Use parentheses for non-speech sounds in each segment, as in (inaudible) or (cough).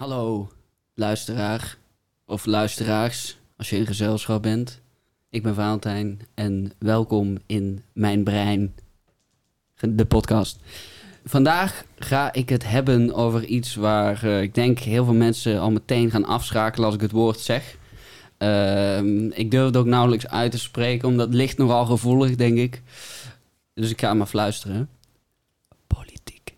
Hallo, luisteraar of luisteraars, als je in gezelschap bent. Ik ben Valentijn en welkom in mijn brein, de podcast. Vandaag ga ik het hebben over iets waar eh, ik denk heel veel mensen al meteen gaan afschakelen als ik het woord zeg. Ehm, ik durf het ook nauwelijks uit te spreken, omdat het ligt nogal gevoelig, denk ik. Dus ik ga maar fluisteren. Politiek.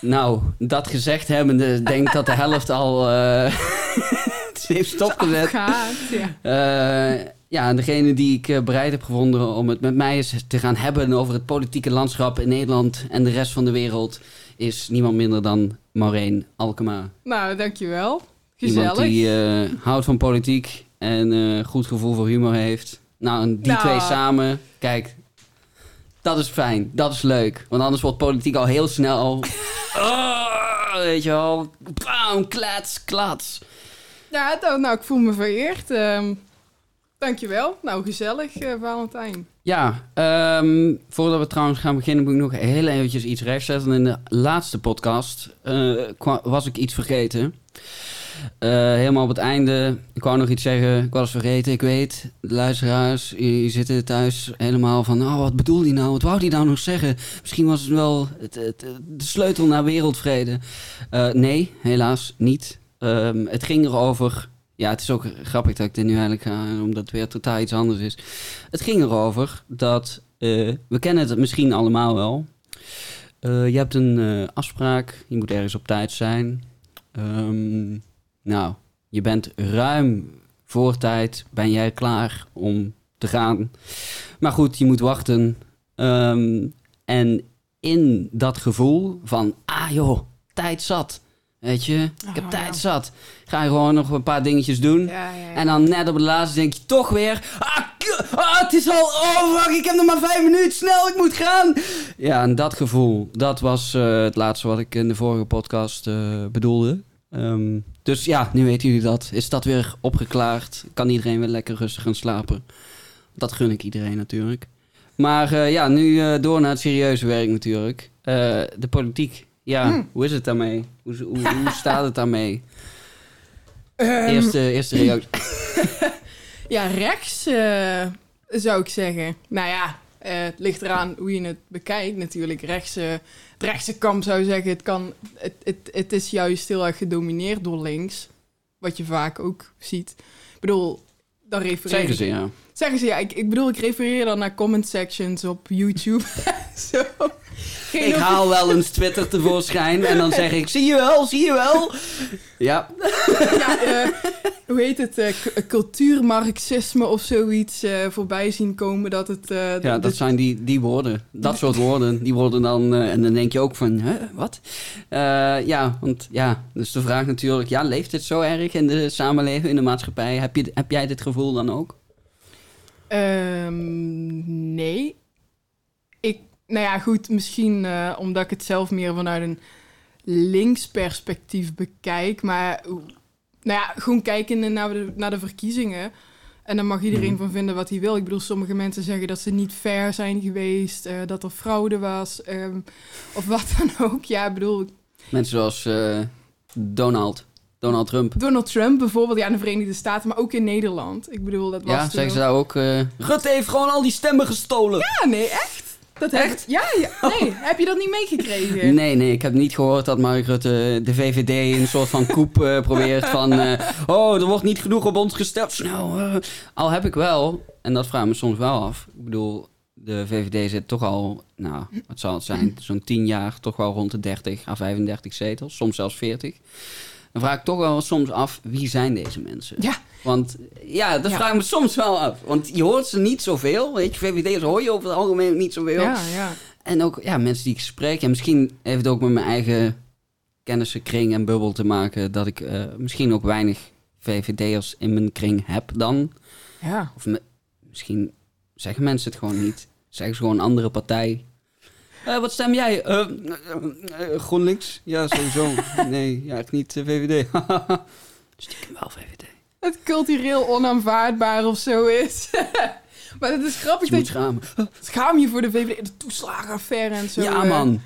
Nou, dat gezegd hebbende, denk dat de helft al eh, (laughs) heeft stopgezet. Ja. Eh, ja, en degene die ik eh, bereid heb gevonden om het met mij eens te gaan hebben over het politieke landschap in Nederland en de rest van de wereld, is niemand minder dan Maureen Alkema. Nou, dankjewel. Gezellig. Iemand die houdt van politiek en goed gevoel voor humor heeft. Nou, en die Nou. twee samen, kijk, dat is fijn, dat is leuk. Want anders wordt politiek al heel snel al... (laughs) Oh, weet je wel, bam, klats, klats. Ja, nou, nou, ik voel me vereerd. Ehm dankjewel. Nou, gezellig, eh, Valentijn. Ja, ehm, voordat we trouwens gaan beginnen, moet ik nog heel eventjes iets rechtzetten. In de laatste podcast eh, was ik iets vergeten. Eh, helemaal op het einde. Ik wou nog iets zeggen. Ik was vergeten. Ik weet, de luisteraars, die zitten thuis helemaal van... Oh, wat bedoelde hij nou? Wat wou hij nou nog zeggen? Misschien was het wel het, de sleutel naar wereldvrede. Eh, nee, helaas niet. Ehm, het ging erover... Ja, het is ook grappig dat ik dit nu eigenlijk ga... omdat het weer totaal iets anders is. Het ging erover dat... eh, we kennen het misschien allemaal wel. Je hebt een afspraak. Je moet ergens op tijd zijn. Ehm, nou, je bent ruim voor tijd. Ben jij klaar om te gaan? Maar goed, je moet wachten. Ehm, en in dat gevoel van... Ah joh, tijd zat. Weet je, ik heb Oh, tijd ja. zat. Ga je gewoon nog een paar dingetjes doen. Ja, ja, ja. En dan net op het laatste denk je toch weer... Ah, ah, het is al... Oh, fuck, ik heb nog maar vijf minuten. Snel, ik moet gaan. Ja, en dat gevoel, dat was eh, het laatste wat ik in de vorige podcast eh, bedoelde. Ehm, dus ja, nu weten jullie dat. Is dat weer opgeklaard? Kan iedereen weer lekker rustig gaan slapen? Dat gun ik iedereen natuurlijk. Maar eh, ja, nu eh, door naar het serieuze werk natuurlijk. Eh, de politiek. Ja, Hmm. hoe is het daarmee? Hoe, hoe, hoe (laughs) staat het daarmee? Ehm, Eerste, eerste reactie. (laughs) Ja, rechts zou ik zeggen. Nou ja, het ligt eraan hoe je het bekijkt natuurlijk. Rechts, het rechtse kamp zou zeggen, het, kan, het, het, het is juist heel erg gedomineerd door links. Wat je vaak ook ziet. Ik bedoel, dan refereer Zeggen ze, ja. Zeggen ze, ja, ik, ik bedoel, ik refereer dan naar comment sections op YouTube. (laughs) Zo. Geen Ik haal wel eens Twitter tevoorschijn en dan zeg ik, zie je wel, zie je wel. Ja, ja, eh, hoe heet het? eh, k- cultuurmarxisme of zoiets eh, voorbij zien komen. Dat het. eh, ja dat zijn die, die woorden. Dat soort woorden, die worden dan... eh, en dan denk je ook van, hè, wat? Eh, ja, want ja, dus de vraag natuurlijk... Ja, leeft het zo erg in de samenleving, in de maatschappij? Heb, je, heb jij dit gevoel dan ook? Ehm, nee. Ik, nou ja, goed, misschien eh, omdat ik het zelf meer vanuit een links perspectief bekijk. Maar nou ja, gewoon kijken naar de, naar de verkiezingen. En dan mag iedereen Mhm. van vinden wat hij wil. Ik bedoel, sommige mensen zeggen dat ze niet fair zijn geweest, eh, dat er fraude was, ehm, of wat dan ook. Ja, ik bedoel, Mensen zoals eh, Donald, Donald Trump. Donald Trump bijvoorbeeld, ja, in de Verenigde Staten, maar ook in Nederland. Ik bedoel, dat was Ja, toen zeggen ze daar ook... eh, Rutte heeft gewoon al die stemmen gestolen. Ja, nee, echt? Dat heb- Echt? Ja, ja, nee. Heb je dat niet meegekregen? (laughs) Nee, nee, ik heb niet gehoord dat Mark Rutte de VVD een soort van koep eh, probeert van... eh, oh, er wordt niet genoeg op ons gestemd. Snel. eh. Al heb ik wel, en dat vraag ik me soms wel af. Ik bedoel, de VVD zit toch al, nou, wat zal het zijn? Zo'n 10 jaar toch wel rond de 30 à 35 zetels. Soms zelfs 40. Dan vraag ik toch wel soms af, wie zijn deze mensen? Ja, Want ja, dat Ja. vraag ik me soms wel af. Want je hoort ze niet zoveel. Weet je, VVD'ers hoor je over het algemeen niet zoveel. ja, ja. En ook ja, mensen die ik spreek. En misschien heeft het ook met mijn eigen kennissenkring en bubbel te maken. Dat ik eh, misschien ook weinig VVD'ers in mijn kring heb dan. ja. Of me- misschien zeggen mensen het gewoon niet. Zeggen ze gewoon een andere partij. Eh, wat stem jij? Eh, GroenLinks? Ja, sowieso. (laughs) nee, ja, ik niet VVD. (laughs) Stiekem wel VVD. Het cultureel onaanvaardbaar of zo is. (laughs) maar het is grappig Je moet dat schamen. je... Schaam je voor de VVD, de toeslagenaffaire en zo. ja, man.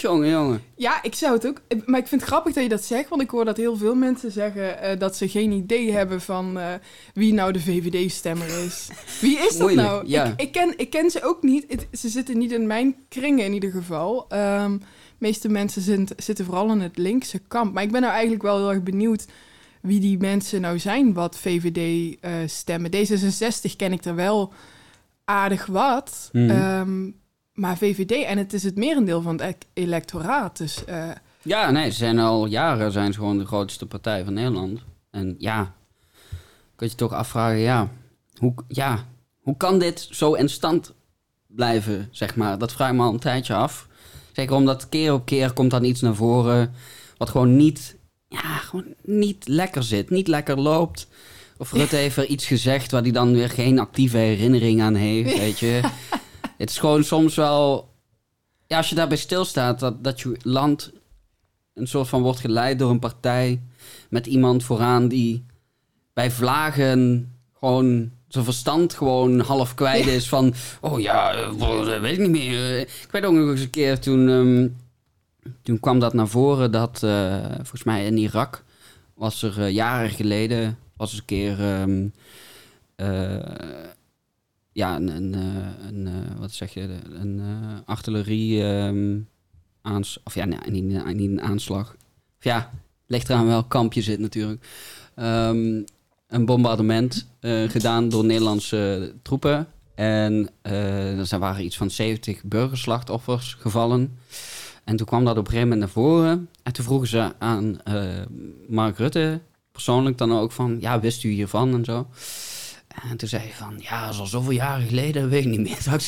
Jongen, jongen. Ja, ik zou het ook. Maar ik vind het grappig dat je dat zegt, want ik hoor dat heel veel mensen zeggen eh, dat ze geen idee hebben van eh, wie nou de VVD-stemmer is. (laughs) Wie is dat Moeilijk, nou? ja. Ik, ik, ken, ik ken ze ook niet. Het- ze zitten niet in mijn kringen in ieder geval. Ehm, de meeste mensen zit- zitten vooral in het linkse kamp. Maar ik ben nou eigenlijk wel heel erg benieuwd wie die mensen nou zijn wat VVD eh, stemmen. D66 ken ik er wel aardig wat. Mhm. Ehm, maar VVD, en het is het merendeel van het e- electoraat. Dus eh, Ja, nee, ze zijn al jaren zijn ze gewoon de grootste partij van Nederland. En ja, kun je je toch afvragen, ja hoe, ja, hoe kan dit zo in stand blijven, zeg maar? Dat vraag ik me al een tijdje af. Zeker omdat keer op keer komt dan iets naar voren wat gewoon niet, ja, gewoon niet lekker zit, niet lekker loopt. Of Rutte (laughs) heeft er iets gezegd waar hij dan weer geen actieve herinnering aan heeft, weet je. (laughs) Het is gewoon soms wel... Ja, als je daarbij stilstaat, dat, dat je land een soort van wordt geleid door een partij met iemand vooraan die bij vlagen gewoon zijn verstand gewoon half kwijt is van oh ja, eh, weet ik niet meer. Eh, Ik weet ook nog eens een keer toen, ehm, toen kwam dat naar voren dat eh, volgens mij in Irak was er jaren geleden was er een keer ehm, eh, ja een, een, eh, een eh, wat zeg je een eh, artillerie ehm, aans of ja niet, niet een aanslag ja ligt eraan welk kamp je zit natuurlijk Ehm, een bombardement gedaan door Nederlandse troepen. En eh, er waren iets van 70 burgerslachtoffers gevallen. En toen kwam dat op een gegeven moment naar voren. En toen vroegen ze aan Mark Rutte, persoonlijk dan ook van... Ja, wist u hiervan en zo? En toen zei hij van... Ja, dat al zoveel jaren geleden, weet ik niet meer. (laughs)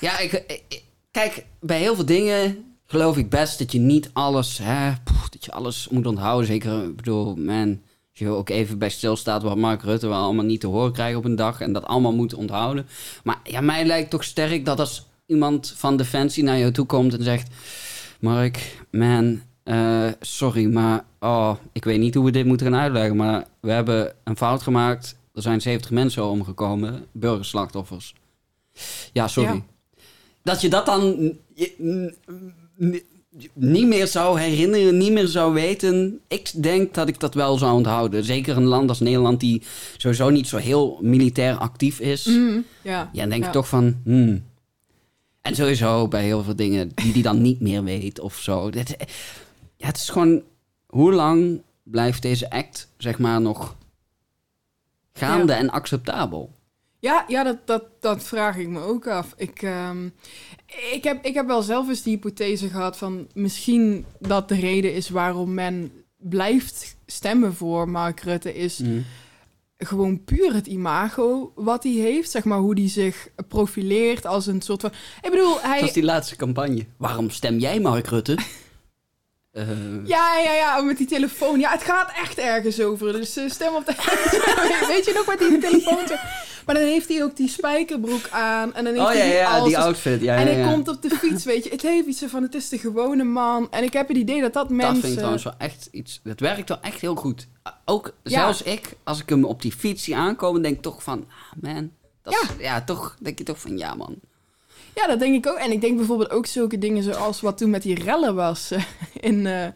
Ja, ik, kijk, bij heel veel dingen geloof ik best dat je niet alles... Hè, dat je alles moet onthouden. Zeker, ik bedoel, man... Je ook even bij stilstaat wat Mark Rutte wel allemaal niet te horen krijgen op een dag en dat allemaal moet onthouden. Maar ja, mij lijkt toch sterk dat als iemand van Defensie naar jou toe komt en zegt: Mark, man, eh, sorry, maar oh, ik weet niet hoe we dit moeten gaan uitleggen, maar we hebben een fout gemaakt. Er zijn 70 mensen omgekomen, burgerslachtoffers. Ja, sorry. Ja. Dat je dat dan niet meer zou herinneren, niet meer zou weten. Ik denk dat ik dat wel zou onthouden. Zeker een land als Nederland, die sowieso niet zo heel militair actief is. mm, ja. Ja, dan denk Ja. ik toch van... Hmm. En sowieso bij heel veel dingen die die dan niet meer weet of zo. Ja, het is gewoon... Hoe lang blijft deze act, zeg maar, nog gaande en acceptabel? Ja, ja dat, dat, dat vraag ik me ook af. Ik, ehm, ik, heb, ik heb wel zelf eens die hypothese gehad van misschien dat de reden is waarom men blijft stemmen voor Mark Rutte is Hmm. gewoon puur het imago wat hij heeft. Zeg maar hoe hij zich profileert als een soort van... Ik bedoel, hij... Zoals die laatste campagne. Waarom stem jij Mark Rutte? (laughs) Eh, Ja, ja, ja, met die telefoon. Ja, het gaat echt ergens over. Dus eh, stem op de... (laughs) Weet je nog wat die telefoon. Maar dan heeft hij ook die spijkerbroek aan. En dan heeft oh ja, hij ja, die outfit. Ja, en hij ja. komt op de fiets, weet je. Het heeft iets van, het is de gewone man. En ik heb het idee dat dat Dat mensen... vind ik trouwens wel echt iets... Dat werkt wel echt heel goed. Ook zelfs ik, als ik hem op die fiets zie aankomen, denk ik toch van... Ah, man. Dat is- ja, toch denk je toch van... Ja, man. Ja, dat denk ik ook. En ik denk bijvoorbeeld ook zulke dingen zoals wat toen met die rellen was. (laughs) in, eh, eh,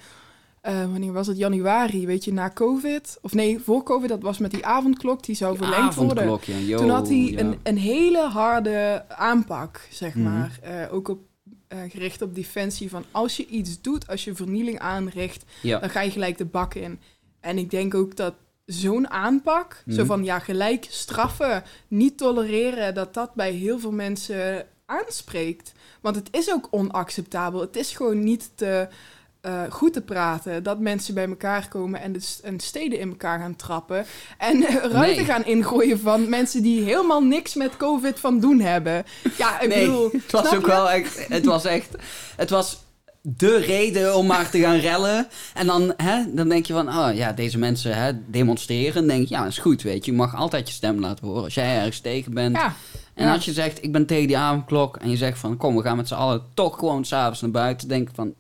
wanneer was het? Januari, weet je, na COVID. Of nee, voor COVID, dat was met die avondklok. Die zou Die verlengd worden. avondklok, ja. Yo, Toen had hij ja. een, een hele harde aanpak, zeg Mhm. maar. Eh, ook op, gericht op defensie van als je iets doet, als je vernieling aanricht, Ja. dan ga je gelijk de bak in. En ik denk ook dat zo'n aanpak, zo Mhm. van ja, gelijk straffen, niet tolereren, dat dat bij heel veel mensen aanspreekt. Want het is ook onacceptabel. Het is gewoon niet te, eh, goed te praten dat mensen bij elkaar komen en, de, en steden in elkaar gaan trappen. En (laughs) ruiten Nee. gaan ingooien van mensen die helemaal niks met COVID van doen hebben. Ja, ik Nee, bedoel... het was ook je? wel echt... Het was echt... Het was de reden om maar te gaan rellen. En dan, hè, dan denk je van... Oh ja, deze mensen hè, demonstreren. Dan denk je, ja, is goed, weet je. Je mag altijd je stem laten horen als jij ergens tegen bent. Ja, En Ja. als je zegt, ik ben tegen die avondklok... en je zegt van, kom, we gaan met z'n allen toch gewoon s'avonds naar buiten... denk van,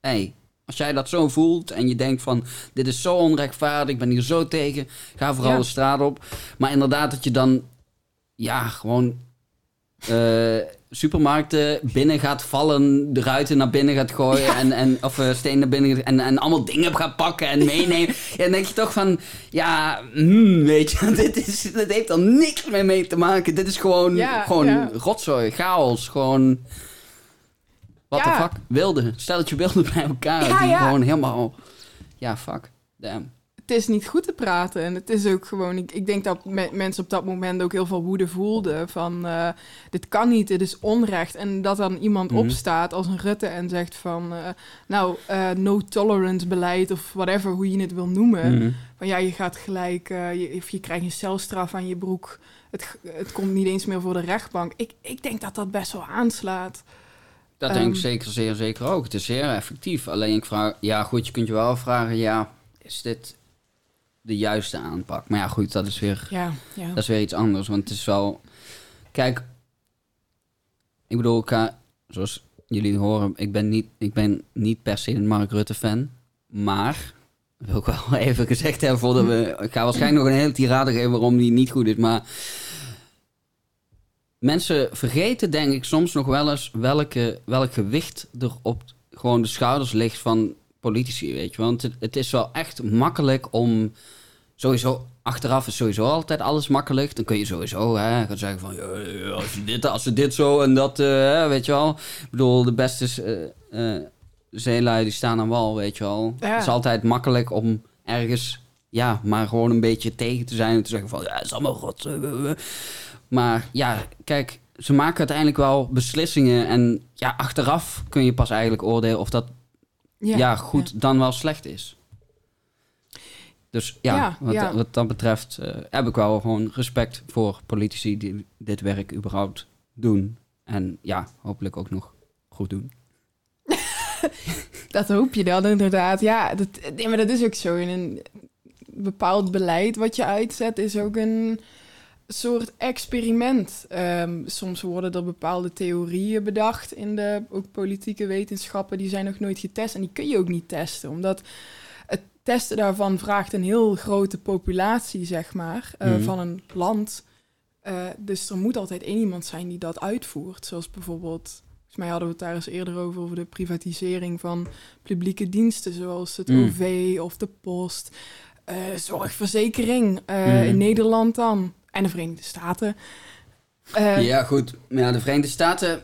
hé, hey, als jij dat zo voelt... en je denkt van, dit is zo onrechtvaardig... ik ben hier zo tegen, ga vooral Ja. de straat op. Maar inderdaad dat je dan, ja, gewoon... eh, supermarkten binnen gaat vallen, de ruiten naar binnen gaat gooien en, en of uh, stenen naar binnen en, en allemaal dingen gaat pakken en meenemen. ja, dan denk je toch van, ja, mm, weet je, (laughs) dit, is, dit heeft er niks meer mee te maken. Dit is gewoon, Ja, gewoon ja. rotzooi, chaos, gewoon... What the Ja. fuck? Wilde. Stelletje wilde (laughs) bij elkaar. Die gewoon helemaal... Ja, fuck. Damn. Het is niet goed te praten. En het is ook gewoon... Ik, ik denk dat me- mensen op dat moment ook heel veel woede voelden. Van, eh, dit kan niet, dit is onrecht. En dat dan iemand Mhm. opstaat als een Rutte en zegt van... eh, nou, eh, no tolerance beleid of whatever, hoe je het wil noemen. Mhm. Van ja, je gaat gelijk... eh, je, of je krijgt een celstraf aan je broek. Het, het komt niet eens meer voor de rechtbank. Ik, ik denk dat dat best wel aanslaat. Dat denk ik Ehm. zeker, zeer zeker ook. Het is zeer effectief. Alleen ik vraag, ja goed, je kunt je wel vragen, ja, is dit de juiste aanpak? Maar ja goed, dat is weer, Ja, ja. dat is weer iets anders. Want het is wel, kijk, ik bedoel, ik zoals jullie horen, ik ben niet, ik ben niet per se een Mark Rutte fan, maar wil ik wel (laughs) even gezegd hebben voordat we, (laughs) ik ga waarschijnlijk nog een hele tirade geven waarom die niet goed is, maar mensen vergeten denk ik soms nog wel eens welke, welk gewicht er op gewoon de schouders ligt van politici, weet je. Want het, het is wel echt makkelijk om sowieso achteraf is sowieso altijd alles makkelijk. Dan kun je sowieso hè, gaan zeggen van ja, als je dit, als je dit zo en dat, eh, weet je wel. Ik bedoel, de beste eh, eh, zeelui die staan aan wal, weet je wel. Ja. Het is altijd makkelijk om ergens ja, maar gewoon een beetje tegen te zijn en te zeggen van ja, is allemaal rot. eh. Maar ja, kijk, ze maken uiteindelijk wel beslissingen en ja, achteraf kun je pas eigenlijk oordelen of dat ja, goed dan wel slecht is. Dus ja, Ja, wat, ja. wat dat betreft eh, heb ik wel gewoon respect voor politici die dit werk überhaupt doen. En ja, hopelijk ook nog goed doen. (laughs) Dat hoop je dan inderdaad. Ja, dat, nee, maar dat is ook zo. In een bepaald beleid wat je uitzet is ook een soort experiment. Ehm, soms worden er bepaalde theorieën bedacht in de ook politieke wetenschappen. Die zijn nog nooit getest en die kun je ook niet testen. Omdat testen daarvan vraagt een heel grote populatie, zeg maar, eh, Mhm. van een land. Eh, dus er moet altijd één iemand zijn die dat uitvoert. Zoals bijvoorbeeld... Volgens mij hadden we het daar eens eerder over, over de privatisering van publieke diensten, zoals het Mm. OV of de post, eh, zorgverzekering Mm. in Nederland dan en de Verenigde Staten. Ja, goed. Maar ja, de Verenigde Staten,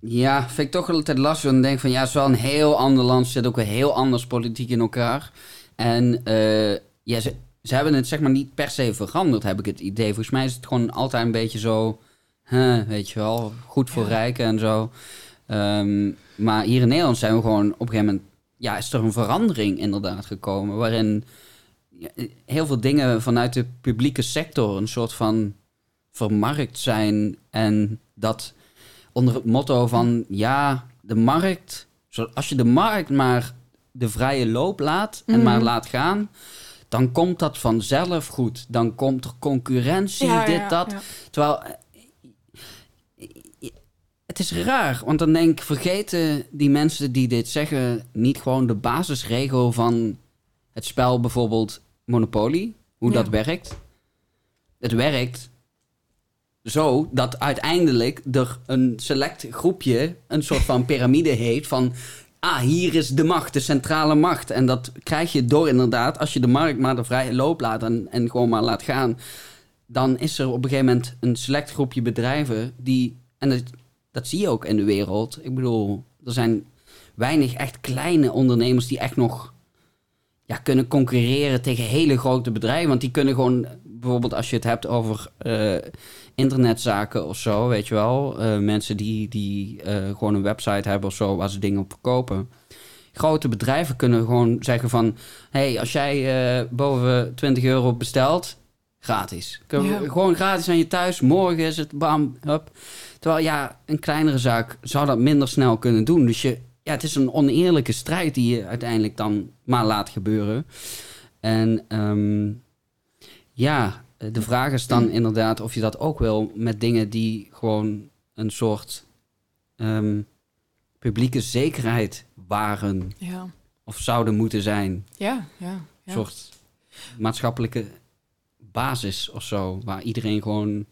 ja, vind ik toch altijd lastig. Dan denk ik van ja, het is wel een heel ander land. Zit ook weer heel anders politiek in elkaar. En eh, ja, ze, ze hebben het zeg maar niet per se veranderd, heb ik het idee. Volgens mij is het gewoon altijd een beetje zo, huh, weet je wel, goed voor Ja. rijken en zo. Ehm, maar hier in Nederland zijn we gewoon op een gegeven moment, ja, is er een verandering inderdaad gekomen. Waarin heel veel dingen vanuit de publieke sector een soort van vermarkt zijn. En dat onder het motto van ja, de markt, als je de markt maar de vrije loop laat en Mhm. maar laat gaan, dan komt dat vanzelf goed. Dan komt er concurrentie, ja, dit, ja, dat. ja. Terwijl eh, het is raar, want dan denk ik, vergeten die mensen die dit zeggen niet gewoon de basisregel van het spel, bijvoorbeeld Monopoly, hoe dat werkt. Het werkt zo dat uiteindelijk er een select groepje een soort van piramide heeft van ah, hier is de macht, de centrale macht. En dat krijg je door inderdaad, als je de markt maar de vrije loop laat en, en gewoon maar laat gaan, dan is er op een gegeven moment een select groepje bedrijven die, en dat, dat zie je ook in de wereld. Ik bedoel, er zijn weinig echt kleine ondernemers die echt nog ja, kunnen concurreren tegen hele grote bedrijven. Want die kunnen gewoon, bijvoorbeeld als je het hebt over eh, internetzaken of zo, weet je wel. eh, mensen die, die eh, gewoon een website hebben of zo waar ze dingen op verkopen. Grote bedrijven kunnen gewoon zeggen van... hey, als jij eh, boven 20 euro bestelt, gratis. Ja. Gewoon gratis aan je thuis. Morgen is het, bam, hup. Terwijl ja, een kleinere zaak zou dat minder snel kunnen doen. Dus je, ja, het is een oneerlijke strijd die je uiteindelijk dan maar laat gebeuren. En ehm, ja, de vraag is dan inderdaad of je dat ook wil met dingen die gewoon een soort ehm, publieke zekerheid waren Ja, of zouden moeten zijn. ja, ja. Een ja. soort maatschappelijke basis of zo, waar iedereen gewoon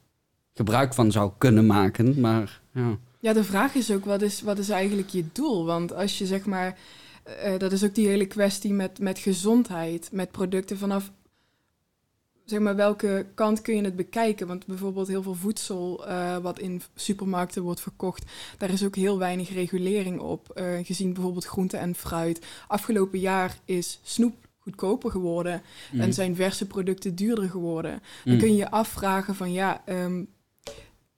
gebruik van zou kunnen maken. Maar ja. Ja, de vraag is ook, wat is, wat is eigenlijk je doel? Want als je zeg maar, eh, dat is ook die hele kwestie met, met gezondheid, met producten vanaf, zeg maar, welke kant kun je het bekijken? Want bijvoorbeeld heel veel voedsel eh, wat in supermarkten wordt verkocht, daar is ook heel weinig regulering op. eh, gezien bijvoorbeeld groente en fruit. Afgelopen jaar is snoep goedkoper geworden Mm. en zijn verse producten duurder geworden. Dan Mm. kun je je afvragen van ja, ehm,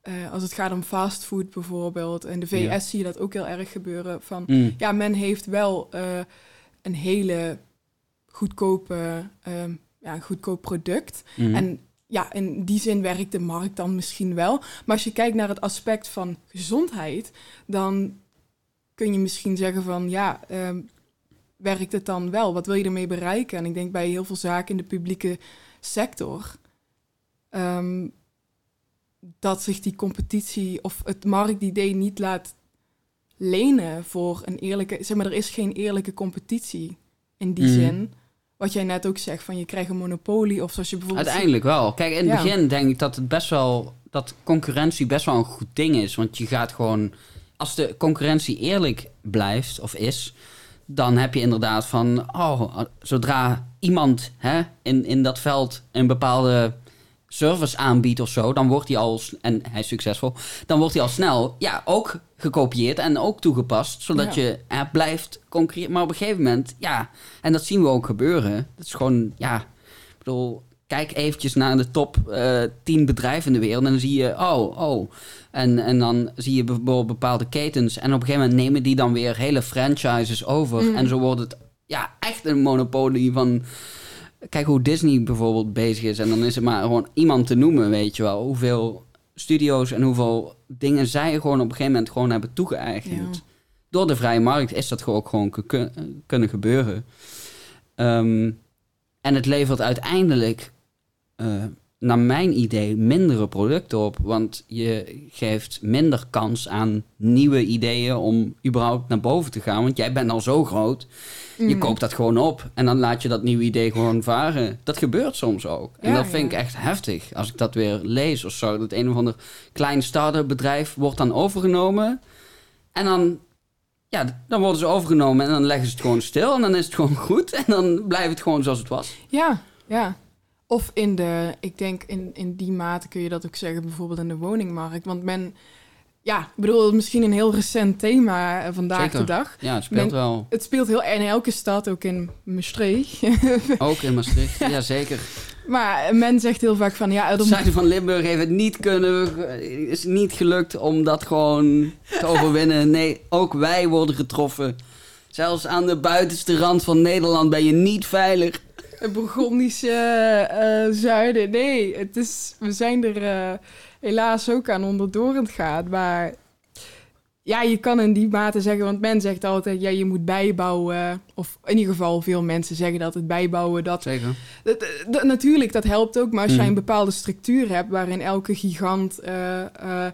eh, als het gaat om fastfood bijvoorbeeld, in de VS Ja. zie je dat ook heel erg gebeuren. Van Mm. ja, men heeft wel een hele goedkope, ehm, ja, een goedkoop product. Mm. En ja, in die zin werkt de markt dan misschien wel. Maar als je kijkt naar het aspect van gezondheid, dan kun je misschien zeggen van ja, ehm, werkt het dan wel? Wat wil je ermee bereiken? En ik denk bij heel veel zaken in de publieke sector. ehm, dat zich die competitie of het marktidee niet laat lenen voor een eerlijke... Zeg maar, er is geen eerlijke competitie in die Mhm. zin. Wat jij net ook zegt, van je krijgt een monopolie of zoals je bijvoorbeeld... Uiteindelijk wel. Kijk, in het Ja. begin denk ik dat het best wel dat concurrentie best wel een goed ding is. Want je gaat gewoon. Als de concurrentie eerlijk blijft of is, dan heb je inderdaad van. Oh, zodra iemand hè, in, in dat veld een bepaalde service aanbiedt of zo, dan wordt hij al. En hij is succesvol. Dan wordt hij al snel. Ja, ook gekopieerd en ook toegepast. Zodat Ja. je eh, blijft concurreren. Maar op een gegeven moment, ja. En dat zien we ook gebeuren. Dat is gewoon, ja. Ik bedoel, kijk eventjes naar de top eh 10 bedrijven in de wereld en dan zie je, oh, oh. En, en dan zie je bijvoorbeeld bepaalde ketens en op een gegeven moment nemen die dan weer hele franchises over. Mm. En zo wordt het, ja, echt een monopolie van... Kijk hoe Disney bijvoorbeeld bezig is en dan is het maar gewoon iemand te noemen, weet je wel. Hoeveel studio's en hoeveel dingen zij gewoon op een gegeven moment gewoon hebben toegeëigend. Ja. Door de vrije markt is dat gewoon, ook gewoon ku- kunnen gebeuren. Ehm, en het levert uiteindelijk, eh, naar mijn idee, mindere producten op. Want je geeft minder kans aan nieuwe ideeën om überhaupt naar boven te gaan. Want jij bent al zo groot. Je Mm. koopt dat gewoon op. En dan laat je dat nieuwe idee gewoon varen. Dat gebeurt soms ook. En Ja, dat vind ja. ik echt heftig. Als ik dat weer lees of zo. Dat een of ander klein start-up bedrijf wordt dan overgenomen. En dan, ja, dan worden ze overgenomen en dan leggen ze het gewoon stil. En dan is het gewoon goed. En dan blijft het gewoon zoals het was. Ja, ja. Of in de, ik denk in, in die mate kun je dat ook zeggen, bijvoorbeeld in de woningmarkt. Want men, ja, ik bedoel, misschien een heel recent thema eh, vandaag Zeker. de dag. Ja, het speelt Men- wel. Het speelt heel, in elke stad, ook in Maastricht. (laughs) Ook in Maastricht. Ja, zeker. maar men zegt heel vaak van, ja, Het zuiden van Limburg heeft het niet kunnen, is niet gelukt om dat gewoon te (laughs) overwinnen. Nee, ook wij worden getroffen. Zelfs aan de buitenste rand van Nederland ben je niet veilig. Het Burgondische eh, zuiden. Nee, het is, we zijn er eh, helaas ook aan onderdoor gaan. Maar ja, je kan in die mate zeggen, want men zegt altijd, ja, je moet bijbouwen. Of in ieder geval veel mensen zeggen dat het bijbouwen, dat Zeker. Dat- dat- natuurlijk, dat helpt ook. Maar als jij Mhm. een bepaalde structuur hebt waarin elke gigant eh, eh,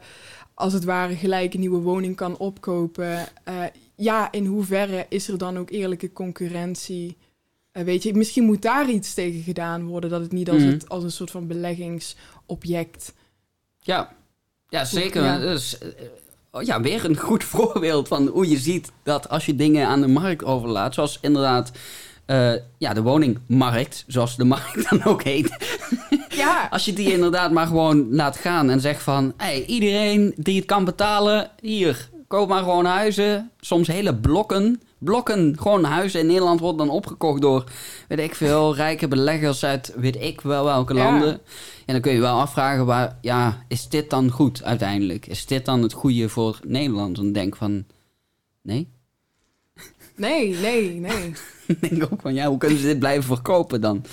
als het ware gelijk een nieuwe woning kan opkopen. eh, ja, in hoeverre is er dan ook eerlijke concurrentie? Eh, weet je, misschien moet daar iets tegen gedaan worden. Dat het niet als, Mhm. het, als een soort van beleggingsobject. Ja, ja zeker. Ja. Dus, eh, oh ja, weer een goed (laughs) voorbeeld van hoe je ziet dat als je dingen aan de markt overlaat, zoals inderdaad eh, ja, de woningmarkt, zoals de markt (laughs) dan ook heet. Ja, Als je die inderdaad maar gewoon laat gaan en zegt van... Hey, iedereen die het kan betalen, hier, koop maar gewoon huizen. Soms hele blokken. Blokken, gewoon huizen in Nederland worden dan opgekocht door... weet ik veel, rijke beleggers uit weet ik wel welke Ja. landen. En dan kun je wel afvragen, waar, ja, is dit dan goed uiteindelijk? Is dit dan het goede voor Nederland? En denk van, nee. nee, nee, nee. (laughs) Ik denk ook van, ja, hoe kunnen ze dit blijven verkopen dan?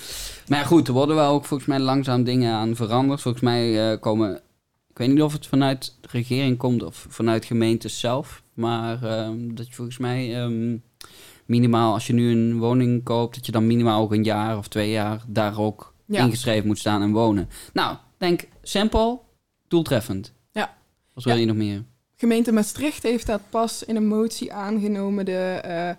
Maar ja, goed, er worden wel ook volgens mij langzaam dingen aan veranderd. Volgens mij eh, komen, ik weet niet of het vanuit de regering komt of vanuit gemeentes zelf. Maar ehm, dat je volgens mij ehm, minimaal, als je nu een woning koopt, dat je dan minimaal ook een jaar of twee jaar daar ook Ja. ingeschreven moet staan en wonen. Nou, denk simpel, doeltreffend. Ja. Wat wil Ja. je nog meer? gemeente Maastricht heeft dat pas in een motie aangenomen, de, eh,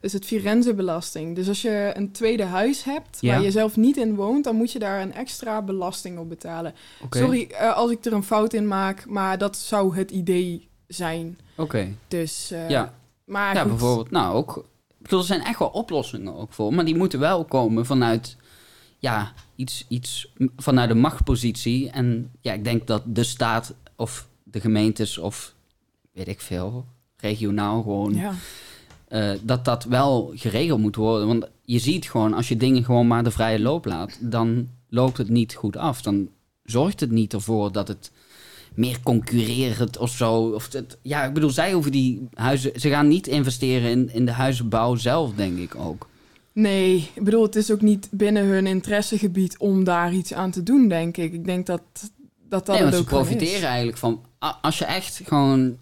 is het Firenze-belasting. Dus als je een tweede huis hebt Ja. waar je zelf niet in woont, dan moet je daar een extra belasting op betalen. Sorry eh, als ik er een fout in maak, maar dat zou het idee zijn. Oké. Dus, eh, Ja. maar Ja, goed. bijvoorbeeld. Nou, ook. Ik bedoel, er zijn echt wel oplossingen ook voor. Maar die moeten wel komen vanuit. Ja, iets, iets vanuit de machtpositie. En ja, ik denk dat de staat of de gemeentes of weet ik veel, regionaal gewoon. Ja. eh, dat dat wel geregeld moet worden. Want je ziet gewoon, als je dingen gewoon maar de vrije loop laat, dan loopt het niet goed af. Dan zorgt het niet ervoor dat het meer concurrerend of zo. Of het, ja, ik bedoel, zij hoeven die huizen. Ze gaan niet investeren in, in de huizenbouw zelf, denk ik ook. Nee, ik bedoel, het is ook niet binnen hun interessegebied om daar iets aan te doen, denk ik. Ik denk dat dat, dat nee, want ze profiteren is. eigenlijk van. Als je echt gewoon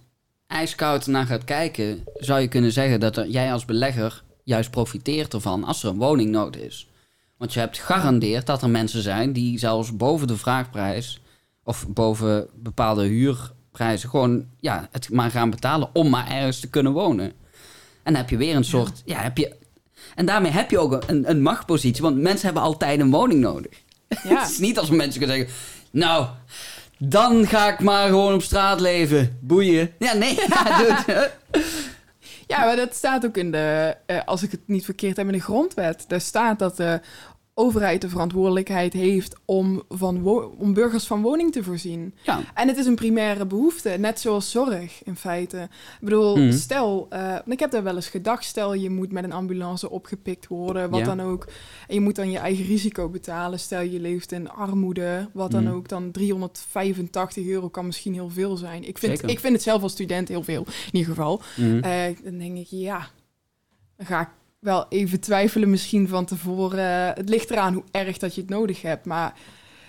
ijskoud naar gaat kijken, zou je kunnen zeggen dat er, jij als belegger juist profiteert ervan als er een woningnood is. Want je hebt gegarandeerd dat er mensen zijn die zelfs boven de vraagprijs of boven bepaalde huurprijzen gewoon ja, het maar gaan betalen om maar ergens te kunnen wonen. En dan heb je weer een soort. Ja. heb je, en daarmee heb je ook een, een machtpositie, want mensen hebben altijd een woning nodig. Ja. (laughs) Het is niet als mensen kunnen zeggen, nou, dan ga ik maar gewoon op straat leven. Boeien. Ja, nee, (laughs) ja. Ja, maar dat staat ook in de, eh, als ik het niet verkeerd heb, in de grondwet. Daar staat dat de overheid de verantwoordelijkheid heeft om, van om burgers van woning te voorzien. Ja, En het is een primaire behoefte, net zoals zorg in feite. Ik bedoel, Mhm. stel, eh, ik heb daar wel eens gedacht, stel je moet met een ambulance opgepikt worden, wat Ja. dan ook. En je moet dan je eigen risico betalen. Stel je leeft in armoede, wat dan Mhm. ook. Dan 385 euro kan misschien heel veel zijn. Ik vind, Zeker. ik vind het zelf als student heel veel, in ieder geval. Mhm. Eh, dan denk ik, ja, dan ga ik wel even twijfelen misschien van tevoren. Het ligt eraan hoe erg dat je het nodig hebt. Maar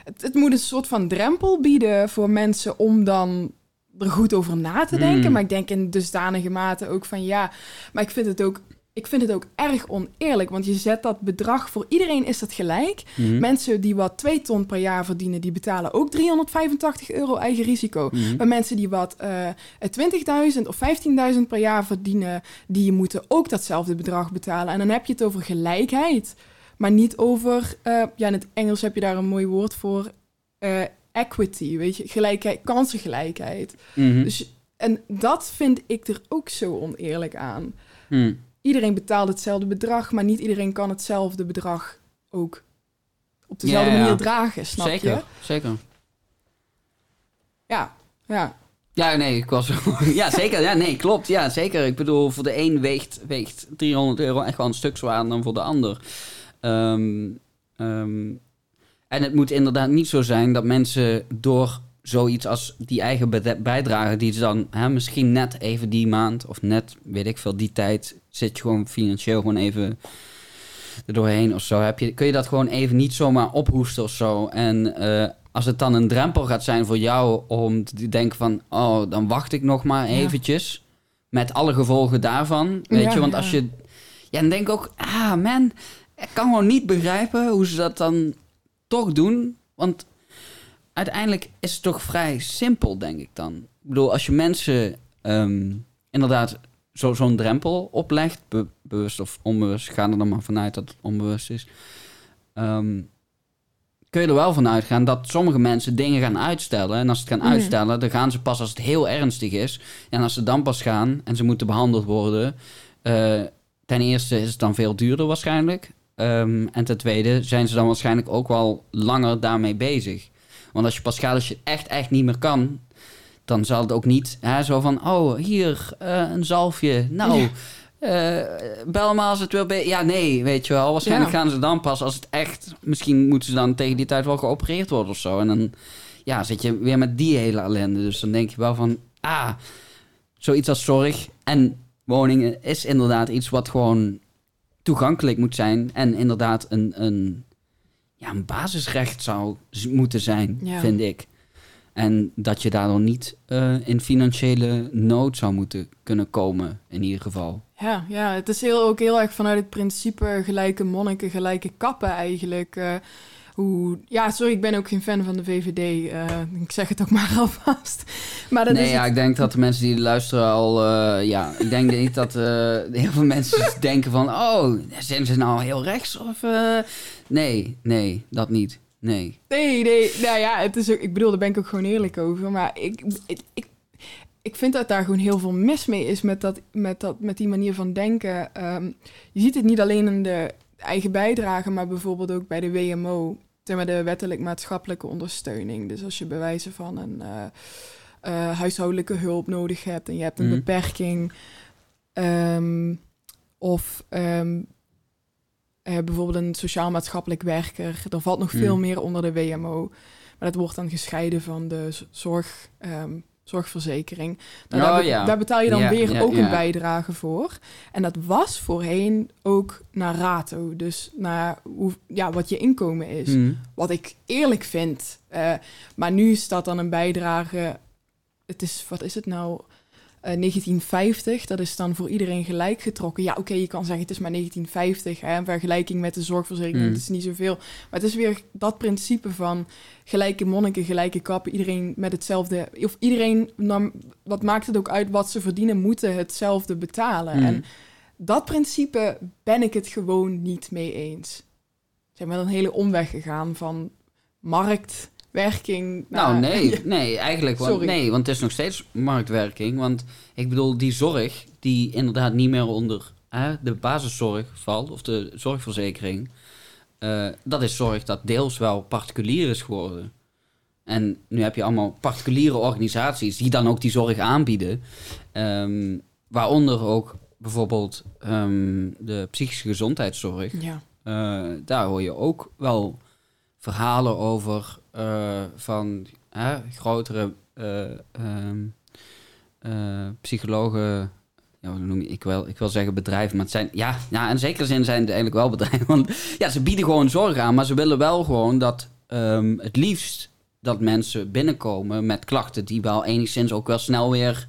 het, het moet een soort van drempel bieden voor mensen om dan er goed over na te denken. Hmm. Maar ik denk in dusdanige mate ook van ja, maar ik vind het ook... Ik vind het ook erg oneerlijk, want je zet dat bedrag voor iedereen is dat gelijk. Mhm. Mensen die wat 2 ton per jaar verdienen, die betalen ook 385 euro eigen risico. Mhm. Maar mensen die wat eh 20.000 of 15.000 per jaar verdienen, die moeten ook datzelfde bedrag betalen. En dan heb je het over gelijkheid, maar niet over, eh, ja, in het Engels heb je daar een mooi woord voor, eh, equity, weet je, gelijkheid, kansengelijkheid. Mhm. Dus, en dat vind ik er ook zo oneerlijk aan. Iedereen betaalt hetzelfde bedrag, maar niet iedereen kan hetzelfde bedrag ook op dezelfde Ja, manier dragen, snap Zeker, je? zeker. Ja, ja. Ja, nee, ik was... (laughs) ja, zeker. Ja, nee, klopt. Ja, zeker. Ik bedoel, voor de een weegt, weegt 300 euro echt wel een stuk zwaarder dan voor de ander. Ehm, ehm, en het moet inderdaad niet zo zijn dat mensen door zoiets als die eigen bijdrage, die ze dan hè, misschien net even die maand of net, weet ik veel, die tijd, zit je gewoon financieel gewoon even er doorheen of zo. Heb je, kun je dat gewoon even niet zomaar ophoesten of zo. En eh, als het dan een drempel gaat zijn voor jou om te denken van... oh, dan wacht ik nog maar Ja. eventjes. Met alle gevolgen daarvan. Weet Ja, je, want ja. als je... Ja, dan denk ik ook... Ah, man, ik kan gewoon niet begrijpen hoe ze dat dan toch doen. Want uiteindelijk is het toch vrij simpel, denk ik dan. Ik bedoel, als je mensen ehm, inderdaad zo, zo'n drempel oplegt... be- bewust of onbewust, ga er dan maar vanuit dat het onbewust is... Ehm, kun je er wel van uitgaan dat sommige mensen dingen gaan uitstellen. En als ze het gaan Mhm. uitstellen, dan gaan ze pas als het heel ernstig is. En als ze dan pas gaan en ze moeten behandeld worden... eh, ten eerste is het dan veel duurder waarschijnlijk. Ehm, en ten tweede zijn ze dan waarschijnlijk ook wel langer daarmee bezig. Want als je pas gaat als je echt, echt niet meer kan... dan zal het ook niet hè, zo van... oh, hier, eh, een zalfje. Nou, Ja. eh, bel maar als het wil... be- Ja, nee, weet je wel. Waarschijnlijk Ja. gaan ze dan pas als het echt... misschien moeten ze dan tegen die tijd wel geopereerd worden of zo. En dan ja, zit je weer met die hele ellende. Dus dan denk je wel van... ah, zoiets als zorg en woningen is inderdaad iets wat gewoon toegankelijk moet zijn. En inderdaad een, een, ja, een basisrecht zou moeten zijn, Ja. vind ik. En dat je daardoor niet eh, in financiële nood zou moeten kunnen komen, in ieder geval. Ja, ja, het is heel, ook heel erg vanuit het principe gelijke monniken, gelijke kappen eigenlijk. eh, hoe... Ja, sorry, ik ben ook geen fan van de VVD. eh, ik zeg het ook (laughs) maar alvast. Maar dat nee, is ja, het- ik denk dat de mensen die luisteren al... ja, ik denk (laughs) niet dat heel veel mensen denken van... Oh, zijn ze nou heel rechts? Of, nee, nee, dat niet. Nee. Nee, nee, nou ja, het is ook, ik bedoel, daar ben ik ook gewoon eerlijk over. Maar ik, ik, ik, ik vind dat daar gewoon heel veel mis mee is met, dat, met, dat, met die manier van denken. Ehm, je ziet het niet alleen in de eigen bijdrage, maar bijvoorbeeld ook bij de WMO, zeg maar de wettelijk maatschappelijke ondersteuning. Dus als je bij wijze van een eh, eh, huishoudelijke hulp nodig hebt en je hebt een Mhm. beperking, ehm, of ehm, eh, bijvoorbeeld een sociaal-maatschappelijk werker. Er valt nog veel Mm. meer onder de WMO. Maar dat wordt dan gescheiden van de zorg, ehm, zorgverzekering. Nou, Oh, daar, be- ja. daar betaal je dan Ja, weer ja, ook een bijdrage voor. En dat was voorheen ook naar rato. Dus naar hoe, ja, wat je inkomen is. Hm. Wat ik eerlijk vind. Eh, maar nu staat dan een bijdrage. Het is, wat is het nou? Eh, 1950, dat is dan voor iedereen gelijk getrokken. Ja, oké, je kan zeggen het is maar 1950 hè, in vergelijking met de zorgverzekering. Mm. Het is niet zoveel. Maar het is weer dat principe van gelijke monniken, gelijke kappen. Iedereen met hetzelfde. Of iedereen, nam, wat maakt het ook uit wat ze verdienen, moeten hetzelfde betalen. Mm. En dat principe ben ik het gewoon niet mee eens. Zijn we een hele omweg gegaan van marktwerking. Nou, nee, (laughs) nee, eigenlijk want, Sorry. nee, want het is nog steeds marktwerking. Want ik bedoel, die zorg die inderdaad niet meer onder hè, de basiszorg valt, of de zorgverzekering, eh, dat is zorg dat deels wel particulier is geworden. En nu heb je allemaal particuliere organisaties die dan ook die zorg aanbieden. Ehm, waaronder ook bijvoorbeeld ehm, de psychische gezondheidszorg. Ja. Eh, daar hoor je ook wel verhalen over eh, van grotere eh, ehm, eh, psychologen. Ja, noem je, ik, wil, ik wil zeggen bedrijven, maar het zijn... Ja, ja, in zekere zin zijn het eigenlijk wel bedrijven. (laughs) Want ja, ze bieden gewoon zorg aan, maar ze willen wel gewoon dat ehm, het liefst dat mensen binnenkomen met klachten die wel enigszins ook wel snel weer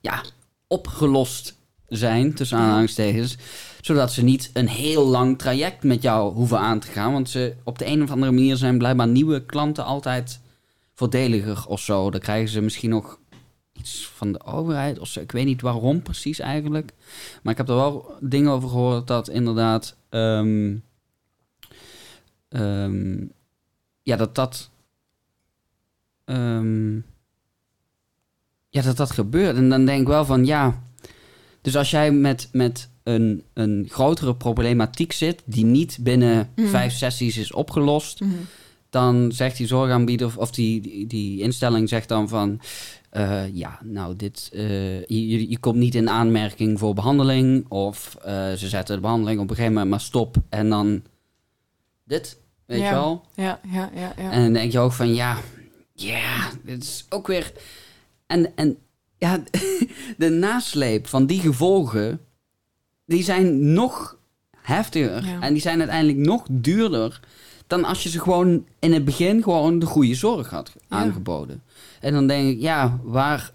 ja, opgelost zijn, tussen aanhalingstekens zodat ze niet een heel lang traject met jou hoeven aan te gaan. Want ze op de een of andere manier zijn blijkbaar nieuwe klanten altijd voordeliger of zo. Dan krijgen ze misschien nog iets van de overheid of zo. Ik weet niet waarom precies eigenlijk. Maar ik heb er wel dingen over gehoord dat inderdaad... ehm, ehm, ja, dat dat... ehm, ja, dat dat gebeurt. En dan denk ik wel van, ja... Dus als jij met, met een, een grotere problematiek zit... die niet binnen Mhm. vijf sessies is opgelost... Mhm. dan zegt die zorgaanbieder of, die, die, die instelling zegt dan van... eh, ja, nou, dit, eh, je, je- komt niet in aanmerking voor behandeling... of eh, ze zetten de behandeling op een gegeven moment maar stop... en dan dit, weet Ja. je wel? Ja, ja, ja, ja. En dan denk je ook van, ja, ja, dit is ook weer... En, en ja, (laughs) de nasleep van die gevolgen, die zijn nog heftiger. Ja. En die zijn uiteindelijk nog duurder dan als je ze gewoon in het begin gewoon de goede zorg had Ja. aangeboden. En dan denk ik, ja, waar,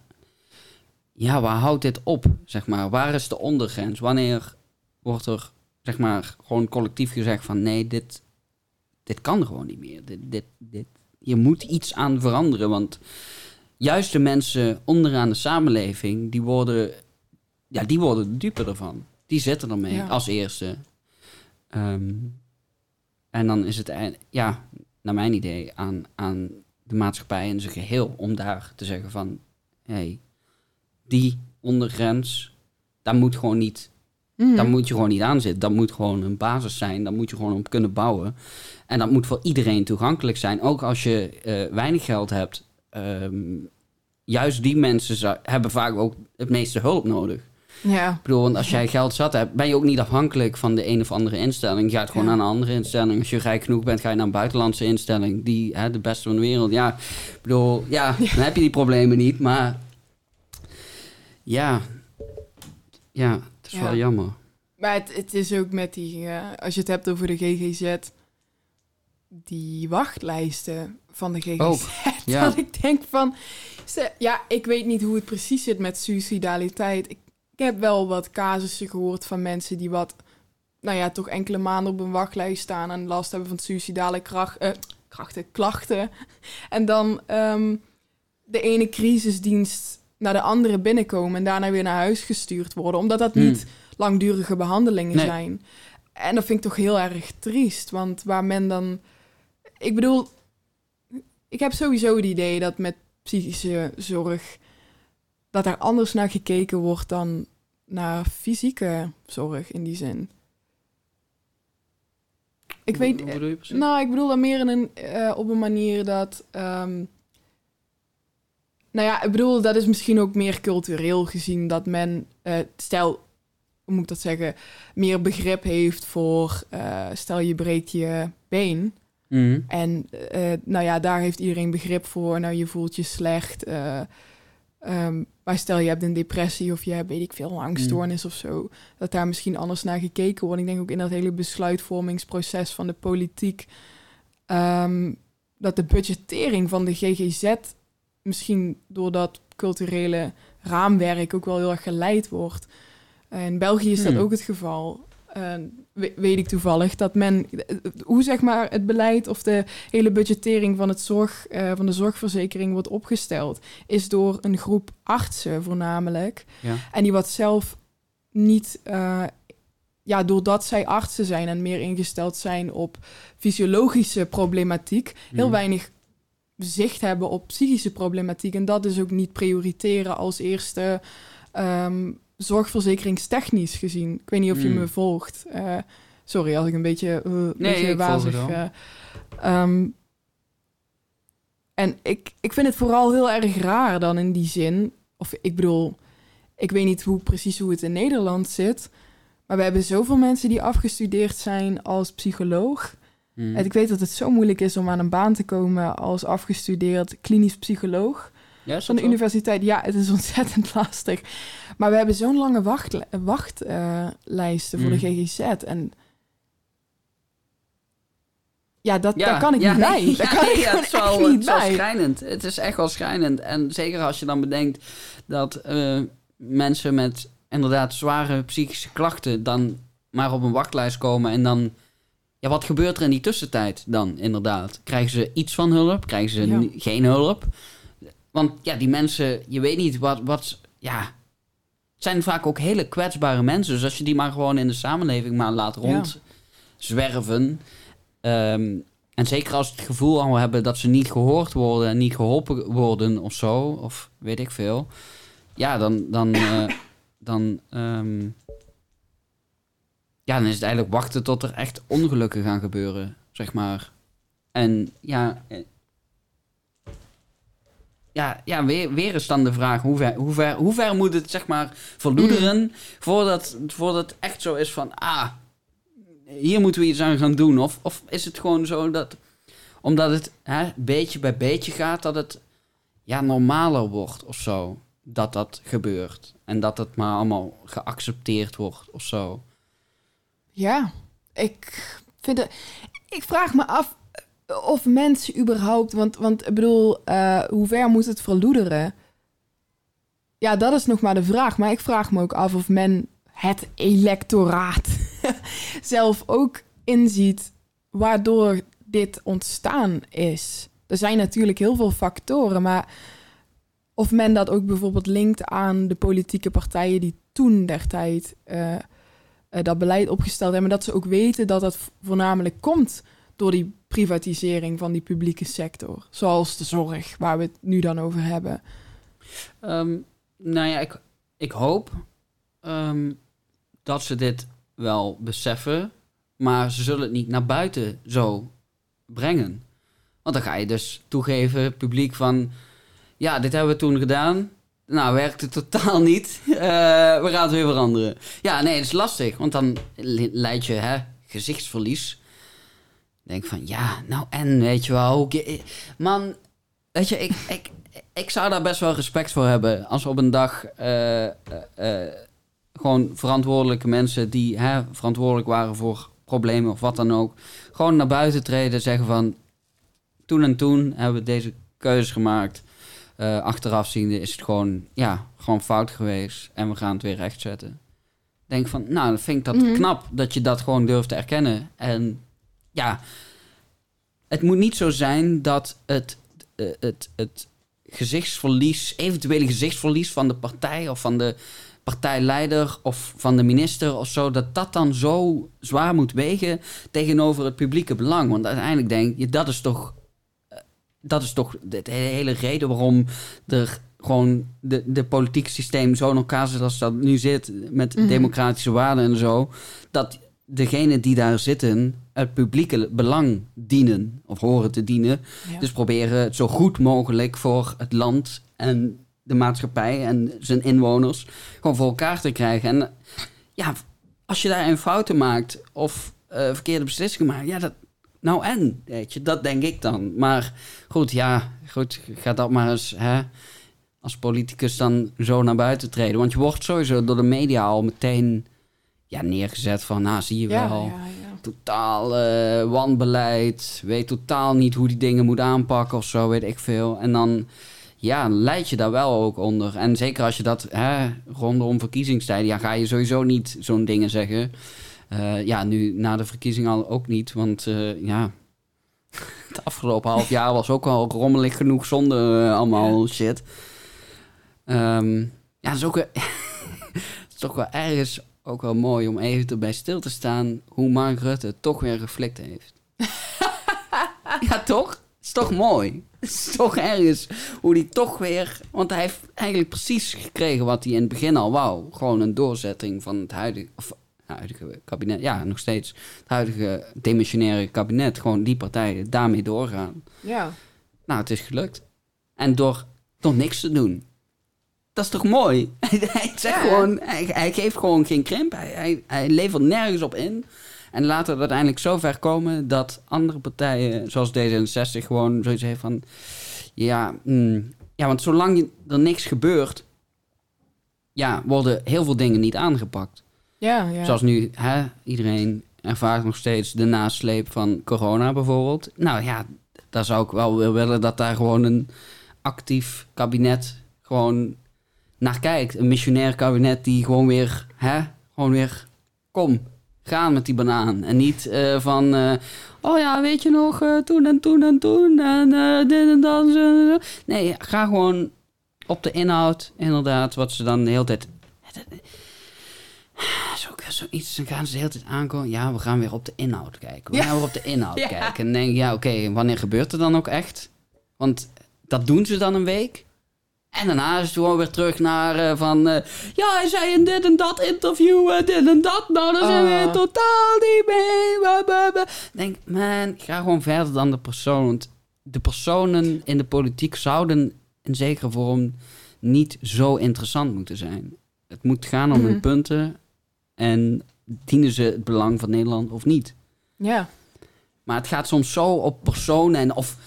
ja, waar houdt dit op, zeg maar? Waar is de ondergrens? Wanneer wordt er, zeg maar, gewoon collectief gezegd van, nee, dit, dit kan gewoon niet meer. Dit, dit, dit, je moet iets aan veranderen, want juist de mensen onderaan de samenleving, die worden, ja, die worden de dupe ervan. Die zitten ermee Ja. als eerste. Ehm, en dan is het, ja, naar mijn idee, aan, aan de maatschappij in zijn geheel om daar te zeggen van, hé, hey, die ondergrens, daar moet gewoon niet Mhm. daar moet je gewoon niet aan zitten. Dat moet gewoon een basis zijn. Daar moet je gewoon op kunnen bouwen. En dat moet voor iedereen toegankelijk zijn. Ook als je eh, weinig geld hebt. Ehm, juist die mensen hebben vaak ook het meeste hulp nodig. Ja, Ik bedoel, want als jij geld zat hebt, ben je ook niet afhankelijk van de een of andere instelling. Je gaat gewoon Ja. naar een andere instelling. Als je rijk genoeg bent, ga je naar een buitenlandse instelling. Die, hè, de beste van de wereld. Ja, ik bedoel, ja, dan heb je die problemen niet. Maar ja, ja het is wel jammer. maar het, het is ook met die, eh, als je het hebt over de GGZ, die wachtlijsten van de GGZ. Ook, (laughs) ja. Dat ik denk van, ja, ik weet niet hoe het precies zit met suicidaliteit. Ik heb wel wat casussen gehoord van mensen die wat nou ja, toch enkele maanden op een wachtlijst staan en last hebben van suicidale kracht, eh, krachten, klachten. (laughs) En dan ehm, de ene crisisdienst naar de andere binnenkomen en daarna weer naar huis gestuurd worden, omdat dat Hmm. niet langdurige behandelingen Nee. zijn. En dat vind ik toch heel erg triest, want waar men dan... Ik bedoel, ik heb sowieso het idee dat met psychische zorg... dat er anders naar gekeken wordt dan naar fysieke zorg in die zin. Ik Hoe- weet... Hoe bedoel je precies? Nou, ik bedoel dan meer in een, eh, op een manier dat... ehm, nou ja, ik bedoel, dat is misschien ook meer cultureel gezien... dat men, eh, stel, hoe moet ik dat zeggen... meer begrip heeft voor... eh, stel, je breekt je been... Mhm. En eh, nou ja, daar heeft iedereen begrip voor. Nou, je voelt je slecht. Ehm, maar stel je hebt een depressie of je hebt, weet ik veel, een angststoornis of zo. Dat daar misschien anders naar gekeken wordt. Ik denk ook in dat hele besluitvormingsproces van de politiek. ehm, dat de budgettering van de GGZ misschien door dat culturele raamwerk ook wel heel erg geleid wordt. In België is dat Hmm. ook het geval. We- weet ik toevallig dat men, hoe zeg maar het beleid of de hele budgettering van, het zorg, eh, van de zorgverzekering wordt opgesteld, is door een groep artsen voornamelijk. Ja. En die wat zelf niet, eh, ja, doordat zij artsen zijn en meer ingesteld zijn op fysiologische problematiek, heel Mhm. weinig zicht hebben op psychische problematiek. En dat dus ook niet prioriteren als eerste ehm, zorgverzekeringstechnisch gezien. Ik weet niet of je Mm. me volgt. Eh, sorry als ik een beetje, Nee, beetje ik wazig... eh, ehm, en ik, ik vind het vooral heel erg raar dan in die zin. Of ik bedoel, ik weet niet hoe precies hoe het in Nederland zit. Maar we hebben zoveel mensen die afgestudeerd zijn als psycholoog. Mhm. En ik weet dat het zo moeilijk is om aan een baan te komen als afgestudeerd klinisch psycholoog Ja, van de universiteit. Ja, het is (laughs) ontzettend lastig. Maar we hebben zo'n lange wachtlijsten wacht, lijsten voor Mm. de GGZ. En ja, dat, Ja, daar kan ik ja, niet bij. (laughs) Daar kan ik het is wel, echt het niet is wel bij. schrijnend. Het is echt wel schrijnend. En zeker als je dan bedenkt dat eh, mensen met inderdaad zware psychische klachten dan maar op een wachtlijst komen en dan... Ja, wat gebeurt er in die tussentijd dan inderdaad? Krijgen ze iets van hulp? Krijgen ze Ja. geen hulp? Want ja, die mensen, je weet niet wat... wat ja, het zijn vaak ook hele kwetsbare mensen. Dus als je die maar gewoon in de samenleving maar laat Ja. rondzwerven... ehm, en zeker als ze het gevoel al hebben dat ze niet gehoord worden en niet geholpen worden of zo, of weet ik veel. Ja, dan, dan, eh, (coughs) dan, ehm, ja, dan is het eigenlijk wachten tot er echt ongelukken gaan gebeuren, zeg maar. En ja, eh, ja, ja weer, weer is dan de vraag, hoe ver, hoe ver, hoe ver moet het zeg maar verloederen voordat, voordat het echt zo is van, ah, hier moeten we iets aan gaan doen? Of, of is het gewoon zo dat, omdat het hè, beetje bij beetje gaat, dat het ja, normaler wordt of zo? Dat dat gebeurt. En dat het maar allemaal geaccepteerd wordt of zo. Ja, ik vind het... Ik vraag me af of mensen überhaupt... Want, want ik bedoel, eh, hoe ver moet het verloederen? Ja, dat is nog maar de vraag. Maar ik vraag me ook af of men het electoraat (laughs) zelf ook inziet... waardoor dit ontstaan is. Er zijn natuurlijk heel veel factoren, maar... Of men dat ook bijvoorbeeld linkt aan de politieke partijen die toen der tijd eh, eh, dat beleid opgesteld hebben. Dat ze ook weten dat dat voornamelijk komt door die privatisering van die publieke sector. Zoals de zorg, waar we het nu dan over hebben. Ehm, nou ja, ik, ik hoop ehm, dat ze dit wel beseffen, maar ze zullen het niet naar buiten zo brengen. Want dan ga je dus toegeven, publiek, van ja, dit hebben we toen gedaan. Nou, werkte totaal niet. (laughs) Eh, we gaan het weer veranderen. Ja, nee, het is lastig, want dan le- leid je hè, gezichtsverlies. Denk van, ja, nou en, weet je wel. ge- Man, weet je, ik, ik, ik zou daar best wel respect voor hebben. Als op een dag eh, eh, eh, gewoon verantwoordelijke mensen die hè, verantwoordelijk waren voor problemen of wat dan ook, gewoon naar buiten treden, zeggen van toen en toen hebben we deze keuzes gemaakt. Eh achteraf ziende is het gewoon, ja, gewoon fout geweest en we gaan het weer rechtzetten. denk van, nou, dan vind ik dat Mhm. knap dat je dat gewoon durft te erkennen. En ja, het moet niet zo zijn dat het, eh, het, het gezichtsverlies, eventuele gezichtsverlies van de partij of van de partijleider of van de minister of zo, dat dat dan zo zwaar moet wegen tegenover het publieke belang. Want uiteindelijk denk je, dat is toch, eh, dat is toch de, hele reden waarom er gewoon de, de politieke systeem zo in elkaar zit als dat nu zit, met Mhm. democratische waarden en zo, dat degenen die daar zitten het publieke belang dienen of horen te dienen. Ja. Dus proberen het zo goed mogelijk voor het land en de maatschappij en zijn inwoners gewoon voor elkaar te krijgen. En ja, als je daarin fouten maakt of eh, verkeerde beslissingen maakt, ja, dat, nou en, weet je, dat denk ik dan. Maar goed, ja, goed, ga dat maar eens hè, als politicus dan zo naar buiten treden. Want je wordt sowieso door de media al meteen ja, neergezet van, nou, zie je ja, wel ja, ja. totaal eh, wanbeleid, weet totaal niet hoe die dingen moet aanpakken of zo, weet ik veel. En dan, ja, leid je daar wel ook onder. En zeker als je dat hè, rondom verkiezingstijden, ja, ga je sowieso niet zo'n dingen zeggen. Eh, ja, nu na de verkiezing al ook niet, want eh, ja, (laughs) het afgelopen half jaar was ook al rommelig genoeg zonder allemaal shit. Ehm, ja, dat is ook wel, (laughs) het is toch wel ergens ook wel mooi om even erbij stil te staan hoe Mark Rutte toch weer geflikt heeft. (laughs) ja, toch? Het is toch mooi? Het is toch ergens hoe hij toch weer... Want hij heeft eigenlijk precies gekregen wat hij in het begin al wou. Gewoon een doorzetting van het huidige... Of, huidige kabinet, ja, nog steeds. Het huidige demissionaire kabinet. Gewoon die partijen daarmee doorgaan. Ja. Nou, het is gelukt. En door, door niks te doen. Dat is toch mooi? (laughs) hij zegt Ja. gewoon, hij, hij geeft gewoon geen krimp. Hij, hij, hij levert nergens op in. En laat het uiteindelijk zo ver komen dat andere partijen, zoals D66, gewoon zoiets heeft van... Ja, mm, ja want zolang er niks gebeurt, ja, worden heel veel dingen niet aangepakt. Ja, ja. Zoals nu, hè, iedereen ervaart nog steeds de nasleep van corona bijvoorbeeld. Nou ja, daar zou ik wel willen dat daar gewoon een actief kabinet gewoon naar kijkt. Een missionair kabinet die gewoon weer, hè, gewoon weer, kom, gaan met die banaan. En niet eh, van, eh, oh ja, weet je nog, eh, toen en toen en toen en dit en dat. Nee, ga gewoon op de inhoud, inderdaad, wat ze dan de hele tijd... Zoiets, dan gaan ze de hele tijd aankomen. Ja, we gaan weer op de inhoud kijken. We Ja. gaan weer op de inhoud (laughs) Ja. kijken. En denk ja, oké, wanneer gebeurt er dan ook echt? Want dat doen ze dan een week. En daarna is het gewoon weer terug naar eh, van... eh, ja, hij zei in dit en dat interview, eh, dit en dat. Nou, daar zijn we Ah. totaal niet mee. Denk, man, ga gewoon verder dan de persoon. Want de personen in de politiek zouden in zekere vorm niet zo interessant moeten zijn. Het moet gaan om Mhm. hun punten. En dienen ze het belang van Nederland of niet? Ja. Maar het gaat soms zo op personen en of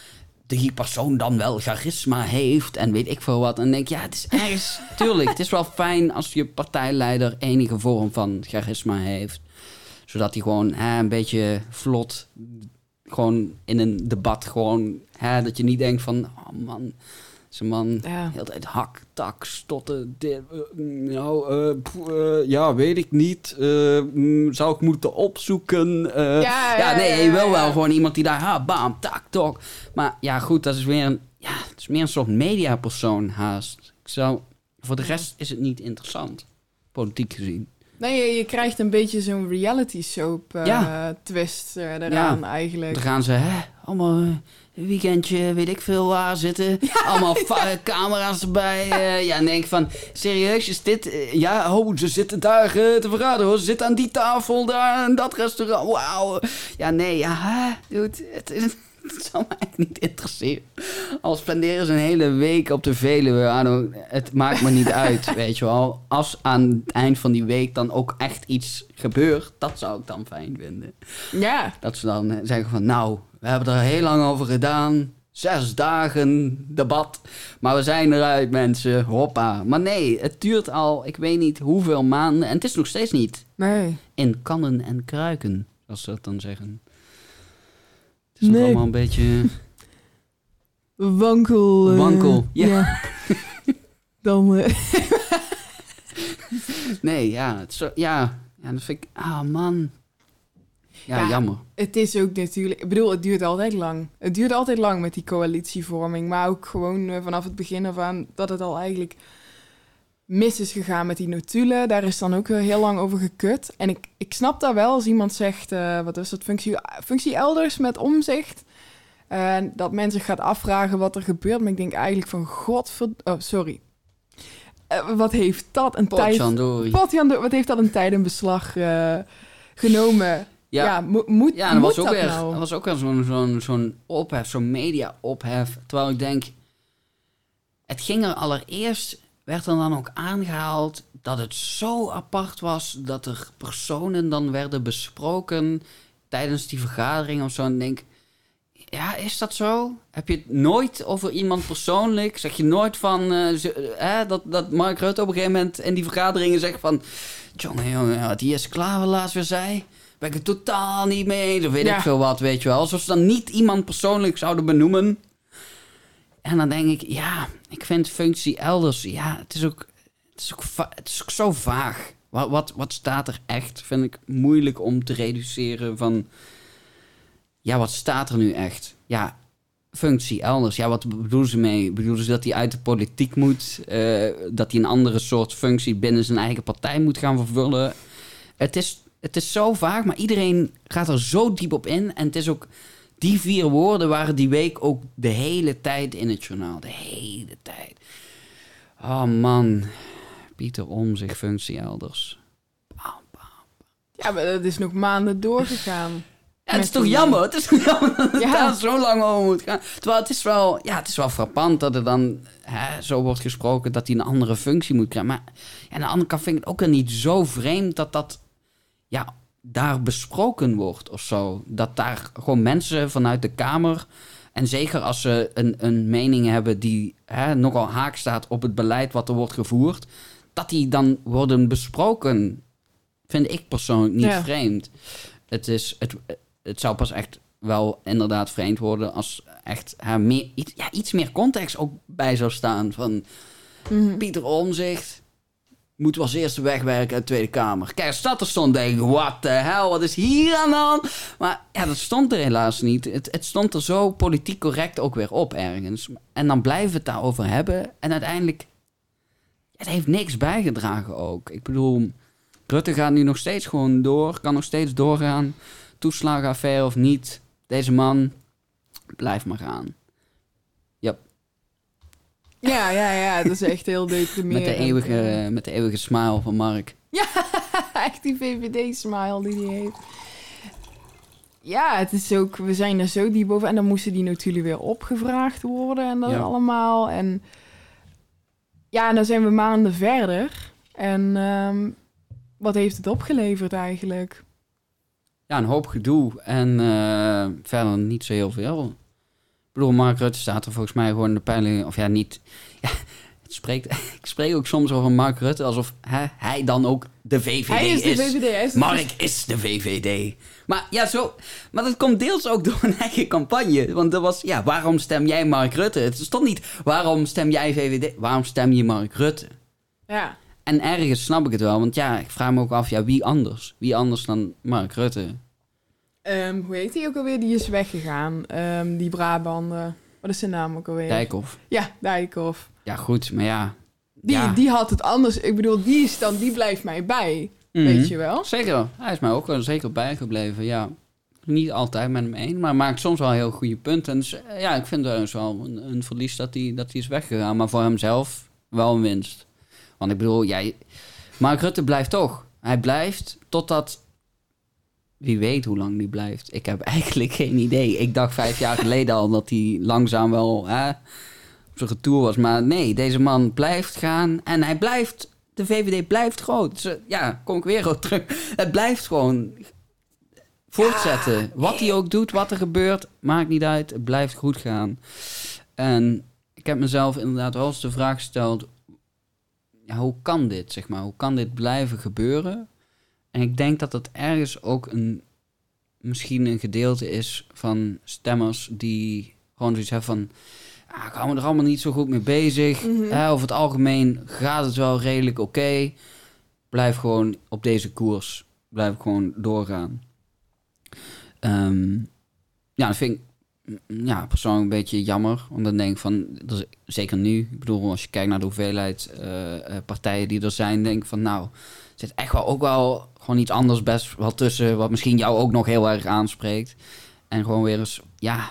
die persoon dan wel charisma heeft en weet ik veel wat. En denk ja, het is ergens... (laughs) tuurlijk, het is wel fijn als je partijleider enige vorm van charisma heeft. Zodat hij gewoon hè, een beetje vlot, gewoon in een debat gewoon... Hè, dat je niet denkt van, oh man, zo'n man... Ja. De hele tijd hak, tak, stotten. Dit, eh, nou, eh, pff, eh, ja, weet ik niet. Mm, zou ik moeten opzoeken? Ja, ja, ja, nee, ja, je wil ja. wel gewoon iemand die daar, ha, bam, tak, tok. Maar ja, goed, dat is weer een, ja, het is meer een soort mediapersoon haast. Ik zou, voor de rest is het niet interessant, politiek gezien. Nee, je, je krijgt een beetje zo'n reality soap twist eraan Ja. eigenlijk. Dan gaan ze, hè, allemaal weekendje, weet ik veel waar zitten. (laughs) Allemaal camera's erbij. eh, (laughs) ja, en denk van, serieus, is dit... eh, ja, oh, ze zitten daar eh, te verraden hoor. Ze zitten aan die tafel daar in dat restaurant. Wauw. Ja, nee, ja, dude, het, het, het zou mij echt niet interesseren. Al spenderen ze een hele week op de Veluwe, het maakt me niet uit, (laughs) weet je wel. Als aan het eind van die week dan ook echt iets gebeurt, dat zou ik dan fijn vinden. Ja. Dat ze dan zeggen van, nou, we hebben er heel lang over gedaan. Zes dagen debat. Maar we zijn eruit, mensen. Hoppa. Maar nee, het duurt al, ik weet niet hoeveel maanden. En het is nog steeds niet Nee. in kannen en kruiken, zoals ze dat dan zeggen. Het is nog Nee. allemaal een beetje... (laughs) Wankel. eh, Wankel, ja. (laughs) Dan... eh, nee, ja, zo, ja, ja, dat vind ik... Ah, man. Ja, Ja. jammer. Het is ook natuurlijk... Ik bedoel, het duurt altijd lang. Het duurt altijd lang met die coalitievorming. Maar ook gewoon eh, vanaf het begin af aan... dat het al eigenlijk mis is gegaan met die notulen. Daar is dan ook heel lang over gekut. En ik, ik snap dat wel als iemand zegt... eh, wat is dat, functie, functie elders met omzicht... En dat men zich gaat afvragen wat er gebeurt. Maar ik denk eigenlijk van... God, oh, sorry. Eh, wat heeft dat een tijd... Potjandori. Wat heeft dat een tijd in beslag eh, genomen? Ja, Ja, mo- moet, ja en moet was ook dat weer, nou? er was ook weer zo'n zo'n zo'n ophef, zo'n media-ophef. Terwijl ik denk, het ging er allereerst, werd er dan ook aangehaald dat het zo apart was dat er personen dan werden besproken tijdens die vergadering of zo. En ik denk, ja, is dat zo? Heb je het nooit over iemand persoonlijk? Zeg je nooit van eh, ze- eh, dat, dat Mark Rutte op een gegeven moment in die vergaderingen zegt van... Jongen, jongen, wat die is klaar laatst weer zei. Ben ik het totaal niet mee. Of weet Ja. ik veel wat, weet je wel. Alsof ze dan niet iemand persoonlijk zouden benoemen. En dan denk ik, ja, ik vind functie elders... Ja, het is ook, het is ook, het is ook zo vaag. Wat, wat, wat staat er echt? Vind ik moeilijk om te reduceren van... Ja, wat staat er nu echt? Ja, functie elders. Ja, wat bedoelen ze mee? Bedoelen ze dat hij uit de politiek moet? Eh, dat hij een andere soort functie binnen zijn eigen partij moet gaan vervullen? Het is, het is zo vaag, maar iedereen gaat er zo diep op in. En het is ook... Die vier woorden waren die week ook de hele tijd in het journaal. De hele tijd. Oh man. Pieter Omzicht, functie elders. Ja, maar dat is nog maanden doorgegaan. Ja, het is toch jammer? Het is toch jammer dat het Ja. daar zo lang over moet gaan. Terwijl het is wel, ja, het is wel frappant dat er dan hè, zo wordt gesproken dat hij een andere functie moet krijgen. Maar ja, aan de andere kant vind ik het ook niet zo vreemd dat dat ja, daar besproken wordt of zo. Dat daar gewoon mensen vanuit de Kamer, en zeker als ze een, een mening hebben die hè, nogal haak staat op het beleid wat er wordt gevoerd, dat die dan worden besproken. Vind ik persoonlijk niet Ja. vreemd. Het, is, het, het zou pas echt wel inderdaad vreemd worden als echt hè, meer, iets, ja, iets meer context ook bij zou staan. Van Mhm. Pieter Omzicht moeten we als eerste wegwerken uit de Tweede Kamer. Kijk, als er stond, denk ik, wat de hel, wat is hier aan de hand? Maar ja, dat stond er helaas niet. Het, het stond er zo politiek correct ook weer op ergens. En dan blijven we het daarover hebben. En uiteindelijk, het heeft niks bijgedragen ook. Ik bedoel, Rutte gaat nu nog steeds gewoon door, kan nog steeds doorgaan. Toeslagenaffaire of niet, deze man blijft maar gaan. Ja, ja, ja. Dat is echt heel deprimerend. Met de, eeuwige, met de eeuwige smile van Mark. (laughs) echt die VVD-smile die hij heeft. Ja, het is ook... We zijn er zo diep over. En dan moesten die natuurlijk weer opgevraagd worden en dat Ja. allemaal. En ja, en dan zijn we maanden verder. En ehm, wat heeft het opgeleverd eigenlijk? Ja, een hoop gedoe en eh, verder niet zo heel veel. Bedoel, Mark Rutte staat er volgens mij gewoon in de peilingen, of ja, niet. (laughs) Ja, het spreekt, (laughs) ik spreek ook soms over Mark Rutte alsof hè, hij dan ook de VVD hij is de VVD. Hij is de Mark is de VVD. Maar ja, zo. Maar dat komt deels ook (laughs) door een eigen campagne. Want er was, ja, waarom stem jij Mark Rutte? Het stond niet, waarom stem jij VVD? Waarom stem je Mark Rutte? Ja. En ergens snap ik het wel, want ja, ik vraag me ook af, ja, wie anders? Wie anders dan Mark Rutte? Ehm, hoe heet die ook alweer? Die is weggegaan. Ehm, die Brabander. Wat is zijn naam ook alweer? Dijkhoff. Ja, Dijkhoff. Ja, goed, maar ja. Die, ja. die had het anders. Ik bedoel, die is dan, die blijft mij bij. Mhm. Weet je wel? Zeker, hij is mij ook wel zeker bijgebleven, ja. Niet altijd met hem één, maar maakt soms wel heel goede punten. Dus ja, ik vind het dus wel een, een verlies dat hij, dat hij is weggegaan. Maar voor hemzelf wel een winst. Want ik bedoel, jij, Mark Rutte blijft toch. Hij blijft totdat... Wie weet hoe lang die blijft. Ik heb (laughs) eigenlijk geen idee. Ik dacht vijf jaar geleden al dat hij langzaam wel hè, op zijn retour was. Maar nee, deze man blijft gaan. En hij blijft... De VVD blijft groot. Dus, eh, ja, kom ik weer op terug. Het blijft gewoon voortzetten. Wat hij ook doet, wat er gebeurt, maakt niet uit. Het blijft goed gaan. En ik heb mezelf inderdaad wel eens de vraag gesteld... Ja, hoe kan dit, zeg maar? Hoe kan dit blijven gebeuren? En ik denk dat dat ergens ook een... Misschien een gedeelte is van stemmers die gewoon zoiets hebben van... ah, ik hou me er allemaal niet zo goed mee bezig. Mhm. Hè, over het algemeen gaat het wel redelijk oké. Blijf gewoon op deze koers. Blijf gewoon doorgaan. Ehm, ja, dat vind ik mm, ja, persoonlijk een beetje jammer. Want dan denk ik van, dat is, zeker nu, ik bedoel, als je kijkt naar de hoeveelheid eh, eh, partijen die er zijn, denk ik van, nou, zit echt wel ook wel gewoon iets anders best wel tussen, wat misschien jou ook nog heel erg aanspreekt. En gewoon weer eens, ja.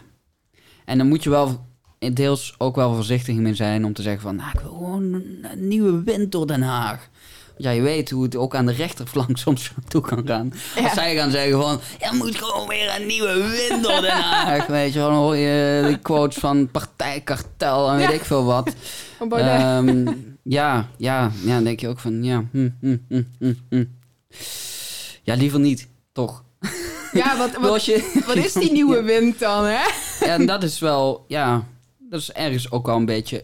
En dan moet je wel deels ook wel voorzichtig mee zijn om te zeggen van, nou, ik wil gewoon een, nieuwe wind door Den Haag. Want ja, je weet hoe het ook aan de rechterflank (laughs) soms toe kan gaan. Als zij gaan zeggen van, er moet gewoon weer een nieuwe wind door Den Haag. (laughs) weet je dan hoor je die quotes van partijkartel en weet Ja. ik veel wat. (laughs) Ehm, ja, ja, ja, dan denk je ook van, ja, hm, hm, hm, hm, hm. Ja, liever niet, toch? ja, wat, (laughs) wat, Als je, wat is die nieuwe wind dan, hè? en dat is wel, ja, dat is ergens ook wel een beetje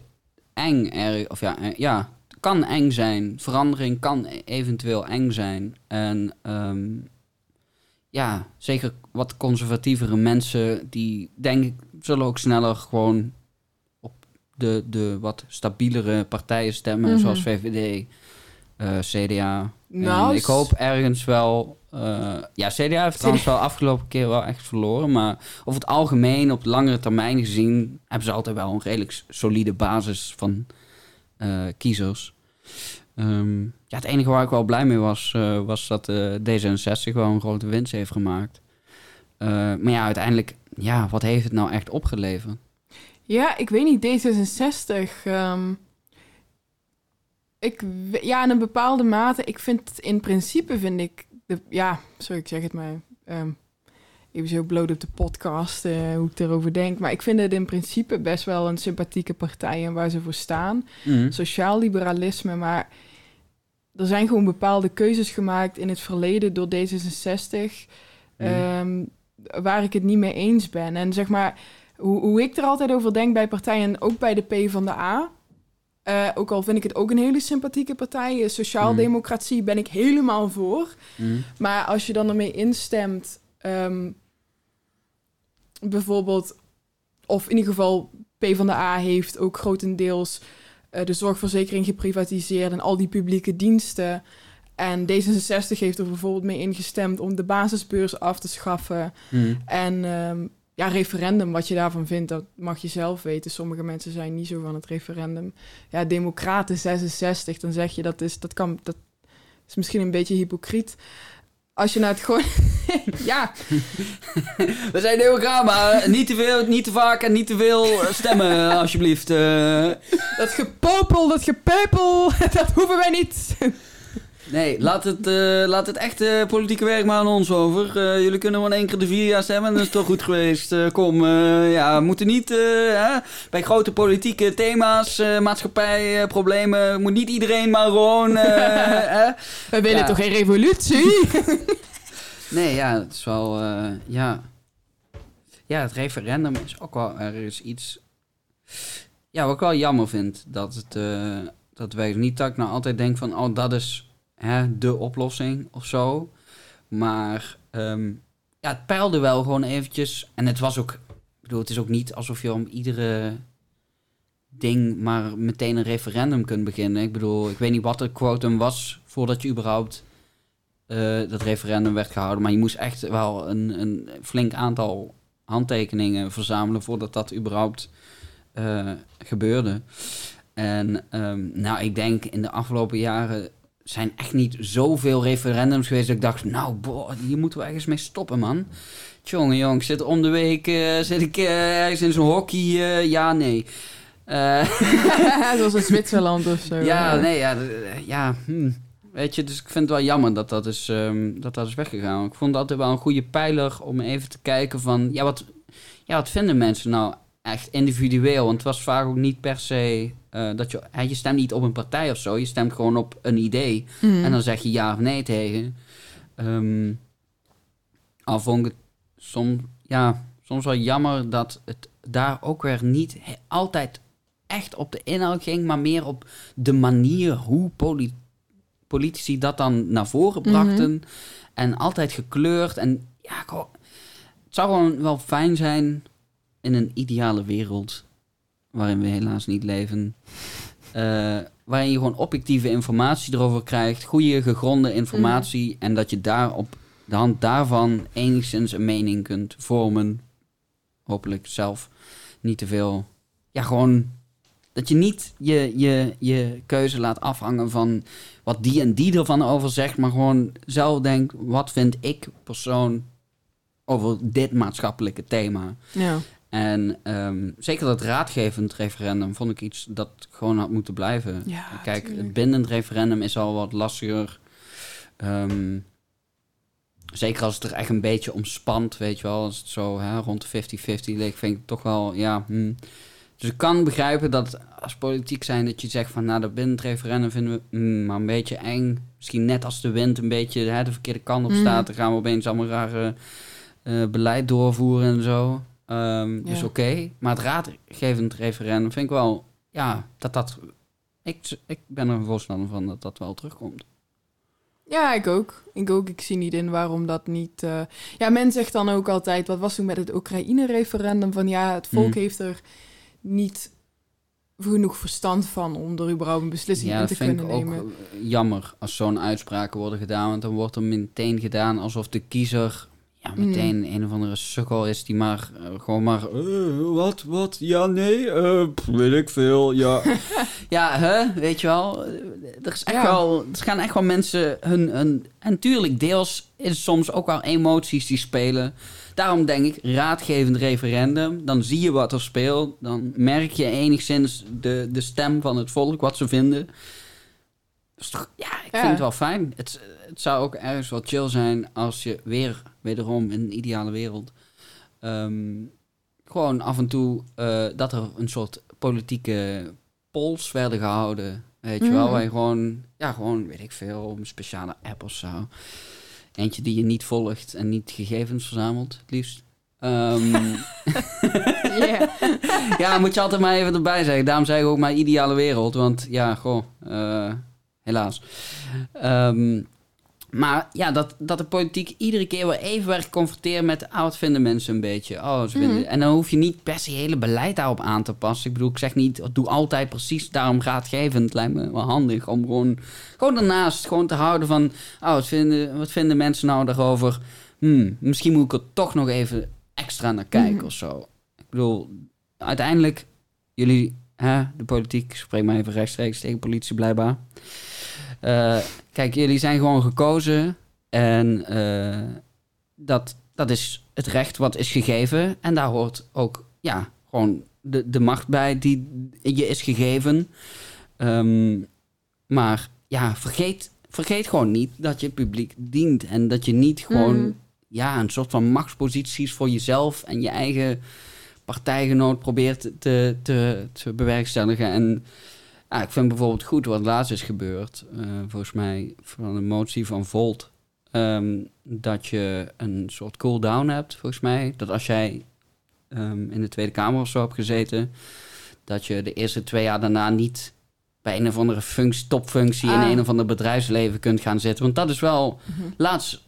eng. Erg, of ja, eh, ja, het kan eng zijn. Verandering kan eventueel eng zijn. En ehm, ja, zeker wat conservatievere mensen, die denk ik, zullen ook sneller gewoon op de, de wat stabielere partijen stemmen, Mhm. zoals VVD, eh, CDA. Nou, En ik hoop ergens wel. eh, ja, CDA heeft (laughs) trouwens wel afgelopen keer wel echt verloren. Maar over het algemeen, op langere termijn gezien, hebben ze altijd wel een redelijk solide basis van eh, kiezers. Ehm, ja, het enige waar ik wel blij mee was, eh, was dat eh, D66 wel een grote winst heeft gemaakt. Eh, maar ja, uiteindelijk, ja, wat heeft het nou echt opgeleverd? Ja, ik weet niet, D66. ehm, ik, ja, in een bepaalde mate. Ik vind het in principe, vind ik. De, ja, sorry, ik zeg het maar. ehm, even zo bloot op de podcast eh, hoe ik erover denk. Maar ik vind het in principe best wel een sympathieke partij en waar ze voor staan. Mhm. Sociaal liberalisme, maar er zijn gewoon bepaalde keuzes gemaakt in het verleden door D66. ehm, waar ik het niet mee eens ben. En zeg maar, hoe, hoe ik er altijd over denk bij partijen, ook bij de P van de A. eh, ook al vind ik het ook een hele sympathieke partij, eh, sociaaldemocratie ben ik helemaal voor. Mhm. Maar als je dan ermee instemt, ehm, bijvoorbeeld, of in ieder geval P van de A heeft ook grotendeels eh, de zorgverzekering geprivatiseerd en al die publieke diensten. En D66 heeft er bijvoorbeeld mee ingestemd om de basisbeurs af te schaffen. Mhm. En ehm, ja, referendum, wat je daarvan vindt, dat mag je zelf weten. Sommige mensen zijn niet zo van het referendum. Ja, Democraten 66, dan zeg je dat is, dat kan, dat is misschien een beetje hypocriet. Als je nou het gewoon, (laughs) ja, (laughs) We zijn democraat, maar niet te veel, niet te vaak en niet te veel stemmen, (laughs) alsjeblieft. Eh, dat gepopel, dat gepeupel, dat hoeven wij niet. Nee, laat het, eh, laat het echte politieke werk maar aan ons over. Eh, jullie kunnen gewoon één keer de vier jaar stemmen. Dat is toch goed geweest. Eh, kom, ja, we moeten niet hè, bij grote politieke thema's, eh maatschappij, eh, problemen, moet niet iedereen maar gewoon. (laughs) hè? We willen Ja. toch geen revolutie? (laughs) Nee, ja, het is wel, ja. Ja, het referendum is ook wel ergens iets. Ja, wat ik wel jammer vind, dat het, dat wij niet dat ik nou altijd denk van, oh, dat is de oplossing of zo. Maar ehm, ja, het peilde wel gewoon eventjes. En het was ook, ik bedoel, het is ook niet alsof je om iedere ding maar meteen een referendum kunt beginnen. Ik bedoel, ik weet niet wat de quotum was voordat je überhaupt eh, dat referendum werd gehouden. Maar je moest echt wel een, een flink aantal handtekeningen verzamelen voordat dat überhaupt eh, gebeurde. En ehm, nou, ik denk in de afgelopen jaren zijn echt niet zoveel referendums geweest dat ik dacht, nou, boah, hier moeten we ergens mee stoppen, man. Jongen, jong, ik zit om de week eh, zit ik eh, ergens in zo'n hockey, eh, ja, nee. (laughs) Zoals in Zwitserland of zo. ja, nee, ja, ja, hm. weet je, dus ik vind het wel jammer dat dat is, ehm, dat dat is weggegaan. Ik vond dat altijd wel een goede pijler om even te kijken van, ja, wat, ja, wat vinden mensen nou echt individueel? Want het was vaak ook niet per se eh, dat je, je stemt niet op een partij of zo, je stemt gewoon op een idee. Mhm. En dan zeg je ja of nee tegen. Ehm, al vond ik het soms, ja, soms wel jammer dat het daar ook weer niet altijd echt op de inhoud ging, maar meer op de manier hoe poli- politici dat dan naar voren brachten. En altijd gekleurd. En ja, het zou gewoon wel fijn zijn in een ideale wereld. Waarin we helaas niet leven. eh, waarin je gewoon objectieve informatie erover krijgt, goede gegronde informatie. En dat je daar op de hand daarvan enigszins een mening kunt vormen. Hopelijk zelf niet te veel. Ja, gewoon dat je niet je, je, je keuze laat afhangen van wat die en die ervan over zegt, maar gewoon zelf denkt, wat vind ik persoon over dit maatschappelijke thema? Ja. En ehm, zeker dat raadgevend referendum vond ik iets dat gewoon had moeten blijven. Ja, Kijk, tuurlijk. het bindend referendum is al wat lastiger. Ehm, zeker als het er echt een beetje omspant, weet je wel. Als het zo hè, rond de 50-50 ligt, vind ik het toch wel, ja... hm. Dus ik kan begrijpen dat als politiek zijn dat je zegt van... nou, dat bindend referendum vinden we hm, maar een beetje eng. Misschien net als de wind een beetje hè, de verkeerde kant op Mhm. staat... dan gaan we opeens allemaal rare eh, beleid doorvoeren en zo. Dus Ja. oké, maar het raadgevend referendum vind ik wel... ja, dat dat... Ik, ik ben er een voorstander van dat dat wel terugkomt. Ja, ik ook. Ik ook. Ik zie niet in waarom dat niet... eh, Ja, men zegt dan ook altijd... Wat was toen met het Oekraïne-referendum? Van ja, het volk Mhm. heeft er niet genoeg verstand van... om er überhaupt een beslissing Ja, in te vind ik kunnen ook nemen. eh, jammer als zo'n uitspraken worden gedaan. Want dan wordt er meteen gedaan alsof de kiezer ja, Mm. meteen een of andere sukkel is die maar eh, gewoon maar... eh, wat, wat, ja, nee, eh, pff, weet ik veel, ja. (laughs) ja, hè, weet je wel. Eh, Er, is echt Ja. wel, er gaan echt wel mensen hun, hun... En natuurlijk, deels is soms ook wel emoties die spelen. Daarom denk ik, raadgevend referendum. Dan zie je wat er speelt. Dan merk je enigszins de, de stem van het volk, wat ze vinden. Toch, ja, ik Ja. vind het wel fijn. Het, het zou ook ergens wel chill zijn als je weer, wederom in een ideale wereld... ehm, gewoon af en toe eh, dat er een soort politieke polls werden gehouden. Weet je wel, waar je gewoon, ja, gewoon, weet ik veel, een speciale app of zo. Eentje die je niet volgt en niet gegevens verzamelt, het liefst. Ehm, (laughs) Ja. (laughs) ja, moet je altijd maar even erbij zeggen. Daarom zeg ik ook mijn ideale wereld. Want ja, goh, eh, helaas. Ehm, maar ja, dat, dat de politiek iedere keer weer even werd confronteren met... ah, wat vinden mensen een beetje? Oh, ze vinden... Mhm. En dan hoef je niet per se hele beleid daarop aan te passen. Ik bedoel, ik zeg niet, doe altijd precies daarom raadgevend. Lijkt me wel handig om gewoon, gewoon daarnaast gewoon te houden van... oh, wat vinden, wat vinden mensen nou daarover? Hmm, misschien moet ik er toch nog even extra naar kijken Mhm. of zo. Ik bedoel, uiteindelijk, jullie, hè, de politiek, spreek maar even rechtstreeks tegen politie blijkbaar. Eh, kijk, jullie zijn gewoon gekozen en eh, dat, dat is het recht wat is gegeven. En daar hoort ook, ja, gewoon de, de macht bij die je is gegeven. Ehm, maar ja, vergeet, vergeet gewoon niet dat je het publiek dient en dat je niet gewoon Mhm. ja, een soort van machtsposities voor jezelf en je eigen partijgenoot probeert te, te, te bewerkstelligen. En ja, ik vind bijvoorbeeld goed wat laatst is gebeurd, eh, volgens mij van een motie van Volt, ehm, dat je een soort cool-down hebt, volgens mij. Dat als jij ehm, in de Tweede Kamer of zo hebt gezeten, dat je de eerste twee jaar daarna niet bij een of andere functie, topfunctie in Ah. een of ander bedrijfsleven kunt gaan zitten. Want dat is wel Mhm. laatst,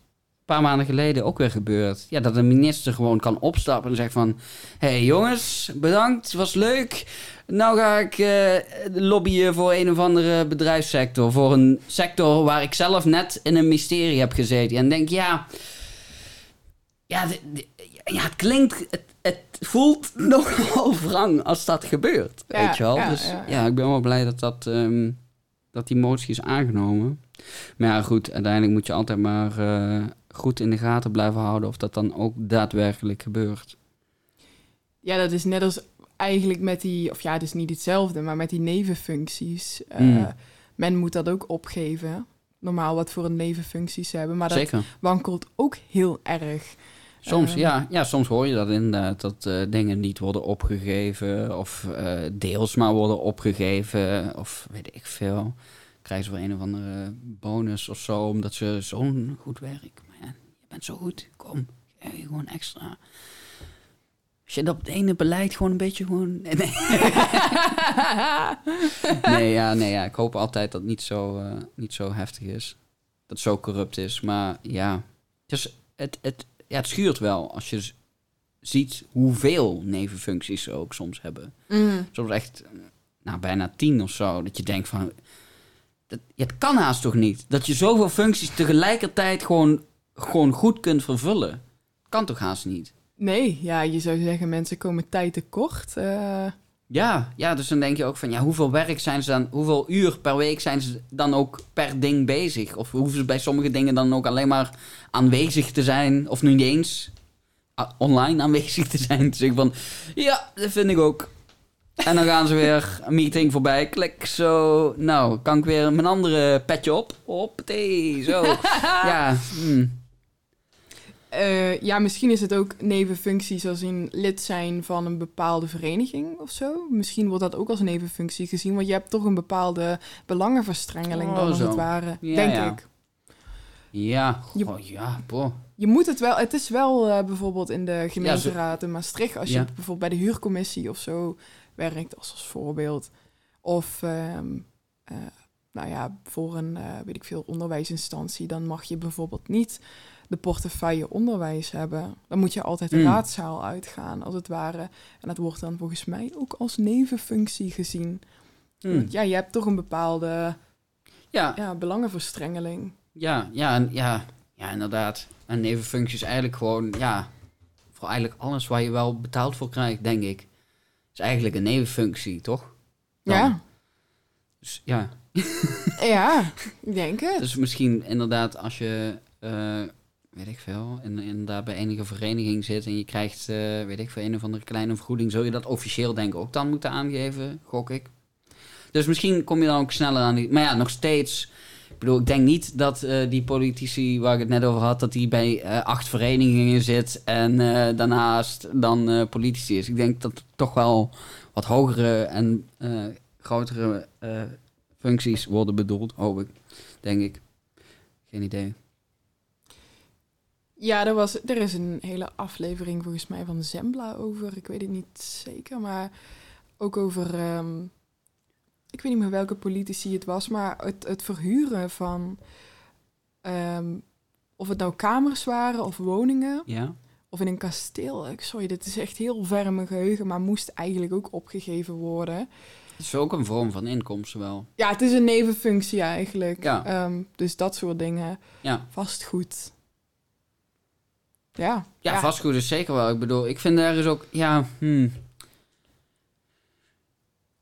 paar maanden geleden, ook weer gebeurd. Ja, dat een minister gewoon kan opstappen en zegt van... Hé hey jongens, bedankt, het was leuk. Nou ga ik eh, lobbyen voor een of andere bedrijfssector. Voor een sector waar ik zelf net in een mysterie heb gezeten. En denk, ja... Ja, de- de- ja het klinkt... Het, het voelt (laughs) nogal wrang als dat gebeurt. Ja, weet je wel? ja, dus ja, ja, ja. ik ben wel blij dat, dat, ehm, dat die motie is aangenomen. Maar ja, goed, uiteindelijk moet je altijd maar eh, goed in de gaten blijven houden of dat dan ook daadwerkelijk gebeurt. Ja, dat is net als eigenlijk met die... Of ja, het is niet hetzelfde, maar met die nevenfuncties. Mm. Men moet dat ook opgeven. Normaal wat voor een nevenfuncties ze hebben. Maar dat Zeker. wankelt ook heel erg. Soms, Ehm. ja, ja, soms hoor je dat inderdaad, dat eh, dingen niet worden opgegeven of eh, deels maar worden opgegeven of weet ik veel. Krijgen ze wel een of andere bonus of zo, omdat ze zo'n goed werk. Bent zo goed, kom, gewoon extra. Als je dat op het ene beleid gewoon een beetje gewoon... Nee, nee. (laughs) nee, ja, nee, ja, ik hoop altijd dat het niet zo, eh, niet zo heftig is. Dat het zo corrupt is. Maar ja, dus het, het, ja, het schuurt wel als je, ziet hoeveel nevenfuncties ze ook soms hebben. Mm. Soms echt, nou, bijna tien of zo. Dat je denkt van, dat, het kan haast toch niet? Dat je zoveel functies tegelijkertijd gewoon, gewoon goed kunt vervullen. Kan toch haast niet? Nee, ja, je zou zeggen mensen komen tijd tekort. Eh Ja, ja, dus dan denk je ook van, ja, hoeveel werk zijn ze dan, hoeveel uur per week zijn ze dan ook per ding bezig? Of hoeven ze bij sommige dingen dan ook alleen maar aanwezig te zijn, of niet eens online aanwezig te zijn? (laughs) Dus ik van, ja, dat vind ik ook. En dan gaan ze weer een meeting voorbij, klik, zo, nou, kan ik weer mijn andere petje op? Hoppatee, zo. (laughs) ja, hmm. Eh, ja, misschien is het ook nevenfuncties als in lid zijn van een bepaalde vereniging of zo. Misschien wordt dat ook als nevenfunctie gezien, want je hebt toch een bepaalde belangenverstrengeling Oh, dan als het ware, Ja, denk ja. ik. ja, Je- goh, ja, boh. Je moet het wel, het is wel eh, bijvoorbeeld in de gemeenteraad in Maastricht, als je Ja. bijvoorbeeld bij de huurcommissie of zo werkt, als, als voorbeeld. Of, ehm, eh, nou ja, voor een, weet ik veel, onderwijsinstantie, dan mag je bijvoorbeeld niet de portefeuille onderwijs hebben. Dan moet je altijd de Mm. raadzaal uitgaan, als het ware. En dat wordt dan volgens mij ook als nevenfunctie gezien. Want Ja, je hebt toch een bepaalde Ja, ja, belangenverstrengeling. Ja, ja, en- ja, ja, inderdaad. En nevenfunctie is eigenlijk gewoon, ja, voor eigenlijk alles waar je wel betaald voor krijgt, denk ik. Is eigenlijk een nevenfunctie, toch? Dan. Ja, Dus ja, ja, (laughs) ik denk het. dus misschien inderdaad als je, eh, weet ik veel, in, inderdaad bij enige vereniging zit en je krijgt, eh, weet ik veel, een of andere kleine vergoeding, zul je dat officieel denk ik ook dan moeten aangeven, gok ik. Dus misschien kom je dan ook sneller aan die, maar ja, nog steeds... Ik bedoel, ik denk niet dat eh, die politici waar ik het net over had, dat die bij eh, acht verenigingen zit en daarnaast dan politici is. Ik denk dat toch wel wat hogere en grotere functies worden bedoeld, hoop ik. Denk ik. Geen idee. Ja, er, was, er is een hele aflevering volgens mij van Zembla over. Ik weet het niet zeker, maar ook over... ehm, ik weet niet meer welke politici het was, maar het, het verhuren van... ehm, of het nou kamers waren of woningen, Ja? of in een kasteel. Ik- Sorry, dit is echt heel ver in mijn geheugen, maar moest eigenlijk ook opgegeven worden. Het is ook een vorm van inkomsten wel. Ja, het is een nevenfunctie eigenlijk. Ja. Ehm, dus dat soort dingen. Ja. Vastgoed. Ja. Ja, vastgoed is zeker wel. Ik bedoel, ik vind er is ook, ja, hmm.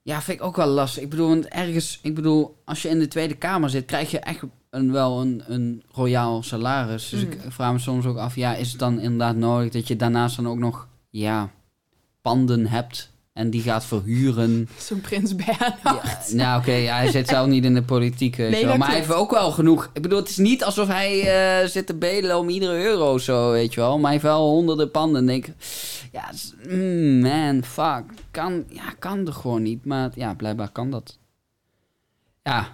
Ja, vind ik ook wel lastig. Ik bedoel, want ergens, ik bedoel, als je in de Tweede Kamer zit, krijg je echt een, wel een, een royaal salaris. Dus Mm. ik vraag me soms ook af, ja, is het dan inderdaad nodig dat je daarnaast dan ook nog, ja, panden hebt en die gaat verhuren? Zo'n prins Bernhard. Ja, nou, oké, ja, hij zit (laughs) zelf niet in de politiek, Nee, Maar hij heeft ook wel genoeg. Ik bedoel, het is niet alsof hij eh, zit te bedelen om iedere euro of zo, weet je wel. Maar hij heeft wel honderden panden. En denk ik, ja, mm, man, fuck. Kan, ja, kan er gewoon niet. Maar ja, blijkbaar kan dat. Ja,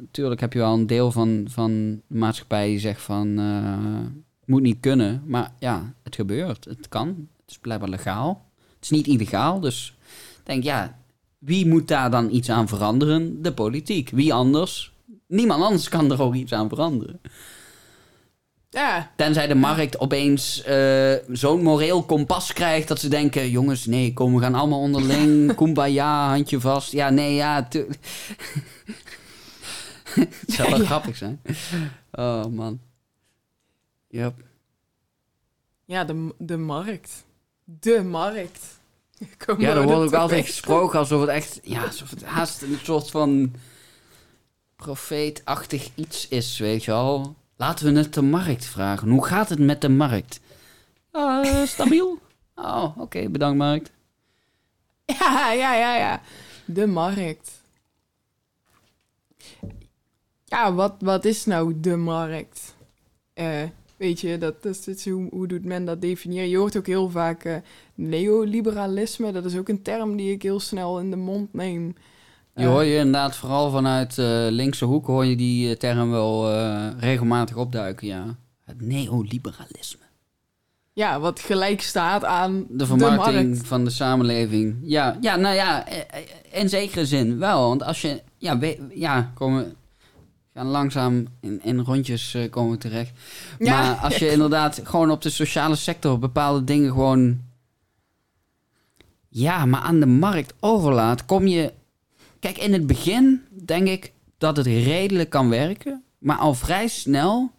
natuurlijk heb je wel een deel van, van de maatschappij die zegt van, eh, moet niet kunnen. Maar ja, het gebeurt. Het kan. Het is blijkbaar legaal. Het is niet illegaal, dus ik denk, ja, wie moet daar dan iets aan veranderen? De politiek. Wie anders? Niemand anders kan er ook iets aan veranderen. Ja, Tenzij de markt opeens eh, zo'n moreel kompas krijgt dat ze denken: jongens, nee, kom, we gaan allemaal onderling. (laughs) Kumbaya, handje vast. Ja, nee, ja. (laughs) Het zou wel Ja. grappig zijn. Oh man. Yep. ja de, de markt. De markt. (laughs) Komen Ja, er wordt ook altijd gesproken alsof het echt, ja, alsof het haast een soort van profeetachtig iets is, weet je wel. Laten we het de markt vragen. Hoe gaat het met de markt? Eh, stabiel. (laughs) Oh, oké, bedankt markt. Ja, ja, ja, ja. De markt. Ja, wat, wat is nou de markt? Eh, weet je, dat, dat is, hoe, hoe doet men dat definiëren? Je hoort ook heel vaak eh, neoliberalisme. Dat is ook een term die ik heel snel in de mond neem. Je Eh, hoor je inderdaad vooral vanuit eh, linkse hoek hoor je die eh, term wel eh, regelmatig opduiken, ja. Het neoliberalisme. ja, wat gelijk staat aan De vermarkting markt. van de samenleving. Ja, ja, nou ja, eh, eh, in zekere zin wel. Want als je, ja, we, ja komen, gaan langzaam in, in rondjes eh, komen terecht. Ja. Maar als je (laughs) inderdaad gewoon op de sociale sector bepaalde dingen gewoon... Ja, maar aan de markt overlaat, kom je... Kijk, in het begin denk ik dat het redelijk kan werken. Maar al vrij snel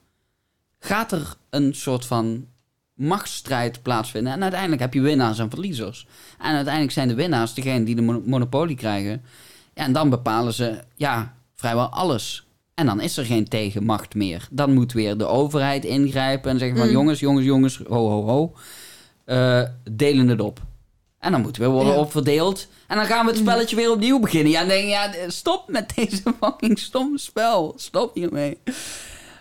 gaat er een soort van machtsstrijd plaatsvinden. En uiteindelijk heb je winnaars en verliezers. En uiteindelijk zijn de winnaars degene die de mon- monopolie krijgen. Ja, en dan bepalen ze, ja, vrijwel alles. En dan is er geen tegenmacht meer. Dan moet weer de overheid ingrijpen en zeggen van... Mm. jongens, jongens, jongens, ho, ho, ho. eh, delen het op. En dan moet weer worden Ja. opverdeeld. En dan gaan we het spelletje weer opnieuw beginnen. Ja, dan denk je, ja, stop met deze (laughs) fucking stom spel. Stop hiermee.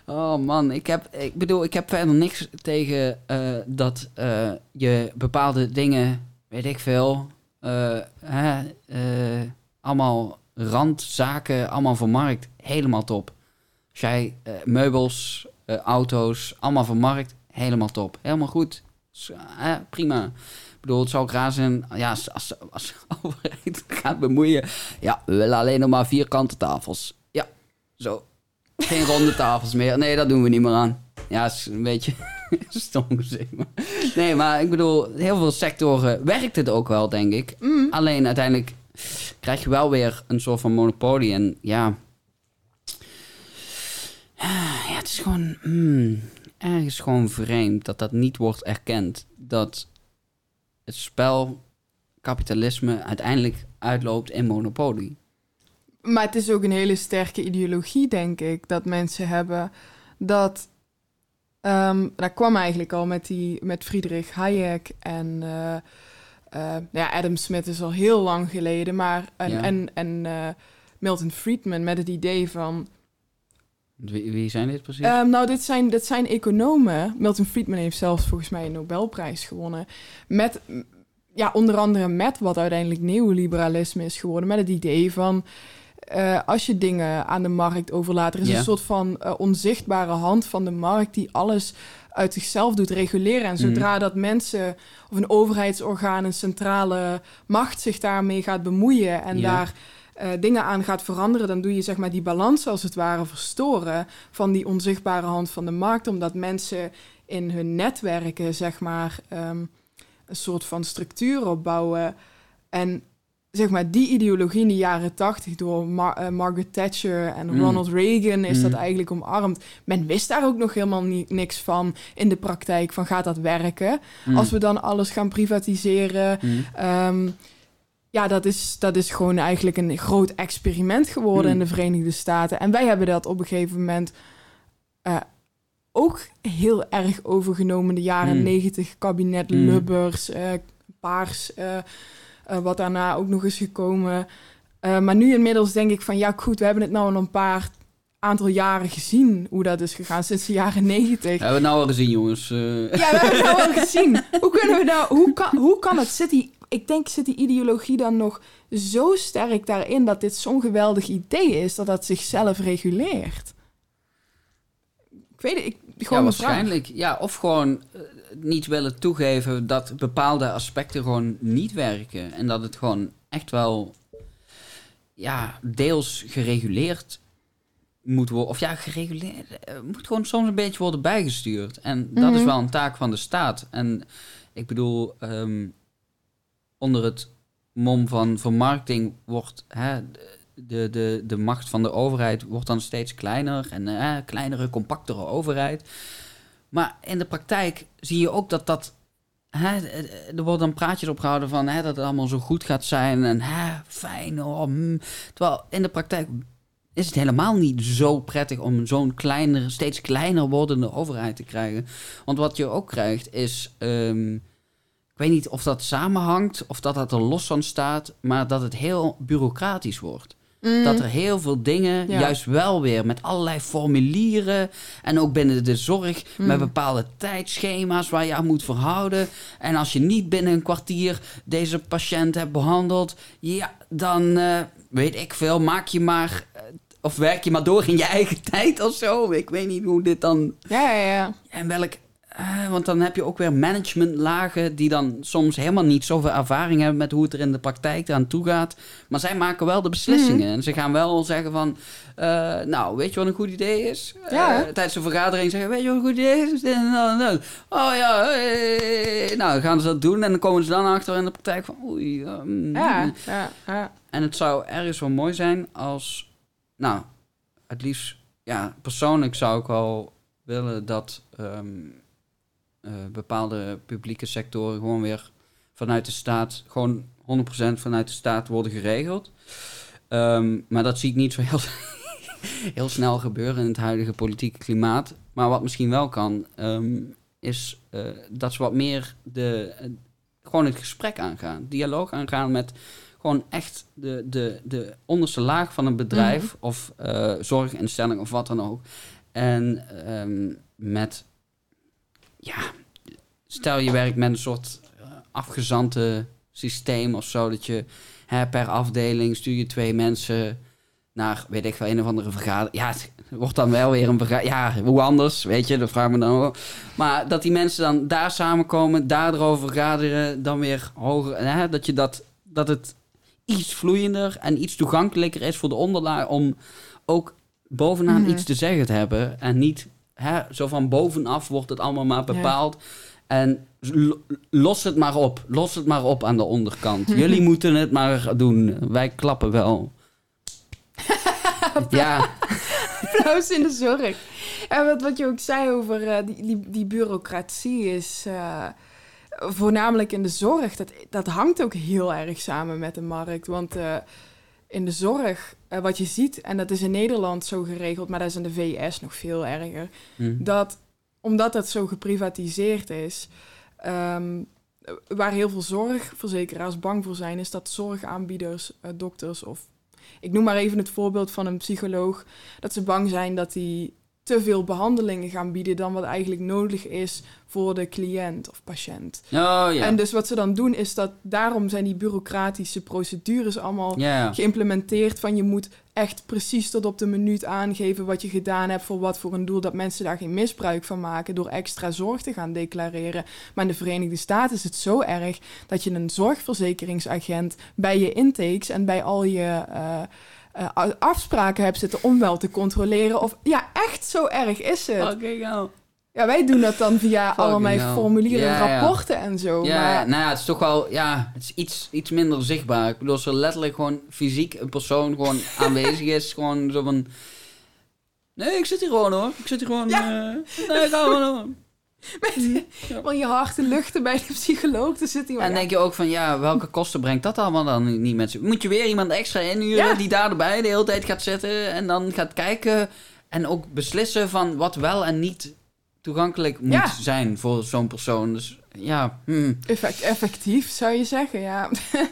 Oh man, ik heb, ik bedoel, ik heb verder niks tegen eh, dat eh, je bepaalde dingen, weet ik veel, hè, allemaal randzaken, allemaal vermarkt. Helemaal top. Als jij eh, meubels, eh, auto's, allemaal vermarkt, helemaal top. Helemaal goed. Eh, prima. Ik bedoel, het zou ook raar zijn ja, als, als, als (laughs) de overheid gaat bemoeien. Ja, we willen alleen nog maar vierkante tafels. Ja, zo. Geen ronde tafels meer. Nee, dat doen we niet meer aan. Ja, is een beetje (laughs) stom gezegd. Maar. Nee, maar ik bedoel, heel veel sectoren werkt het ook wel, denk ik. Mm. Alleen uiteindelijk krijg je wel weer een soort van monopolie. En ja. Ja, het is gewoon. hmm, ergens gewoon vreemd dat dat niet wordt erkend. Dat het spel kapitalisme uiteindelijk uitloopt in monopolie. Maar het is ook een hele sterke ideologie, denk ik, dat mensen hebben. Dat, dat kwam eigenlijk al met, die, met Friedrich Hayek en eh, eh, ja, Adam Smith is al heel lang geleden, maar en, Ja. en, en eh, Milton Friedman met het idee van, Wie, wie zijn dit precies? Ehm, nou, dit zijn, dit zijn economen. Milton Friedman heeft zelfs volgens mij een Nobelprijs gewonnen. Met, ja, onder andere met wat uiteindelijk neoliberalisme is geworden. Met het idee van, eh, als je dingen aan de markt overlaat... er is een soort van eh, onzichtbare hand van de markt... die alles uit zichzelf doet reguleren. En zodra dat mensen of een overheidsorgaan... een centrale macht zich daarmee gaat bemoeien... en daar eh, dingen aan gaat veranderen, dan doe je zeg maar die balans als het ware verstoren van die onzichtbare hand van de markt, omdat mensen in hun netwerken zeg maar ehm, een soort van structuur opbouwen. En zeg maar die ideologie in de jaren tachtig door Mar- eh, Margaret Thatcher en Mm. Ronald Reagan is Mm. dat eigenlijk omarmd. Men wist daar ook nog helemaal ni- niks van in de praktijk van gaat dat werken Mm. als we dan alles gaan privatiseren. Mm. Ehm, ja, dat is, dat is gewoon eigenlijk een groot experiment geworden in de Verenigde Staten. En wij hebben dat op een gegeven moment eh, ook heel erg overgenomen. De jaren negentig, kabinet. Lubbers, eh, Paars, wat daarna ook nog is gekomen. Eh, maar nu inmiddels denk ik van, ja goed, we hebben het nou al een paar aantal jaren gezien hoe dat is gegaan, sinds de jaren negentig. Hebben we het nou al gezien, jongens? Eh, Ja, we hebben het nou al gezien. Hoe kunnen we nou, hoe kan, hoe kan het? Zit die, ik denk, zit die ideologie dan nog zo sterk daarin dat dit zo'n geweldig idee is dat dat zichzelf reguleert? Ik weet het, ik, gewoon waarschijnlijk. Ja, of gewoon eh, niet willen toegeven dat bepaalde aspecten gewoon niet werken. En dat het gewoon echt wel ja, deels gereguleerd moet worden. Of ja, gereguleerd. eh, moet gewoon soms een beetje worden bijgestuurd. En dat is Mhm. wel een taak van de staat. En ik bedoel, ehm, onder het mom van vermarkting wordt hè, de, de, de macht van de overheid wordt dan steeds kleiner. En eh, kleinere, compactere overheid. Maar in de praktijk zie je ook dat dat. Hè, er worden dan praatjes opgehouden van hè, dat het allemaal zo goed gaat zijn. En hè, fijn. Oh, mm. Terwijl in de praktijk is het helemaal niet zo prettig om zo'n kleiner, steeds kleiner wordende overheid te krijgen. Want wat je ook krijgt is. ehm, ik weet niet of dat samenhangt of dat dat er los van staat, maar dat het heel bureaucratisch wordt. Mm. Dat er heel veel dingen, Ja. juist wel weer met allerlei formulieren en ook binnen de zorg Mm. met bepaalde tijdschema's waar je aan moet verhouden. En als je niet binnen een kwartier deze patiënt hebt behandeld, ja, dan eh, weet ik veel, maak je maar eh, of werk je maar door in je eigen (laughs) tijd of zo. Ik weet niet hoe dit dan Ja, ja, ja. en welk. Eh, want dan heb je ook weer managementlagen die dan soms helemaal niet zoveel ervaring hebben met hoe het er in de praktijk aan toe gaat. Maar zij maken wel de beslissingen. Mhm. En ze gaan wel zeggen van, eh, nou, weet je wat een goed idee is? Ja. Eh, tijdens een vergadering zeggen, weet je wat een goed idee is? Oh ja, nou, dan gaan ze dat doen en dan komen ze dan achter in de praktijk van, oei. ja, mm, Ja, ja, ja. en het zou ergens wel mooi zijn als, nou, het liefst, ja, persoonlijk zou ik wel willen dat ehm, eh, bepaalde publieke sectoren gewoon weer vanuit de staat, gewoon 100% vanuit de staat worden geregeld. Ehm, maar dat zie ik niet zo heel, (laughs) heel snel gebeuren in het huidige politieke klimaat. Maar wat misschien wel kan, ehm, is eh, dat ze wat meer de, eh, gewoon het gesprek aangaan, dialoog aangaan met gewoon echt de, de, de onderste laag van een bedrijf of eh, zorginstelling of wat dan ook. En ehm, met, ja, stel je werkt met een soort eh, afgezante systeem of zo, dat je hè, per afdeling stuur je twee mensen naar, weet ik wel, een of andere vergadering. Ja, het wordt dan wel weer een vergadering. Ja, hoe anders, weet je, dat vraag me dan ook. Maar dat die mensen dan daar samenkomen, daar erover vergaderen, dan weer hoger. Hè, dat je dat, dat het iets vloeiender en iets toegankelijker is voor de onderlaag om ook bovenaan Mhm. iets te zeggen te hebben. En niet hè, zo van bovenaf wordt het allemaal maar Ja. bepaald. En lo- los het maar op. Los het maar op aan de onderkant. (laughs) Jullie moeten het maar doen. Wij klappen wel. (laughs) ja, applaus in de zorg. En wat, wat je ook zei over eh, die, die, die bureaucratie is... eh, voornamelijk in de zorg, dat, dat hangt ook heel erg samen met de markt. Want eh, in de zorg, eh, wat je ziet, en dat is in Nederland zo geregeld... maar dat is in de VS nog veel erger... Hm. dat omdat het zo geprivatiseerd is... ehm, waar heel veel zorgverzekeraars bang voor zijn... is dat zorgaanbieders, eh, dokters of... Ik noem maar even het voorbeeld van een psycholoog... dat ze bang zijn dat die te veel behandelingen gaan bieden... dan wat eigenlijk nodig is voor de cliënt of patiënt. Oh ja. En dus wat ze dan doen is dat... daarom zijn die bureaucratische procedures allemaal geïmplementeerd van je moet echt precies tot op de minuut aangeven wat je gedaan hebt voor wat voor een doel, dat mensen daar geen misbruik van maken door extra zorg te gaan declareren. Maar in de Verenigde Staten is het zo erg dat je een zorgverzekeringsagent bij je intakes en bij al je eh, eh, afspraken hebt zitten om wel te controleren of ja, echt zo erg is het. Fucking hell. Ja, wij doen dat dan via allerlei hell. formulieren, Ja, ja. rapporten en zo. Ja, maar, nou ja, het is toch wel, ja, het is iets, iets minder zichtbaar. Ik bedoel, als er letterlijk gewoon fysiek een persoon gewoon (laughs) aanwezig is, gewoon zo van... Nee, ik zit hier gewoon hoor. Ik zit hier gewoon... Ja. eh, nee, ik ga gewoon hoor. Van je hart te luchten bij de psycholoog, dan zit hij En dan denk je ook van, ja, welke kosten brengt dat allemaal dan niet met zich? Moet je weer iemand extra inhuren Ja. die daar erbij de hele tijd gaat zitten en dan gaat kijken en ook beslissen van wat wel en niet toegankelijk moet Ja. zijn voor zo'n persoon. Dus ja, hmm. Effect- effectief, zou je zeggen, ja. (laughs)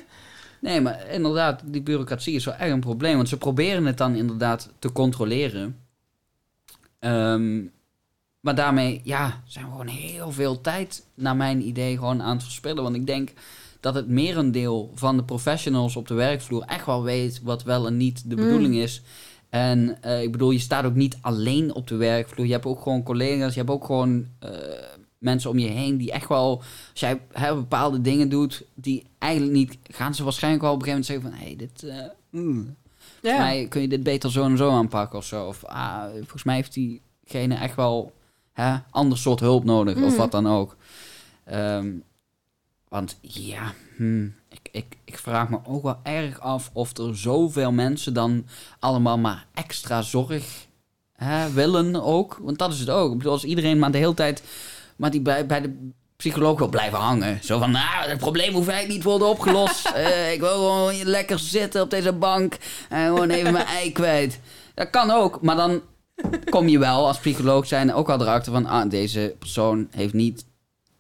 Nee, maar inderdaad, die bureaucratie is wel echt een probleem. Want ze proberen het dan inderdaad te controleren. Ehm, maar daarmee, ja, zijn we gewoon heel veel tijd, naar mijn idee, gewoon aan het verspillen. Want ik denk dat het merendeel van de professionals op de werkvloer echt wel weet wat wel en niet de Mm. bedoeling is. En eh, ik bedoel, je staat ook niet alleen op de werkvloer. Je hebt ook gewoon collega's, je hebt ook gewoon eh, mensen om je heen die echt wel, als jij hè, bepaalde dingen doet, die eigenlijk niet, gaan ze waarschijnlijk wel op een gegeven moment zeggen van, hé, hey, dit, eh, mm, volgens mij kun je dit beter zo en zo aanpakken of zo. Of ah, volgens mij heeft diegene echt wel hè, ander soort hulp nodig of Mhm. wat dan ook. Ehm, want ja, hmm, ik, ik, ik vraag me ook wel erg af of er zoveel mensen dan allemaal maar extra zorg hè, willen ook. Want dat is het ook. Ik bedoel, als iedereen maar de hele tijd maar die bij, bij de psycholoog wil blijven hangen. Zo van, nou, het probleem hoeft eigenlijk niet worden opgelost. (laughs) Eh, ik wil gewoon lekker zitten op deze bank en gewoon even mijn ei kwijt. Dat kan ook, maar dan kom je wel als psycholoog zijn ook al erachter van, ah, deze persoon heeft niet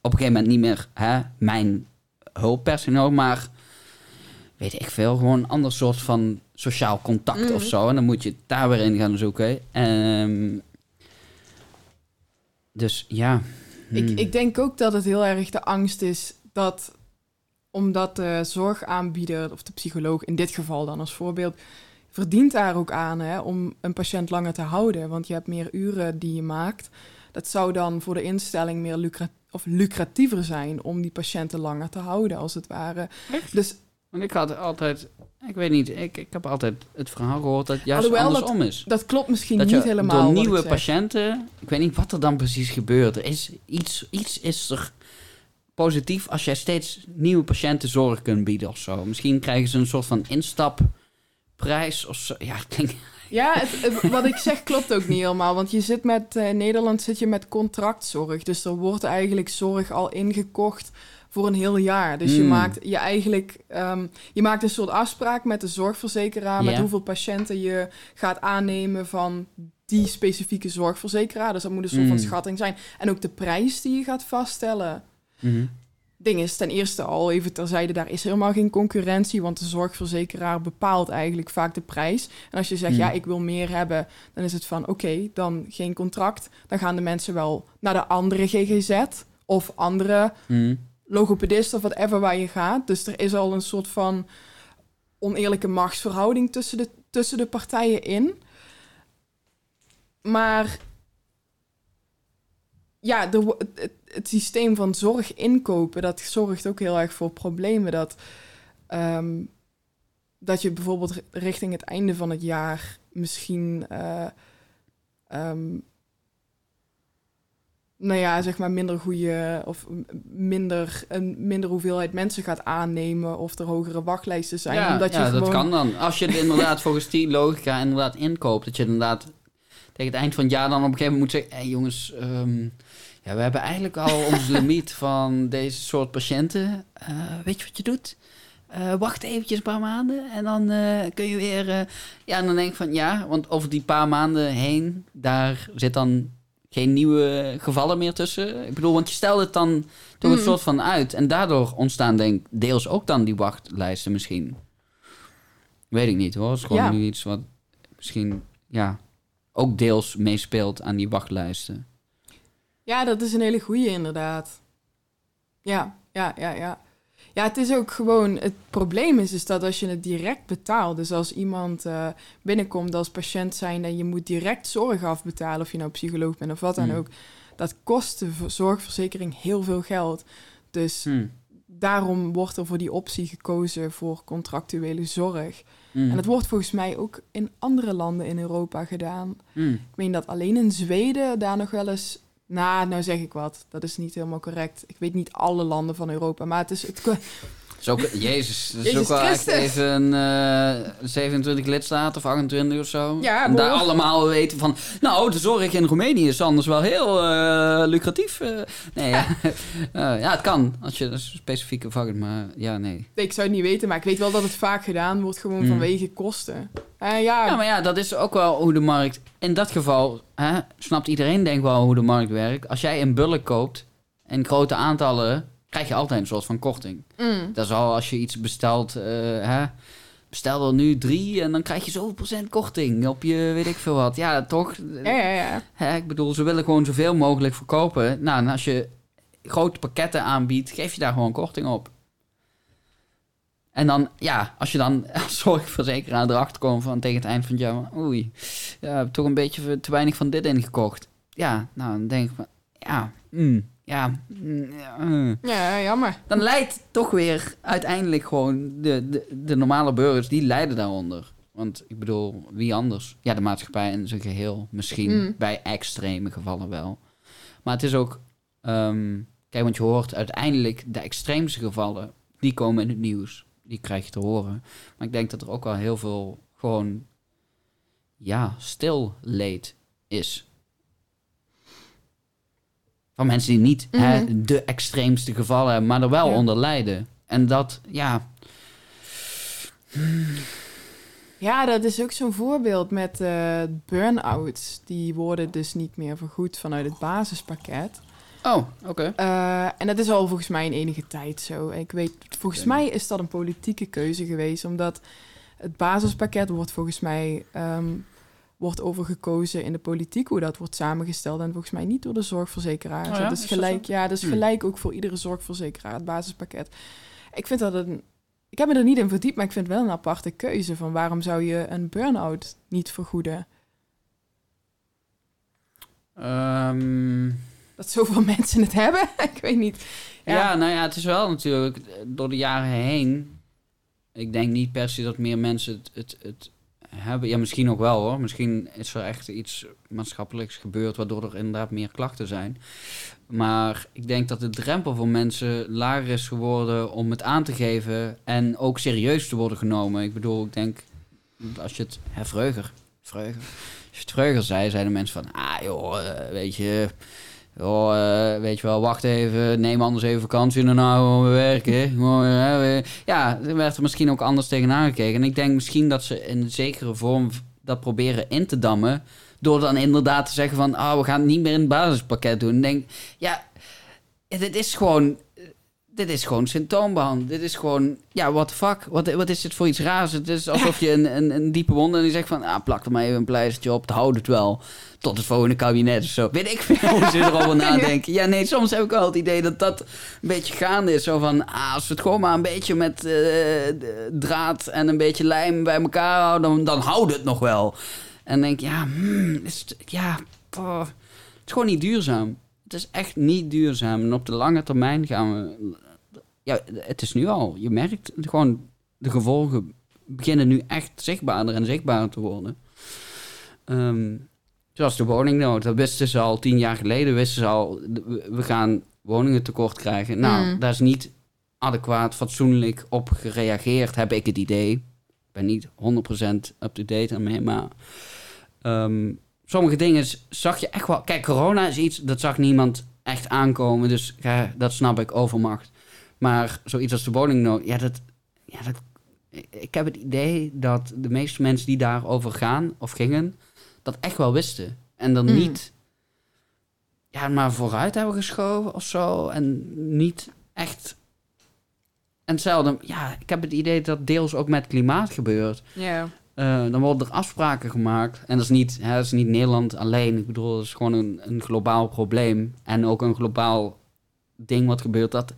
op een gegeven moment niet meer hè, mijn hulppersoneel, maar weet ik veel, gewoon een ander soort van sociaal contact Mhm. of zo. En dan moet je het daar weer in gaan zoeken. Ehm, dus ja. Ik, hmm. ik denk ook dat het heel erg de angst is dat omdat de zorgaanbieder of de psycholoog in dit geval dan als voorbeeld verdient daar ook aan hè, om een patiënt langer te houden, want je hebt meer uren die je maakt. dat zou dan voor de instelling meer of lucratiever zijn om die patiënten langer te houden, als het ware. Echt? Dus Want ik had altijd, ik weet niet, ik, ik heb altijd het verhaal gehoord dat juist Alhoewel dat- andersom is. dat klopt misschien Dat niet helemaal. door ik nieuwe patiënten, ik weet niet wat er dan precies gebeurt. Er is iets, iets is er positief als jij steeds nieuwe patiënten zorg kunt bieden of zo. Misschien krijgen ze een soort van instapprijs of zo. Ja, het klinkt... Ja, het, het- wat ik zeg klopt ook niet helemaal. Want je zit met eh, in Nederland zit je met contractzorg. Dus er wordt eigenlijk zorg al ingekocht voor een heel jaar. Dus je Hmm. maakt je eigenlijk ehm, je maakt een soort afspraak met de zorgverzekeraar met hoeveel patiënten je gaat aannemen van die specifieke zorgverzekeraar. Dus dat moet een soort van Hmm. schatting zijn. En ook de prijs die je gaat vaststellen. Mhm. Ding is ten eerste al even terzijde, daar is helemaal geen concurrentie, want de zorgverzekeraar bepaalt eigenlijk vaak de prijs. En als je zegt, Hmm. ja, ik wil meer hebben, dan is het van, oké, dan geen contract. Dan gaan de mensen wel naar de andere GGZ of andere Mhm. logopedist of whatever waar je gaat. Dus er is al een soort van oneerlijke machtsverhouding tussen de, tussen de partijen in. Maar ja, wo- het, systeem van zorg inkopen, dat zorgt ook heel erg voor problemen. Dat, ehm, dat je bijvoorbeeld ri- richting het einde van het jaar misschien... eh, ehm, nou ja, zeg maar minder goede of minder, een minder hoeveelheid mensen gaat aannemen of er hogere wachtlijsten zijn. ja, omdat je gewoon... dat kan dan. Als je het inderdaad volgens die logica inderdaad inkoopt, dat je inderdaad tegen het eind van het jaar dan op een gegeven moment moet zeggen, hé jongens, ehm, ja, we hebben eigenlijk al (laughs) onze limiet van deze soort patiënten. Eh, weet je wat je doet? Eh, wacht eventjes een paar maanden en dan eh, kun je weer... ja, en dan denk ik van ja, want over die paar maanden heen, daar zit dan geen nieuwe gevallen meer tussen. Ik bedoel, want je stelt het dan toch een Mhm. soort van uit. En daardoor ontstaan denk ik deels ook dan die wachtlijsten misschien. Weet ik niet hoor. Het is gewoon Ja. nu iets wat misschien ja, ook deels meespeelt aan die wachtlijsten. Ja, dat is een hele goeie inderdaad. Ja, ja, ja, ja. Ja, het is ook gewoon... Het probleem is, is dat als je het direct betaalt... dus als iemand eh, binnenkomt als patiënt zijn... en je moet direct zorg afbetalen... of je nou psycholoog bent of wat dan Hmm. ook... dat kost de zorgverzekering heel veel geld. Dus Hm. daarom wordt er voor die optie gekozen voor contractuele zorg. Hm. En dat wordt volgens mij ook in andere landen in Europa gedaan. Ik meen dat alleen in Zweden daar nog wel eens... Nou, nou zeg ik wat. Dat is niet helemaal correct. Ik weet niet alle landen van Europa, maar het is... Het, is ook, Jezus, dat is Jezus ook wel echt even eh 27 lidstaten of 28 of zo. Ja, en daar allemaal weten van, nou, de zorg in Roemenië is anders wel heel eh, lucratief. eh. nee, ja. (laughs) (laughs) Eh, ja, het kan, als je vak hebt, maar ja, nee. ik zou het niet weten, maar ik weet wel dat het vaak gedaan wordt gewoon Hmm. vanwege kosten. Ja, Ja, maar ja, dat is ook wel hoe de markt... In dat geval hè, snapt iedereen denk ik wel hoe de markt werkt. Als jij een bulk koopt in grote aantallen, krijg je altijd een soort van korting. mm, Dat is al als je iets bestelt, eh, hè, bestel er nu drie en dan krijg je zoveel procent korting op je weet ik veel wat. Ja, toch? ja, ja, ja. Hè, ik bedoel, ze willen gewoon zoveel mogelijk verkopen. Nou, en als je grote pakketten aanbiedt, geef je daar gewoon korting op. En dan, ja, als je dan (laughs) als zorgverzekeraar erachter komt van tegen het eind van het jaar, oei, ja, heb toch een beetje te weinig van dit ingekocht. Ja, nou, dan denk ik van, ja, mm, ja, mm, ja. Ja, jammer. Dan leidt toch weer uiteindelijk gewoon de, de, de normale burgers, die lijden daaronder. Want ik bedoel, wie anders? Ja, de maatschappij in zijn geheel misschien. Mm. Bij extreme gevallen wel. Maar het is ook... ehm, kijk, want je hoort uiteindelijk de extreemste gevallen... die komen in het nieuws. Die krijg je te horen. Maar ik denk dat er ook wel heel veel gewoon... ja, stil leed is. Van mensen die niet hè, Mhm. de extreemste gevallen hebben... maar er wel Ja. onder lijden. En dat, ja... Ja, dat is ook zo'n voorbeeld met eh burn-outs. Die worden dus niet meer vergoed vanuit het basispakket. Oh, oké. Eh, en dat is al volgens mij in enige tijd zo. Ik weet, volgens mij is dat een politieke keuze geweest, omdat het basispakket wordt volgens mij ehm, wordt overgekozen in de politiek hoe dat wordt samengesteld en volgens mij niet door de zorgverzekeraars. Oh ja? Dat Is is dat gelijk, ja, dat is Hmm. gelijk ook voor iedere zorgverzekeraar het basispakket. Ik vind dat een, ik heb me er niet in verdiept, maar ik vind het wel een aparte keuze van waarom zou je een burn-out niet vergoeden? Ehm, Dat zoveel (laughs) mensen het hebben? (laughs) ik weet niet. ja. Ja. nou ja, het is wel natuurlijk eh, door de jaren heen. Ik denk niet per se dat meer mensen het, het, het hebben. Ja, misschien ook wel hoor. Misschien is er echt iets maatschappelijks gebeurd waardoor er inderdaad meer klachten zijn. Maar ik denk dat de drempel voor mensen lager is geworden om het aan te geven en ook serieus te worden genomen. Ik bedoel, ik denk als je het hè, Vreuger, Vreuger, als je het Vreuger zei, zeiden mensen van, ah joh, eh, weet je, eh, weet je wel, wacht even, neem anders even vakantie en daarna gewoon weer werken. (laughs) Weer- ja, er werd er misschien ook anders tegenaan gekeken. En ik denk misschien dat ze in een zekere vorm dat proberen in te dammen, door dan inderdaad te zeggen van, ah, we gaan het niet meer in het basispakket doen. Ik denk, ja, dit is gewoon dit is gewoon symptoombehandeling. Dit is gewoon, ja, what the fuck? Wat, wat is dit voor iets raars? Het is alsof je een, een, een diepe wond en die zegt van, ah, plak er maar even een pleistertje op, het houdt het wel. Tot het volgende kabinet of zo. Weet ik veel hoe ze erover (laughs) nadenken. Ja, nee, soms heb ik wel het idee dat dat een beetje gaande is. Zo van, ah, als we het gewoon maar een beetje met eh, draad en een beetje lijm bij elkaar houden, dan, dan houdt het nog wel. En denk ja, hmm, is het, ja, oh, het is gewoon niet duurzaam. Het is echt niet duurzaam. En op de lange termijn gaan we ja, het is nu al. Je merkt gewoon de gevolgen beginnen nu echt zichtbaarder en zichtbaarder te worden. Ehm, zoals de woningnood. Dat wisten ze al tien jaar geleden. Wisten ze al, we gaan woningen tekort krijgen. Nou, Mm. daar is niet adequaat, fatsoenlijk op gereageerd, heb ik het idee. Ik ben niet 100% up-to-date ermee, maar... ehm, sommige dingen zag je echt wel... Kijk, corona is iets, dat zag niemand echt aankomen. Dus ja, dat snap ik, overmacht. Maar zoiets als de woningnood, ja, dat, ja, dat... Ik heb het idee dat de meeste mensen die daarover gaan of gingen, dat echt wel wisten. En dan Mm. niet... Ja, maar vooruit hebben geschoven of zo. En niet echt... En hetzelfde, ja, ik heb het idee dat deels ook met klimaat gebeurt. Ja. Eh, dan worden er afspraken gemaakt. En dat is, niet, hè, dat is niet Nederland alleen. Ik bedoel, dat is gewoon een, een globaal probleem. En ook een globaal ding wat gebeurt. Dat,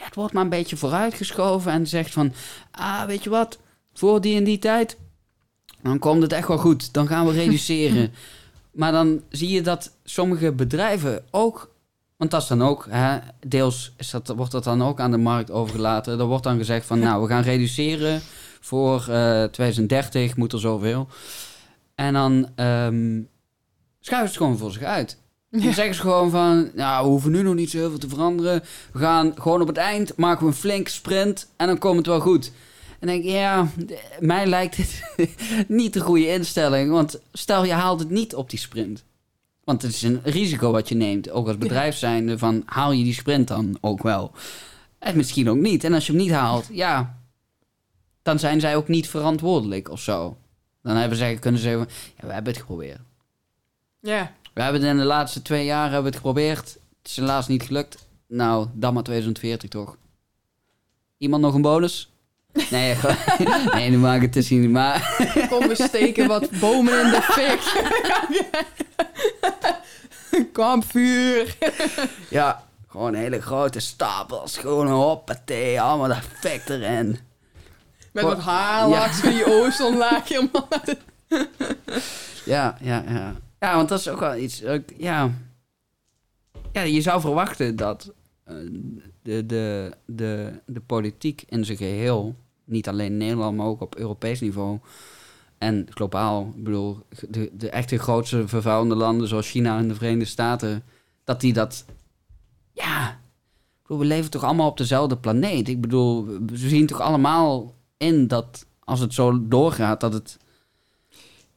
ja, het wordt maar een beetje vooruitgeschoven. En zegt van, ah, weet je wat? Voor die en die tijd, dan komt het echt wel goed. Dan gaan we reduceren. (laughs) maar dan zie je dat sommige bedrijven ook... Want dat is dan ook, hè, deels is dat, wordt dat dan ook aan de markt overgelaten. Er wordt dan gezegd van, nou, we gaan reduceren voor eh 2030 moet er zoveel. En dan ehm schuiven ze het gewoon voor zich uit. Dan Ja. zeggen ze gewoon van, nou, we hoeven nu nog niet zo heel veel te veranderen. We gaan gewoon op het eind, maken we een flinke sprint en dan komt het wel goed. En dan denk ik, ja, mij lijkt dit (laughs) niet de goede instelling. Want stel je haalt het niet op die sprint. Want het is een risico wat je neemt, ook als bedrijf zijnde, van haal je die sprint dan ook wel? En misschien ook niet. En als je hem niet haalt, ja, dan zijn zij ook niet verantwoordelijk of zo. Dan hebben zij kunnen zeggen, ja, we hebben het geprobeerd. Ja. We hebben het in de laatste twee jaar hebben we het geprobeerd. Het is helaas niet gelukt. Nou, dan maar 2040 toch. Iemand nog een bonus? Nee, (laughs) nee, nu maak ik het te zien. Maar Kom, we steken wat bomen in de fik. Kampvuur. ja, gewoon hele grote stapels. Gewoon hoppatee, allemaal dat fik erin. Met wat haarlaks van die ozonlaag helemaal. Ja, ja, ja. Ja, want dat is ook wel iets. ja. ja, je zou verwachten dat eh, de, de, de, de politiek in zijn geheel, niet alleen in Nederland, maar ook op Europees niveau en globaal, ik bedoel, de, de echte grootste vervuilende landen zoals China en de Verenigde Staten, dat die dat. Ja, ik bedoel, we leven toch allemaal op dezelfde planeet. Ik bedoel, we we zien toch allemaal in dat als het zo doorgaat, dat het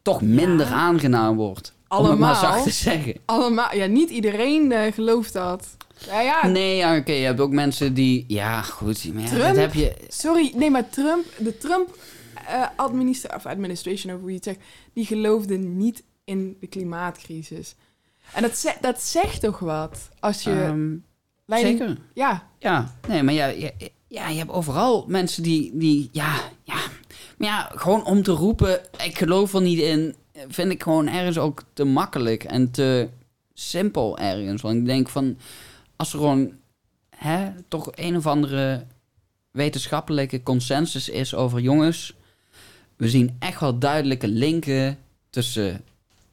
toch minder Ja. aangenaam wordt. Maar Allemaal? zacht te zeggen. Allemaal, ja, niet iedereen eh, gelooft dat. Ja, ja, Nee, ja, oké, je hebt ook mensen die... Ja, goed, maar ja, Trump? dat heb je... sorry, nee, maar Trump, de Trump eh administra of administration, of hoe je het zegt, die geloofde niet in de klimaatcrisis. En dat, ze- dat zegt toch wat? Als je ehm, leiding- zeker. Ja, Ja, nee, maar ja, ja, ja, je hebt overal mensen die, die ja, ja, maar ja, gewoon om te roepen, ik geloof er niet in, vind ik gewoon ergens ook te makkelijk en te simpel ergens. Want ik denk van, als er gewoon, hè, toch een of andere wetenschappelijke consensus is over jongens, we zien echt wel duidelijke linken tussen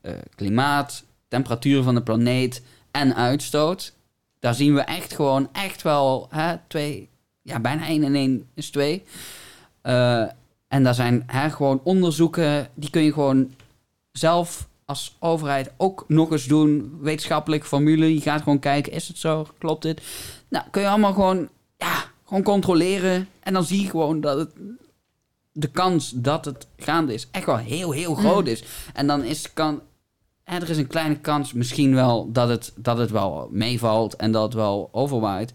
eh, klimaat, temperatuur van de planeet en uitstoot. Daar zien we echt gewoon echt wel hè, twee, ja, bijna 1 en 1 is 2. Uh, en daar zijn hè, gewoon onderzoeken, die kun je gewoon zelf als overheid ook nog eens doen. Wetenschappelijke formule, je gaat gewoon kijken, is het zo, klopt dit? Nou, kun je allemaal gewoon, ja, gewoon controleren. En dan zie je gewoon dat het, de kans dat het gaande is echt wel heel, heel groot mm. is. En dan is kan, er is een kleine kans misschien wel dat het, dat het wel meevalt en dat het wel overwaait.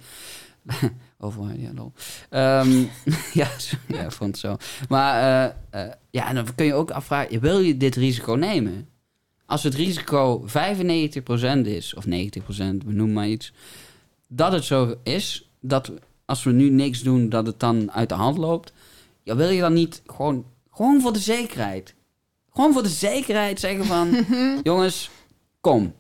(laughs) overwaait, (laughs) ja, lol. Um, ja, ja, vond het zo. Maar uh, uh, ja, en dan kun je ook afvragen, wil je dit risico nemen? Als het risico 95% is, of 90%, noem maar iets, dat het zo is, dat als we nu niks doen, dat het dan uit de hand loopt. Ja, wil je dan niet gewoon, gewoon voor de zekerheid, gewoon voor de zekerheid zeggen van, (laughs) jongens, kom,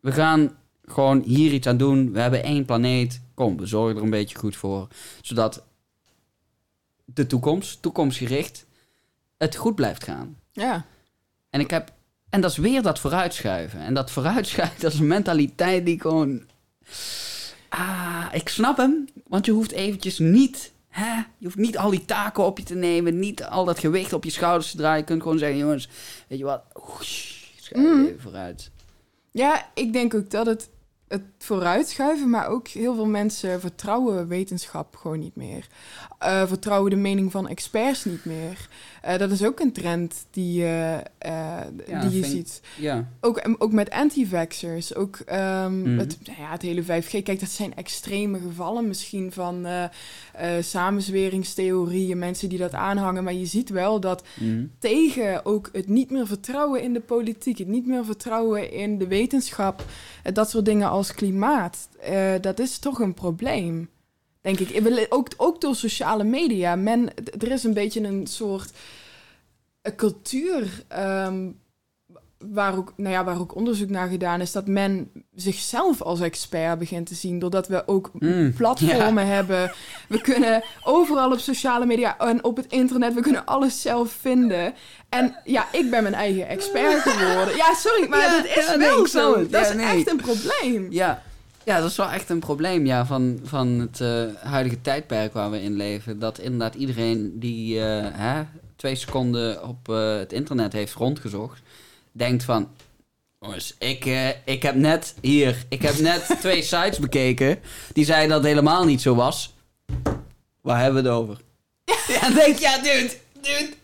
we gaan gewoon hier iets aan doen. We hebben één planeet. Kom, we zorgen er een beetje goed voor. Zodat de toekomst, toekomstgericht, het goed blijft gaan. Ja. En ik heb en dat is weer dat vooruitschuiven. En dat vooruitschuiven, (laughs) dat is een mentaliteit die gewoon... Ah, ik snap hem. Want je hoeft eventjes niet... Hè? Je hoeft niet al die taken op je te nemen. Niet al dat gewicht op je schouders te draaien. Je kunt gewoon zeggen, jongens, weet je wat? schuif mm. even vooruit. Ja, ik denk ook dat het het vooruitschuiven, maar ook heel veel mensen vertrouwen wetenschap gewoon niet meer. Uh, vertrouwen de mening van experts niet meer. Uh, dat is ook een trend die, uh, ja, die je ziet. Ja. Ook, ook met anti-vaxxers. Ook um, mm -hmm. het, nou ja, het hele 5G. Kijk, dat zijn extreme gevallen misschien van samenzweringstheorieën. Mensen die dat aanhangen. Maar je ziet wel dat mm -hmm. tegen ook het niet meer vertrouwen in de politiek. Het niet meer vertrouwen in de wetenschap. dat soort dingen als klimaat. dat is toch een probleem. Denk ik. Ook, ook door sociale media. Men, er is een beetje een soort een cultuur. Um, waar ook, nou ja, waar ook onderzoek naar gedaan is, dat men zichzelf als expert begint te zien. Doordat we ook mm, platformen hebben. We kunnen overal op sociale media en op het internet, we kunnen alles zelf vinden. En ja, ik ben mijn eigen expert geworden. Ja, sorry, maar dat is wel zo. Dat is echt een probleem. Ja, ja, dat is wel echt een probleem ja, van, van het uh, huidige tijdperk waar we in leven. Dat inderdaad iedereen die uh, hè, twee seconden op uh, het internet heeft rondgezocht, denkt van... Jongens, ik, ik heb net hier, ik heb net (laughs) twee sites bekeken die zeiden dat het helemaal niet zo was. Waar hebben we het over? (laughs) Ja, denk ja, dude, dude.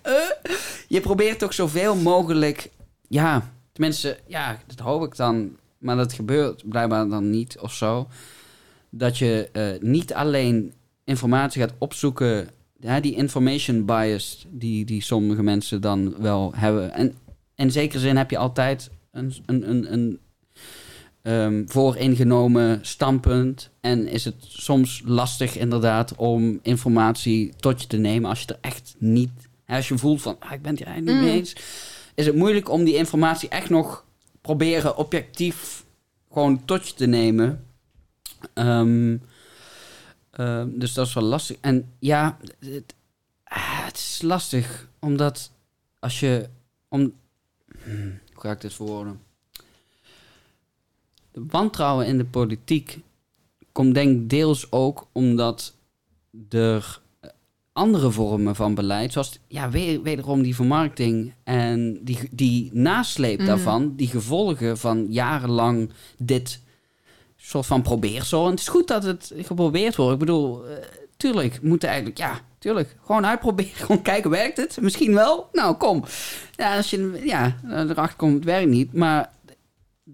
Je probeert toch zoveel mogelijk, ja, tenminste, ja, dat hoop ik dan maar dat gebeurt blijkbaar dan niet of zo. Dat je uh, niet alleen informatie gaat opzoeken, ja, die information bias die, die sommige mensen dan wel hebben. En in zekere zin heb je altijd een, een, een, een um, vooringenomen standpunt. En is het soms lastig inderdaad om informatie tot je te nemen als je er echt niet... Als je voelt van, ah, ik ben het hier eigenlijk niet mee mm. eens. Is het moeilijk om die informatie echt nog proberen objectief gewoon je te nemen. Um, dus dat is wel lastig. En ja, het, ah, het is lastig, omdat als je... Om, hmm, hoe ga ik dit verwoorden? De wantrouwen in de politiek komt denk deels ook omdat er andere vormen van beleid, zoals ja, weer, wederom die vermarkting en die, die nasleep mm. daarvan, die gevolgen van jarenlang dit soort van probeersel. En het is goed dat het geprobeerd wordt. Ik bedoel, uh, tuurlijk, moeten eigenlijk, ja, tuurlijk, gewoon uitproberen. (laughs) Gewoon kijken, werkt het? Misschien wel? Nou, kom. Ja, als je ja, erachter komt, het werkt niet. Maar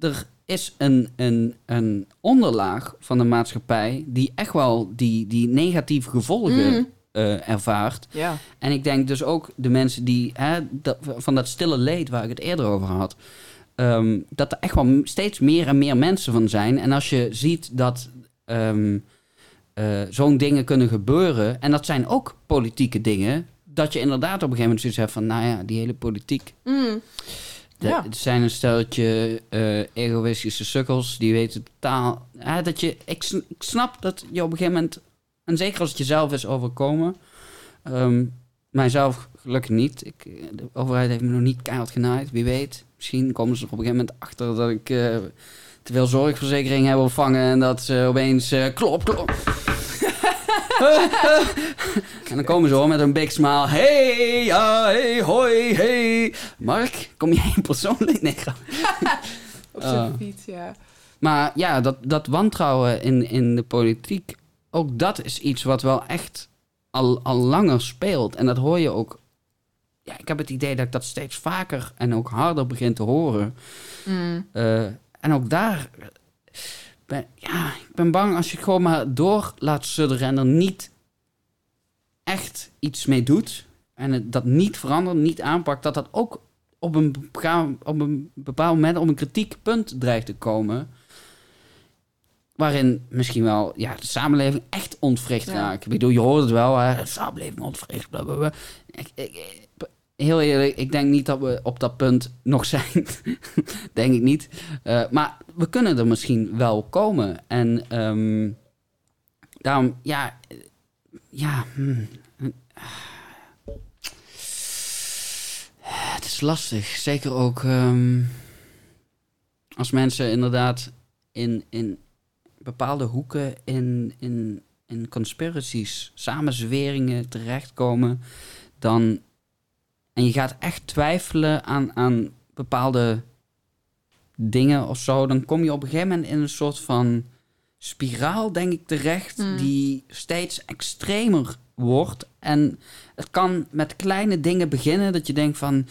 er is een, een, een onderlaag van de maatschappij die echt wel die, die negatieve gevolgen mm uh, ervaart. Ja. En ik denk dus ook de mensen die hè, dat, van dat stille leed waar ik het eerder over had. Um, dat er echt wel steeds meer en meer mensen van zijn. En als je ziet dat um, uh, zo'n dingen kunnen gebeuren, en dat zijn ook politieke dingen, dat je inderdaad op een gegeven moment zoiets hebt van, nou ja, die hele politiek. Mm. ja. Het zijn een steltje uh, egoïstische sukkels, die weten totaal... Dat je, ik, ik snap dat je op een gegeven moment en zeker als het jezelf is overkomen. Um, mijzelf gelukkig niet. Ik, de overheid heeft me nog niet keihard genaaid, wie weet. Misschien komen ze er op een gegeven moment achter dat ik eh, te veel zorgverzekering heb ontvangen en dat ze opeens uh, klop, klop. (laughs) en dan komen ze hoor met een big smile. Hey, ja, hey, hoi, hey. Mark, kom jij persoonlijk? Nee, (laughs) Op zijn fiets, ja. Maar ja, dat, dat wantrouwen in, in de politiek, ook dat is iets wat wel echt al, al langer speelt. En dat hoor je ook. Ja, ik heb het idee dat ik dat steeds vaker en ook harder begin te horen. Mm. Uh, en ook daar. Ben, ja, ik ben bang als je het gewoon maar door laat sudderen en er niet echt iets mee doet. En het, dat niet verandert, niet aanpakt, dat dat ook op een, op een bepaald moment op een kritiekpunt dreigt te komen. Waarin misschien wel ja, de samenleving echt ontwricht Ja. raakt. Ik bedoel, je hoort het wel, hè, de samenleving ontwricht. Ik, ik, heel eerlijk, ik denk niet dat we op dat punt nog zijn. (laughs) denk ik niet. Uh, maar we kunnen er misschien wel komen. En um, daarom, ja, ja. Hmm, het is lastig. Zeker ook um, als mensen inderdaad in, in bepaalde hoeken in, in, in conspiracies, samenzweringen terechtkomen, dan. En je gaat echt twijfelen aan, aan bepaalde dingen of zo, dan kom je op een gegeven moment in een soort van spiraal, denk ik, terecht, Hmm. mm. die steeds extremer wordt. En het kan met kleine dingen beginnen, dat je denkt van,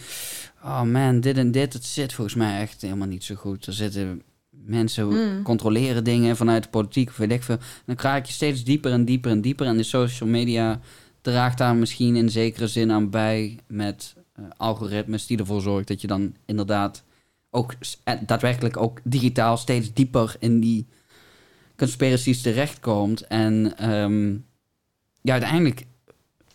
oh man, dit en dit, het zit volgens mij echt helemaal niet zo goed. Er zitten mensen Mm. controleren dingen vanuit de politiek, of weet ik veel. Dan raak je steeds dieper en dieper en dieper. En de social media draagt daar misschien in zekere zin aan bij met uh, algoritmes die ervoor zorgt dat je dan inderdaad ook eh, daadwerkelijk ook digitaal steeds dieper in die conspiracies terechtkomt. En um, ja, uiteindelijk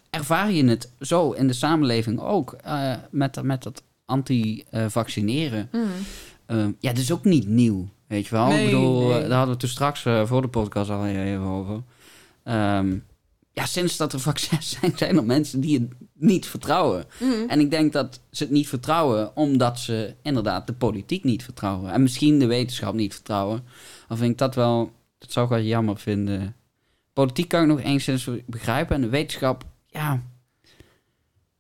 ervaar je het zo in de samenleving ook uh, met, met dat anti-vaccineren. Mm. Uh, ja, dat is ook niet nieuw, weet je wel. Nee, ik bedoel, nee. daar hadden we toen straks uh, voor de podcast al even over. Um, ja, sinds dat er (laughs) vaccins zijn, zijn er mensen die het niet vertrouwen. Mm. En ik denk dat ze het niet vertrouwen omdat ze inderdaad de politiek niet vertrouwen. En misschien de wetenschap niet vertrouwen. Dan vind ik dat wel, dat zou ik wel jammer vinden. Politiek kan ik nog enigszins begrijpen. En de wetenschap, ja.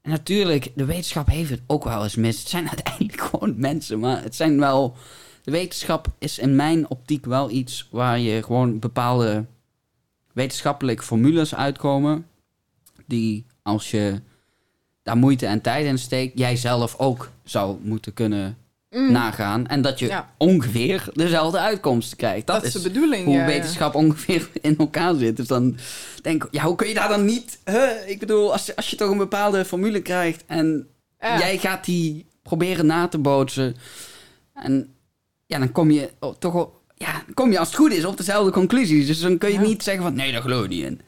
En natuurlijk, de wetenschap heeft het ook wel eens mis. Het zijn uiteindelijk (laughs) gewoon mensen, maar het zijn wel. De wetenschap is in mijn optiek wel iets waar je gewoon bepaalde wetenschappelijke formules uitkomen. Die als je daar moeite en tijd in steekt, jij zelf ook zou moeten kunnen Mm. nagaan. En dat je Ja. ongeveer dezelfde uitkomsten krijgt. Dat, Dat, is de bedoeling. hoe ja, ja. wetenschap ongeveer (laughs) in elkaar zit. Dus dan denk ik, ja, hoe kun je daar dan niet... Huh? Ik bedoel, als, je- als je toch een bepaalde formule krijgt... en jij gaat die proberen na te bootsen... en ja, dan kom je oh, toch. Ja, dan kom je als het goed is op dezelfde conclusies. Dus dan kun je Ja. niet zeggen van... nee, daar geloof ik niet in.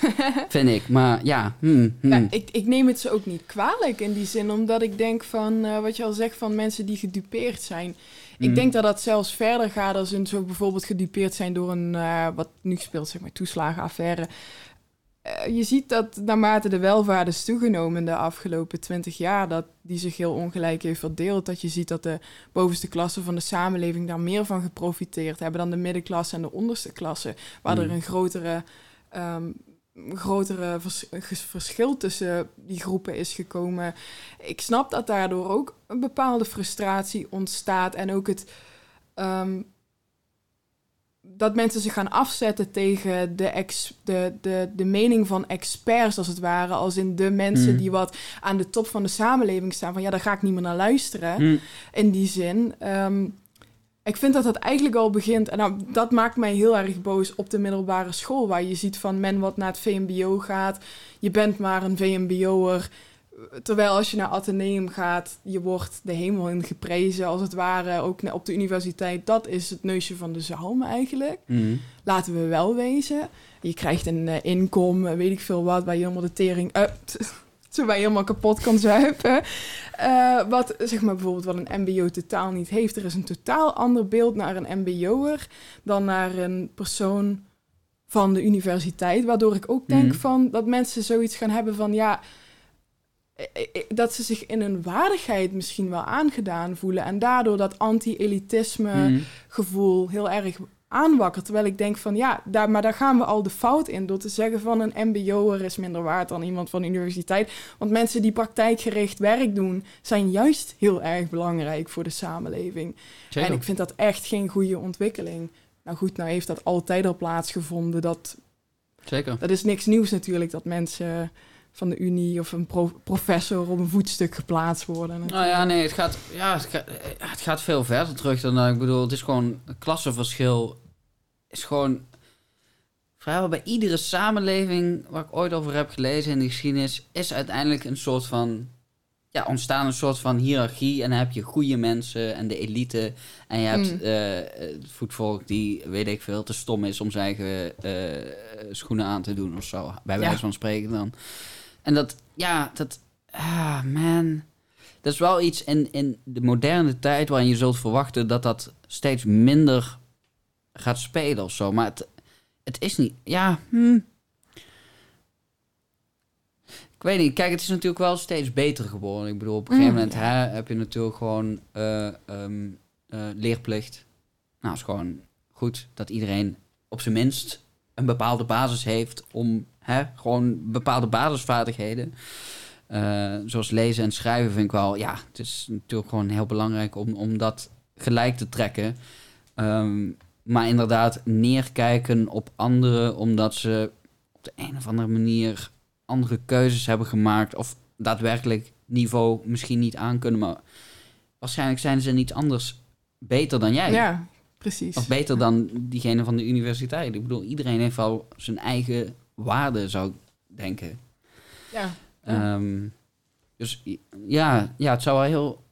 (laughs) Vind ik. Maar ja, hmm, hmm. Ja, ik, ik neem het ze ook niet kwalijk in die zin, omdat ik denk van, eh, wat je al zegt, van mensen die gedupeerd zijn. Ik Mm. denk dat dat zelfs verder gaat als in zo bijvoorbeeld gedupeerd zijn door een, eh, wat nu speelt, zeg maar, toeslagenaffaire. Eh, je ziet dat naarmate de welvaart is toegenomen de afgelopen twintig jaar, dat die zich heel ongelijk heeft verdeeld. Dat je ziet dat de bovenste klasse van de samenleving daar meer van geprofiteerd hebben dan de middenklasse en de onderste klasse. Waar er Mm. een grotere, ehm, grotere vers- verschil tussen die groepen is gekomen. Ik snap dat daardoor ook een bepaalde frustratie ontstaat en ook het. ehm, dat mensen zich gaan afzetten tegen de, ex, de, de, de mening van experts, als het ware. Als in de mensen Hmm. die wat aan de top van de samenleving staan. Van ja, daar ga ik niet meer naar luisteren. Hmm. In die zin. Ehm, ik vind dat dat eigenlijk al begint. En nou, dat maakt mij heel erg boos op de middelbare school. Waar je ziet van men wat naar het VMBO gaat. Je bent maar een VMBO'er. Terwijl als je naar Atheneum gaat, je wordt de hemel in geprezen, als het ware. Ook op de universiteit, dat is het neusje van de zalm eigenlijk. Hmm. Laten we wel wezen. Je krijgt een eh, inkom, weet ik veel wat, waar je helemaal de tering... Uh, (laughs) waar je helemaal kapot kan zuipen. Eh, wat, zeg maar bijvoorbeeld, wat een mbo totaal niet heeft. Er is een totaal ander beeld naar een mbo'er dan naar een persoon van de universiteit. Waardoor ik ook denk Mhm. van, dat mensen zoiets gaan hebben van, ja... eh, eh, dat ze zich in hun waardigheid misschien wel aangedaan voelen. En daardoor dat anti-elitisme Mm. gevoel heel erg aanwakkert. Terwijl ik denk van ja, daar, maar daar gaan we al de fout in door te zeggen van een mbo'er is minder waard dan iemand van de universiteit. Want mensen die praktijkgericht werk doen, zijn juist heel erg belangrijk voor de samenleving. En ik vind dat echt geen goede ontwikkeling. Nou goed, nou heeft dat altijd al plaatsgevonden. Dat, Zeker. dat is niks nieuws natuurlijk, dat mensen van de Unie of een pro- professor op een voetstuk geplaatst worden. Nou ja, nee, het gaat, ja, het gaat, het gaat veel verder terug dan dat. Ik bedoel, het is gewoon een klassenverschil. Is gewoon vrijwel bij iedere samenleving waar ik ooit over heb gelezen in de geschiedenis, is uiteindelijk een soort van. Ja, ontstaan een soort van hiërarchie. En dan heb je goede mensen en de elite. En je hebt Mm. eh, het voetvolk die, weet ik veel, te stom is om zijn eigen eh, schoenen aan te doen of zo. Bij wijze Ja. van spreken dan. En dat, ja, dat. Ah, man. Dat is wel iets in, in de moderne tijd waarin je zult verwachten dat dat steeds minder gaat spelen of zo. Maar het, het is niet. Ja, hm. Ik weet niet. Kijk, het is natuurlijk wel steeds beter geworden. Ik bedoel, op een gegeven Mm, moment hè, heb je natuurlijk gewoon eh, ehm, eh, leerplicht. Nou, is gewoon goed dat iedereen op zijn minst een bepaalde basis heeft om hè, gewoon bepaalde basisvaardigheden. eh, zoals lezen en schrijven vind ik wel, ja, het is natuurlijk gewoon heel belangrijk om, om dat gelijk te trekken. Ehm, maar inderdaad, neerkijken op anderen omdat ze op de een of andere manier andere keuzes hebben gemaakt. Of daadwerkelijk niveau misschien niet aankunnen, maar waarschijnlijk zijn ze niet anders beter dan jij. Ja, precies. Of beter dan diegene van de universiteit. Ik bedoel, iedereen heeft wel zijn eigen waarde, zou ik denken. Ja. Ehm, dus ja, ja, het zou wel heel...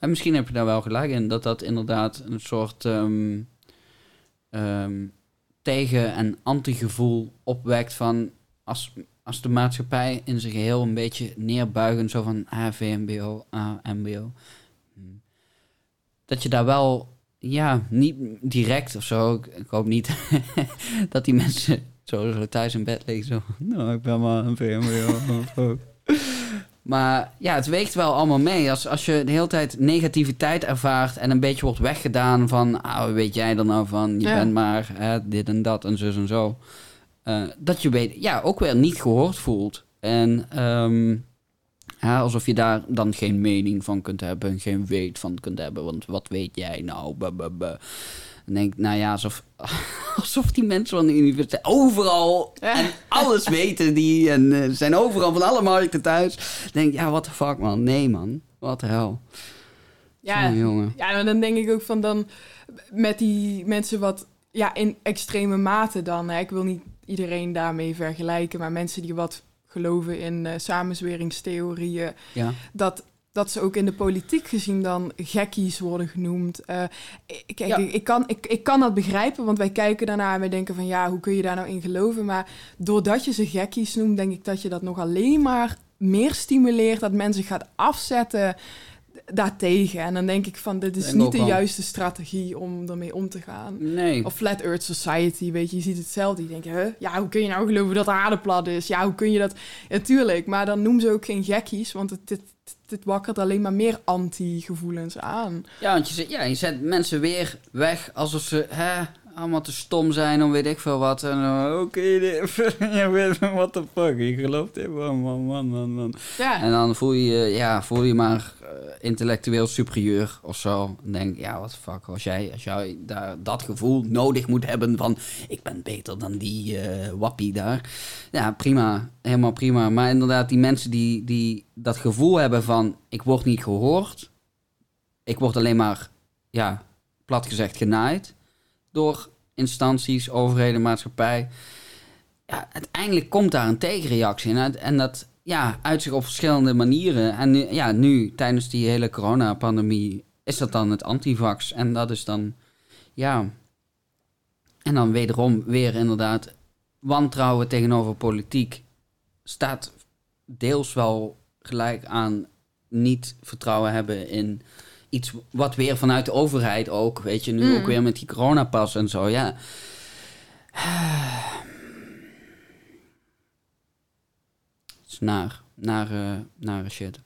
En misschien heb je daar wel gelijk in, dat dat inderdaad een soort ehm, ehm, tegen- en anti-gevoel opwekt van... Als, als de maatschappij in zijn geheel een beetje neerbuigen, zo van ah, VMBO, ah, MBO. Hm. Dat je daar wel, ja, niet direct of zo. Ik, ik hoop niet (laughs) dat die mensen zo, zo thuis in bed liggen. Zo, (laughs) nou, ik ben maar een VMBO. (laughs) maar ja, het weegt wel allemaal mee. Als, als je de hele tijd negativiteit ervaart en een beetje wordt weggedaan van, ah, weet jij er nou van? Je Ja. bent maar hè, dit en dat en zus en zo. Eh, dat je weet, ja, ook weer niet gehoord voelt. En ehm, ja, alsof je daar dan geen mening van kunt hebben, geen weet van kunt hebben. Want wat weet jij nou? Buh, buh, buh. Dan denk ik, nou ja, alsof, (laughs) alsof die mensen van de universiteit overal en alles weten die en eh, zijn overal van alle markten thuis. Dan denk ik, ja, what the fuck man? Nee man, wat de hel. Ja, jongen. ja, maar dan denk ik ook van dan met die mensen wat ja, in extreme mate dan. Hè. Ik wil niet iedereen daarmee vergelijken, maar mensen die wat geloven in eh, samenzweringstheorieën, Ja, dat, dat ze ook in de politiek gezien dan gekkies worden genoemd. Eh, ik, kijk, Ja. ik, ik, kan, ik, ik kan dat begrijpen, want wij kijken daarnaar en wij denken van ja, hoe kun je daar nou in geloven? Maar doordat je ze gekkies noemt, denk ik dat je dat nog alleen maar meer stimuleert, dat mensen gaat afzetten daartegen. En dan denk ik van, dit is niet de juiste strategie om ermee om te gaan. nee. Of Flat Earth Society, weet je, je ziet hetzelfde. Je denkt, huh? ja, hoe kun je nou geloven dat de aarde plat is? Ja, hoe kun je dat... Ja, tuurlijk, maar dan noem ze ook geen gekkies, want het, het, het, het wakkert alleen maar meer anti-gevoelens aan. Ja, want je zet, ja, je zet mensen weer weg alsof ze hè, allemaal te stom zijn om weet ik veel wat. En dan, oké, (laughs) weet- what the fuck, je gelooft dit, man, man, man, man. Ja, En dan voel je je, ja, voel je maar eh, intellectueel superieur of zo. Dan denk ja, what the fuck, als jij, als jij daar dat gevoel nodig moet hebben van... ik ben beter dan die eh, wappie daar. Ja, prima, helemaal prima. Maar inderdaad, die mensen die, die dat gevoel hebben van... ik word niet gehoord. Ik word alleen maar, ja, plat gezegd genaaid... door instanties, overheden, maatschappij ja, uiteindelijk komt daar een tegenreactie in. En- dat ja, uit zich op verschillende manieren. En nu, ja, nu, tijdens die hele coronapandemie, is dat dan het antivax. En dat is dan, ja... En dan wederom weer inderdaad wantrouwen tegenover politiek. Staat deels wel gelijk aan niet vertrouwen hebben in iets wat weer vanuit de overheid ook, weet je, nu Mm. ook weer met die coronapas en zo, ja. is naar, naar, eh, naar shit.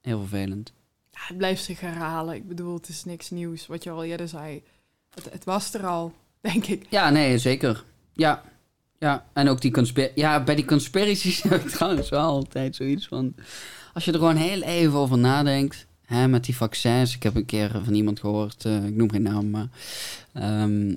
Heel vervelend. Ja, het blijft zich herhalen. Ik bedoel, het is niks nieuws. Wat je al eerder zei. Het, het was er al, (laughs) denk ik. Ja, nee, zeker. Ja, ja. En ook die. Ja, bij die conspiracies (laughs) heb ik trouwens wel altijd zoiets van. Als je er gewoon heel even over nadenkt. Hè, met die vaccins. Ik heb een keer van iemand gehoord. eh, ik noem geen naam, maar. ehm,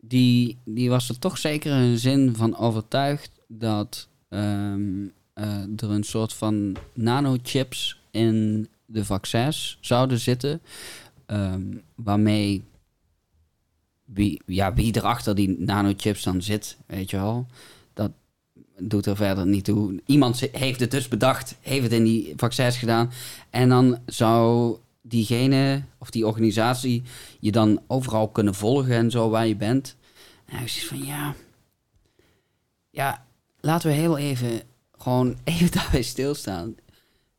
die, die was er toch zeker een zin van overtuigd dat ehm, eh, er een soort van nanochips in de vaccins zouden zitten. ehm, waarmee wie, ja, wie erachter die nanochips dan zit, weet je wel. Doet er verder niet toe. Iemand heeft het dus bedacht, heeft het in die vaccins gedaan. En dan zou diegene of die organisatie je dan overal kunnen volgen en zo waar je bent. En hij is van ja. Ja, laten we heel even gewoon (laughs) even daarbij stilstaan.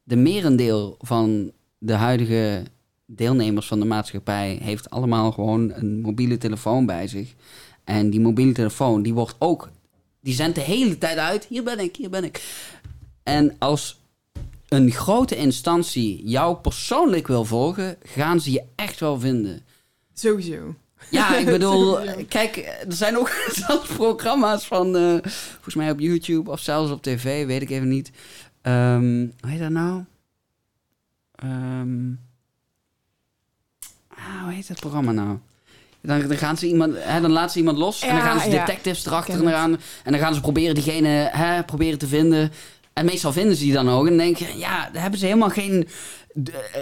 De merendeel van de huidige deelnemers van de maatschappij heeft allemaal gewoon een mobiele telefoon bij zich. En die mobiele telefoon, die wordt ook, die zendt de hele tijd uit. Hier ben ik, hier ben ik. En als een grote instantie jou persoonlijk wil volgen, gaan ze je echt wel vinden. Sowieso. Ja, ik (laughs) bedoel, kijk, er zijn ook (laughs) zelfs programma's van, eh, volgens mij op YouTube of zelfs op tv, weet ik even niet. Ehm hoe heet dat nou? Ehm ah, hoe heet dat programma nou? Dan, dan gaan ze iemand, hè, dan laten ze iemand los en dan Ja, gaan ze ja. detectives erachter Ken en, dan gaan, en dan gaan ze proberen diegene hè, proberen te vinden. En meestal vinden ze die dan ook. En dan denk je, ja, daar hebben ze helemaal geen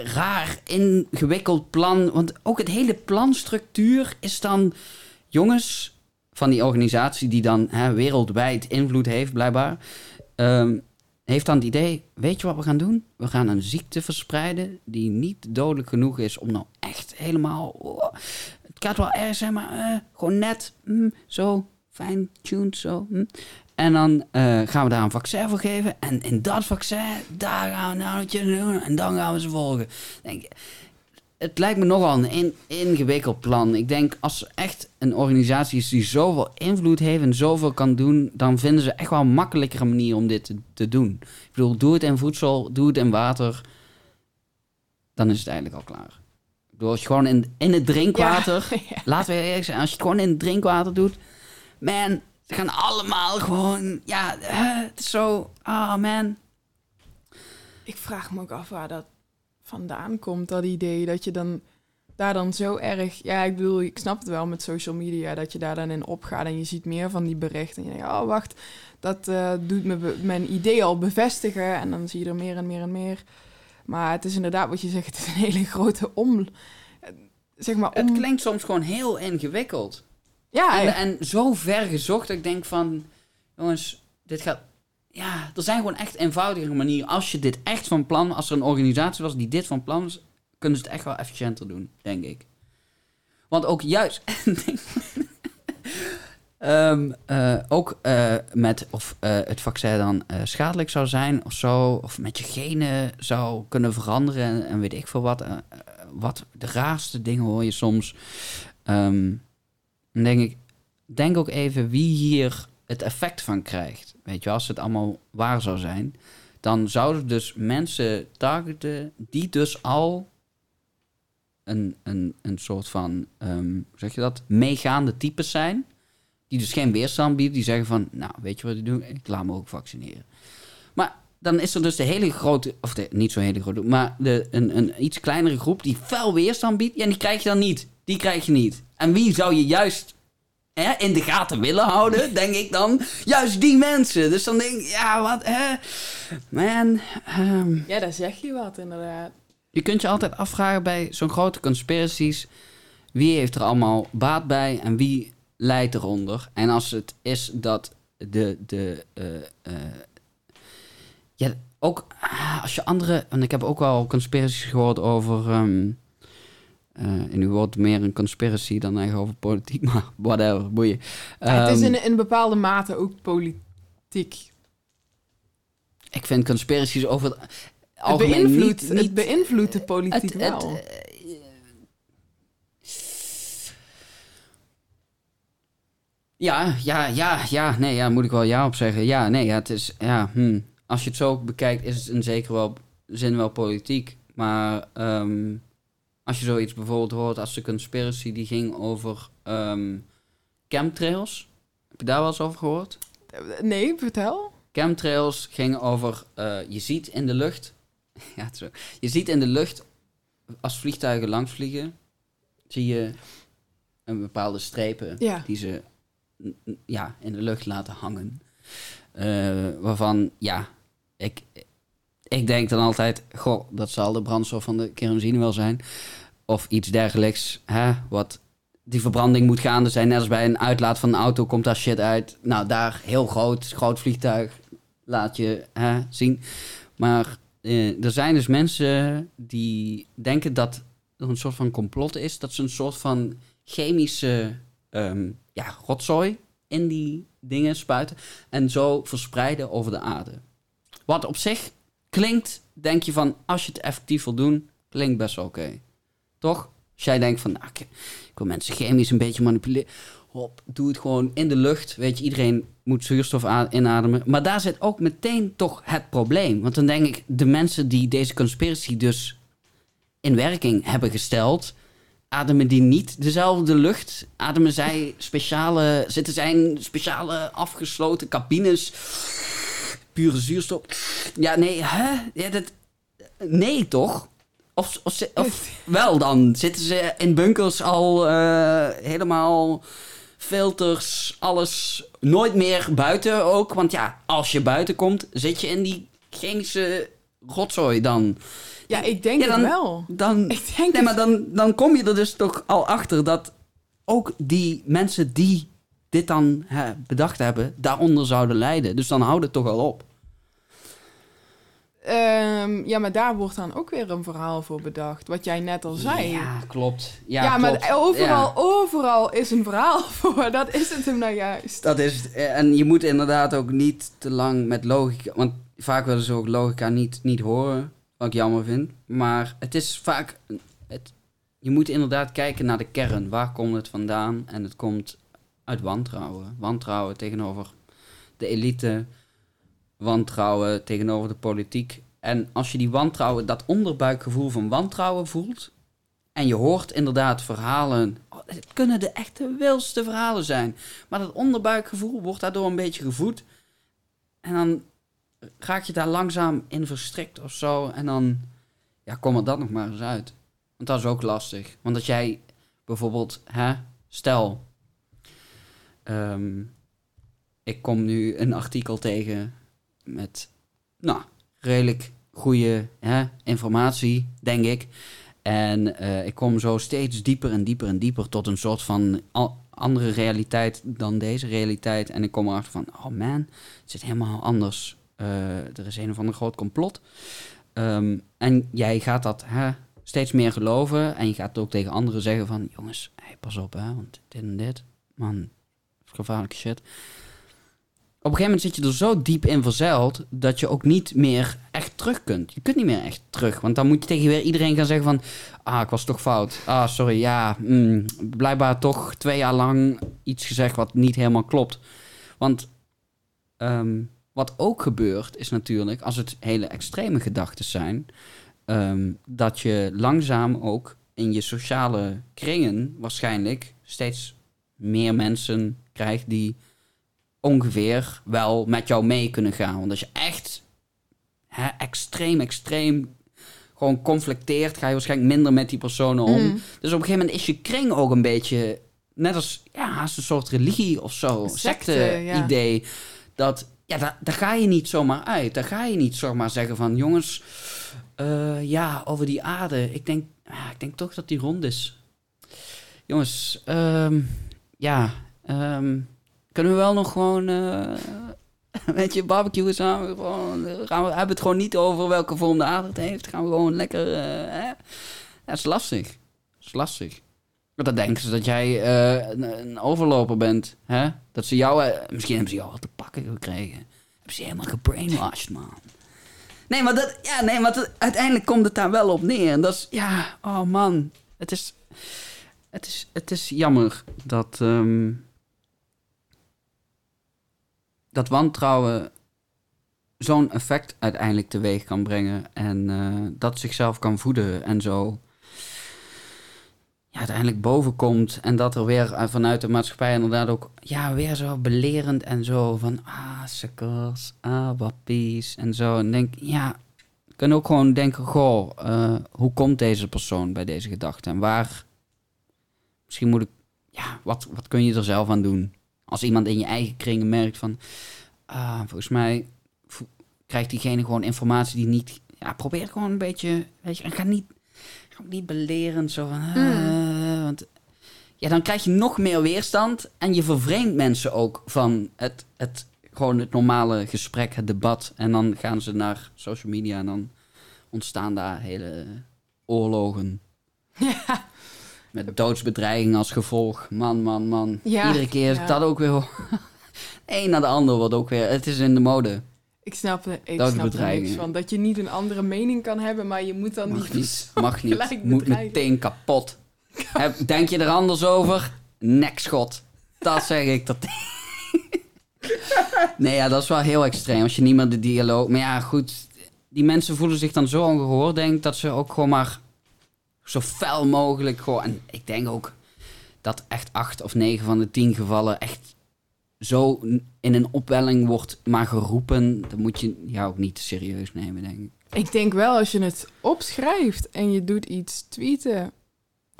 raar ingewikkeld plan. Want ook het hele planstructuur is dan... Jongens van die organisatie die dan hè, wereldwijd invloed heeft, blijkbaar... ehm, heeft dan het idee, weet je wat we gaan doen? We gaan een ziekte verspreiden die niet dodelijk genoeg is om nou echt helemaal... het gaat wel erg zijn, maar eh, gewoon net mm, zo fine-tuned zo. mm. En dan eh, gaan we daar een vaccin voor geven. En in dat vaccin, daar gaan we nou doen. En dan gaan we ze volgen. Denk, het lijkt me nogal een in- ingewikkeld plan. Ik denk, als echt een organisatie is die zoveel invloed heeft en zoveel kan doen, dan vinden ze echt wel een makkelijkere manier om dit te, te doen. Ik bedoel, doe het in voedsel, doe het in water. Dan is het eigenlijk al klaar. Bedoel, als je gewoon in, in het drinkwater, Ja. (laughs) laten we eerlijk zijn, als je het gewoon in het drinkwater doet, man, ze gaan allemaal gewoon, ja, het is zo, ah man. Ik vraag me ook af waar dat vandaan komt, dat idee. Dat je dan daar dan zo erg... Ja, ik bedoel, ik snap het wel met social media... dat je daar dan in opgaat en je ziet meer van die berichten. En je denkt, oh, wacht, dat eh, doet me mijn idee al bevestigen. En dan zie je er meer en meer en meer. Maar het is inderdaad wat je zegt, het is een hele grote om... Zeg maar, om... Het klinkt soms gewoon heel ingewikkeld. Ja, En, en zo ver gezocht dat ik denk van... Jongens, dit gaat... Ja, er zijn gewoon echt eenvoudige manieren. Als je dit echt van plan... Als er een organisatie was die dit van plan was... Kunnen ze het echt wel efficiënter doen, denk ik. Want ook juist... (laughs) Ehm, eh, ook eh, met of eh, het vaccin dan schadelijk zou zijn of zo. Of met je genen zou kunnen veranderen. En, weet ik veel wat. wat de raarste dingen hoor je soms. Ehm, denk ik, denk ook even wie hier het effect van krijgt. Weet je, als het allemaal waar zou zijn, dan zouden dus mensen targeten die dus al een, een, een soort van, ehm, zeg je dat, meegaande types zijn. Die dus geen weerstand bieden. Die zeggen van, nou, weet je wat ik doe? Ik laat me ook vaccineren. Maar dan is er dus de hele grote, of de, niet zo'n hele grote, maar de, een, een iets kleinere groep die fel weerstand biedt. Ja, die krijg je dan niet. Die krijg je niet. En wie zou je juist hè, in de gaten willen houden, (laughs) denk ik dan? Juist die mensen. Dus dan denk ik, ja, wat, hè? Man, ehm, ja, daar zeg je wat, inderdaad. je kunt je altijd afvragen bij zo'n grote conspiracies... wie heeft er allemaal baat bij en wie leidt eronder? En als het is dat de... de eh, eh, ja, ook ah, als je andere... Want ik heb ook wel conspiracies gehoord over... ehm eh, en nu wordt het meer een conspiracy dan eigenlijk over politiek, (laughs) maar whatever, boeien. Ja, het is Ehm, in, in bepaalde mate ook politiek. Ik vind conspiracies over het Het beïnvloedt, niet... niet het beïnvloedt de politiek het, wel. Ja, ja, ja, ja, nee, ja, moet ik wel ja op zeggen. Ja, nee, ja, het is, ja, hm. als je het zo bekijkt, is het in zekere wel, zin wel politiek. Maar ehm, als je zoiets bijvoorbeeld hoort als de conspiracy die ging over ehm, chemtrails. Heb je daar wel eens over gehoord? Nee, vertel. Chemtrails ging over, eh, je ziet in de lucht, (laughs) ja, zo. je ziet in de lucht, als vliegtuigen langs vliegen, zie je een bepaalde strepen Ja. die ze ja, in de lucht laten hangen. Eh, waarvan, ja, ik, ik denk dan altijd, goh, dat zal de brandstof van de kerosine wel zijn. Of iets dergelijks, hè, wat die verbranding moet gaande zijn. Net als bij een uitlaat van een auto komt daar shit uit. Nou, daar heel groot, groot vliegtuig laat je hè, zien. Maar eh, er zijn dus mensen die denken dat er een soort van complot is. Dat ze een soort van chemische ehm, ja, rotzooi in die dingen spuiten. En zo verspreiden over de aarde. Wat op zich klinkt, denk je van, als je het effectief wil doen, klinkt best oké. Toch? Als jij denkt van, nou, ik, ik wil mensen chemisch een beetje manipuleren. Hop, doe het gewoon in de lucht. Weet je, iedereen moet zuurstof inademen. Maar daar zit ook meteen toch het probleem. Want dan denk ik, de mensen die deze conspiracy dus in werking hebben gesteld, ademen die niet dezelfde lucht? Ademen zij speciale, zitten zij in speciale afgesloten cabines? Pure zuurstof? Ja, nee, hè? Ja, dat, nee, toch? Of, of, of (laughs) wel dan? Zitten ze in bunkers al eh, helemaal filters, alles nooit meer buiten ook? Want ja, als je buiten komt, zit je in die chemische rotzooi dan. Ja, ik denk Ja, dan- het wel. Dan, (laughs) Ik denk nee, maar dan, dan kom je er dus toch al achter dat ook die mensen die dit dan hè, bedacht hebben, daaronder zouden lijden. Dus dan houdt het toch al op. Ehm, ja, maar daar wordt dan ook weer een verhaal voor bedacht. Wat jij net al zei. Ja, klopt. Ja, Ja, maar klopt. overal, Ja. overal is een verhaal (laughs) voor. Dat is het hem nou juist. Dat is het. En je moet inderdaad ook niet te lang met logica... Want vaak willen ze ook logica niet, niet horen. Wat ik jammer vind. Maar het is vaak... Het, je moet inderdaad kijken naar de kern. Waar komt het vandaan? En het komt uit wantrouwen. Wantrouwen tegenover de elite. Wantrouwen tegenover de politiek. En als je die wantrouwen, dat onderbuikgevoel van wantrouwen voelt... En je hoort inderdaad verhalen. Oh, het kunnen de echte wilste verhalen zijn. Maar dat onderbuikgevoel wordt daardoor een beetje gevoed. En dan raak je daar langzaam in verstrikt of zo. En dan ja, kom er dat nog maar eens uit. Want dat is ook lastig. Want als jij bijvoorbeeld, hè, stel, ehm, ik kom nu een artikel tegen met, nou, redelijk goede hè, informatie, denk ik. En eh, ik kom zo steeds dieper en dieper en dieper tot een soort van andere realiteit dan deze realiteit. En ik kom erachter van, oh man, het zit helemaal anders. Eh, er is een of ander groot complot. Ehm, en jij gaat dat hè, steeds meer geloven. En je gaat ook tegen anderen zeggen van, jongens, pas op hè, want dit en dit. Man, gevaarlijke shit. Op een gegeven moment zit je er zo diep in verzeild dat je ook niet meer echt terug kunt. Je kunt niet meer echt terug, want dan moet je tegen weer iedereen gaan zeggen van... Ah, ik was toch fout. Ah, sorry, ja, mm, blijkbaar toch twee jaar lang iets gezegd wat niet helemaal klopt. Want ehm, wat ook gebeurt is natuurlijk, als het hele extreme gedachten zijn... ehm, dat je langzaam ook in je sociale kringen waarschijnlijk steeds meer mensen krijgt die ongeveer wel met jou mee kunnen gaan. Want als je echt hè, extreem, extreem gewoon conflicteert, ga je waarschijnlijk minder met die personen om. Mm. Dus op een gegeven moment is je kring ook een beetje, net als ja, haast een soort religie of zo, Secte, secte-idee. Dat, ja, daar, ga je niet zomaar uit. Daar ga je niet zomaar zeggen van, jongens, eh, ja, over die aarde. Ik denk, ja, ik denk toch dat die rond is. Jongens, ehm, ja, ehm, kunnen we wel nog gewoon, eh, (laughs) weet je, barbecue samen. Gewoon, eh, gaan we hebben het gewoon niet over welke vorm de aarde het heeft. Gaan we gewoon lekker, eh, hè? Dat is lastig. Dat is lastig. Dan denken ze dat jij eh, een, overloper bent. Hè? Dat ze jou, eh, misschien hebben ze jou al te pakken gekregen. Hebben ze helemaal gebrainwashed, man. Nee, maar, dat, ja, nee, maar uiteindelijk komt het daar wel op neer. En dat is, ja, oh man. Het is, het is, het is jammer dat, ehm, dat wantrouwen zo'n effect uiteindelijk teweeg kan brengen. En eh, dat zichzelf kan voeden en zo. Ja, uiteindelijk boven komt. En dat er weer eh, vanuit de maatschappij inderdaad ook. Ja, weer zo belerend en zo. Van ah, sukkels, ah, wappies en zo. En denk, ja. Kunt ook gewoon denken: goh, eh, hoe komt deze persoon bij deze gedachte? En waar. Misschien moet ik. Ja, wat, wat kun je er zelf aan doen? Als iemand in je eigen kringen merkt van. Ah, volgens mij krijgt diegene gewoon informatie die niet. Ja, probeer gewoon een beetje. Weet je, en ga niet, ook niet belerend zo van. ah, Want ja, dan krijg je nog meer weerstand. En je vervreemdt mensen ook van het, het, gewoon het normale gesprek, het debat. En dan gaan ze naar social media en dan ontstaan daar hele oorlogen. (laughs) Ja. Met doodsbedreiging als gevolg. Man, man, man. Ja, Iedere keer ja. dat ook weer... (laughs) Eén na de ander wordt ook weer... Het is in de mode. Ik snap er, ik Dat snap er bedreiging. niks van. Dat je niet een andere mening kan hebben, maar je moet dan Mag niet... niet. Mag niet. (laughs) Moet meteen kapot. Heb- Denk je er anders over? Nekschot. Dat zeg ik. Dat... (laughs) nee, ja, dat is wel heel extreem. Als je niet meer de dialoog... Maar ja, goed. Die mensen voelen zich dan zo ongehoord, denk ik, dat ze ook gewoon maar zo fel mogelijk gewoon... En ik denk ook dat echt acht of negen van de tien gevallen echt zo in een opwelling wordt maar geroepen. Dan moet je jou ook niet serieus nemen, denk ik. Ik denk wel, als je het opschrijft en je doet iets tweeten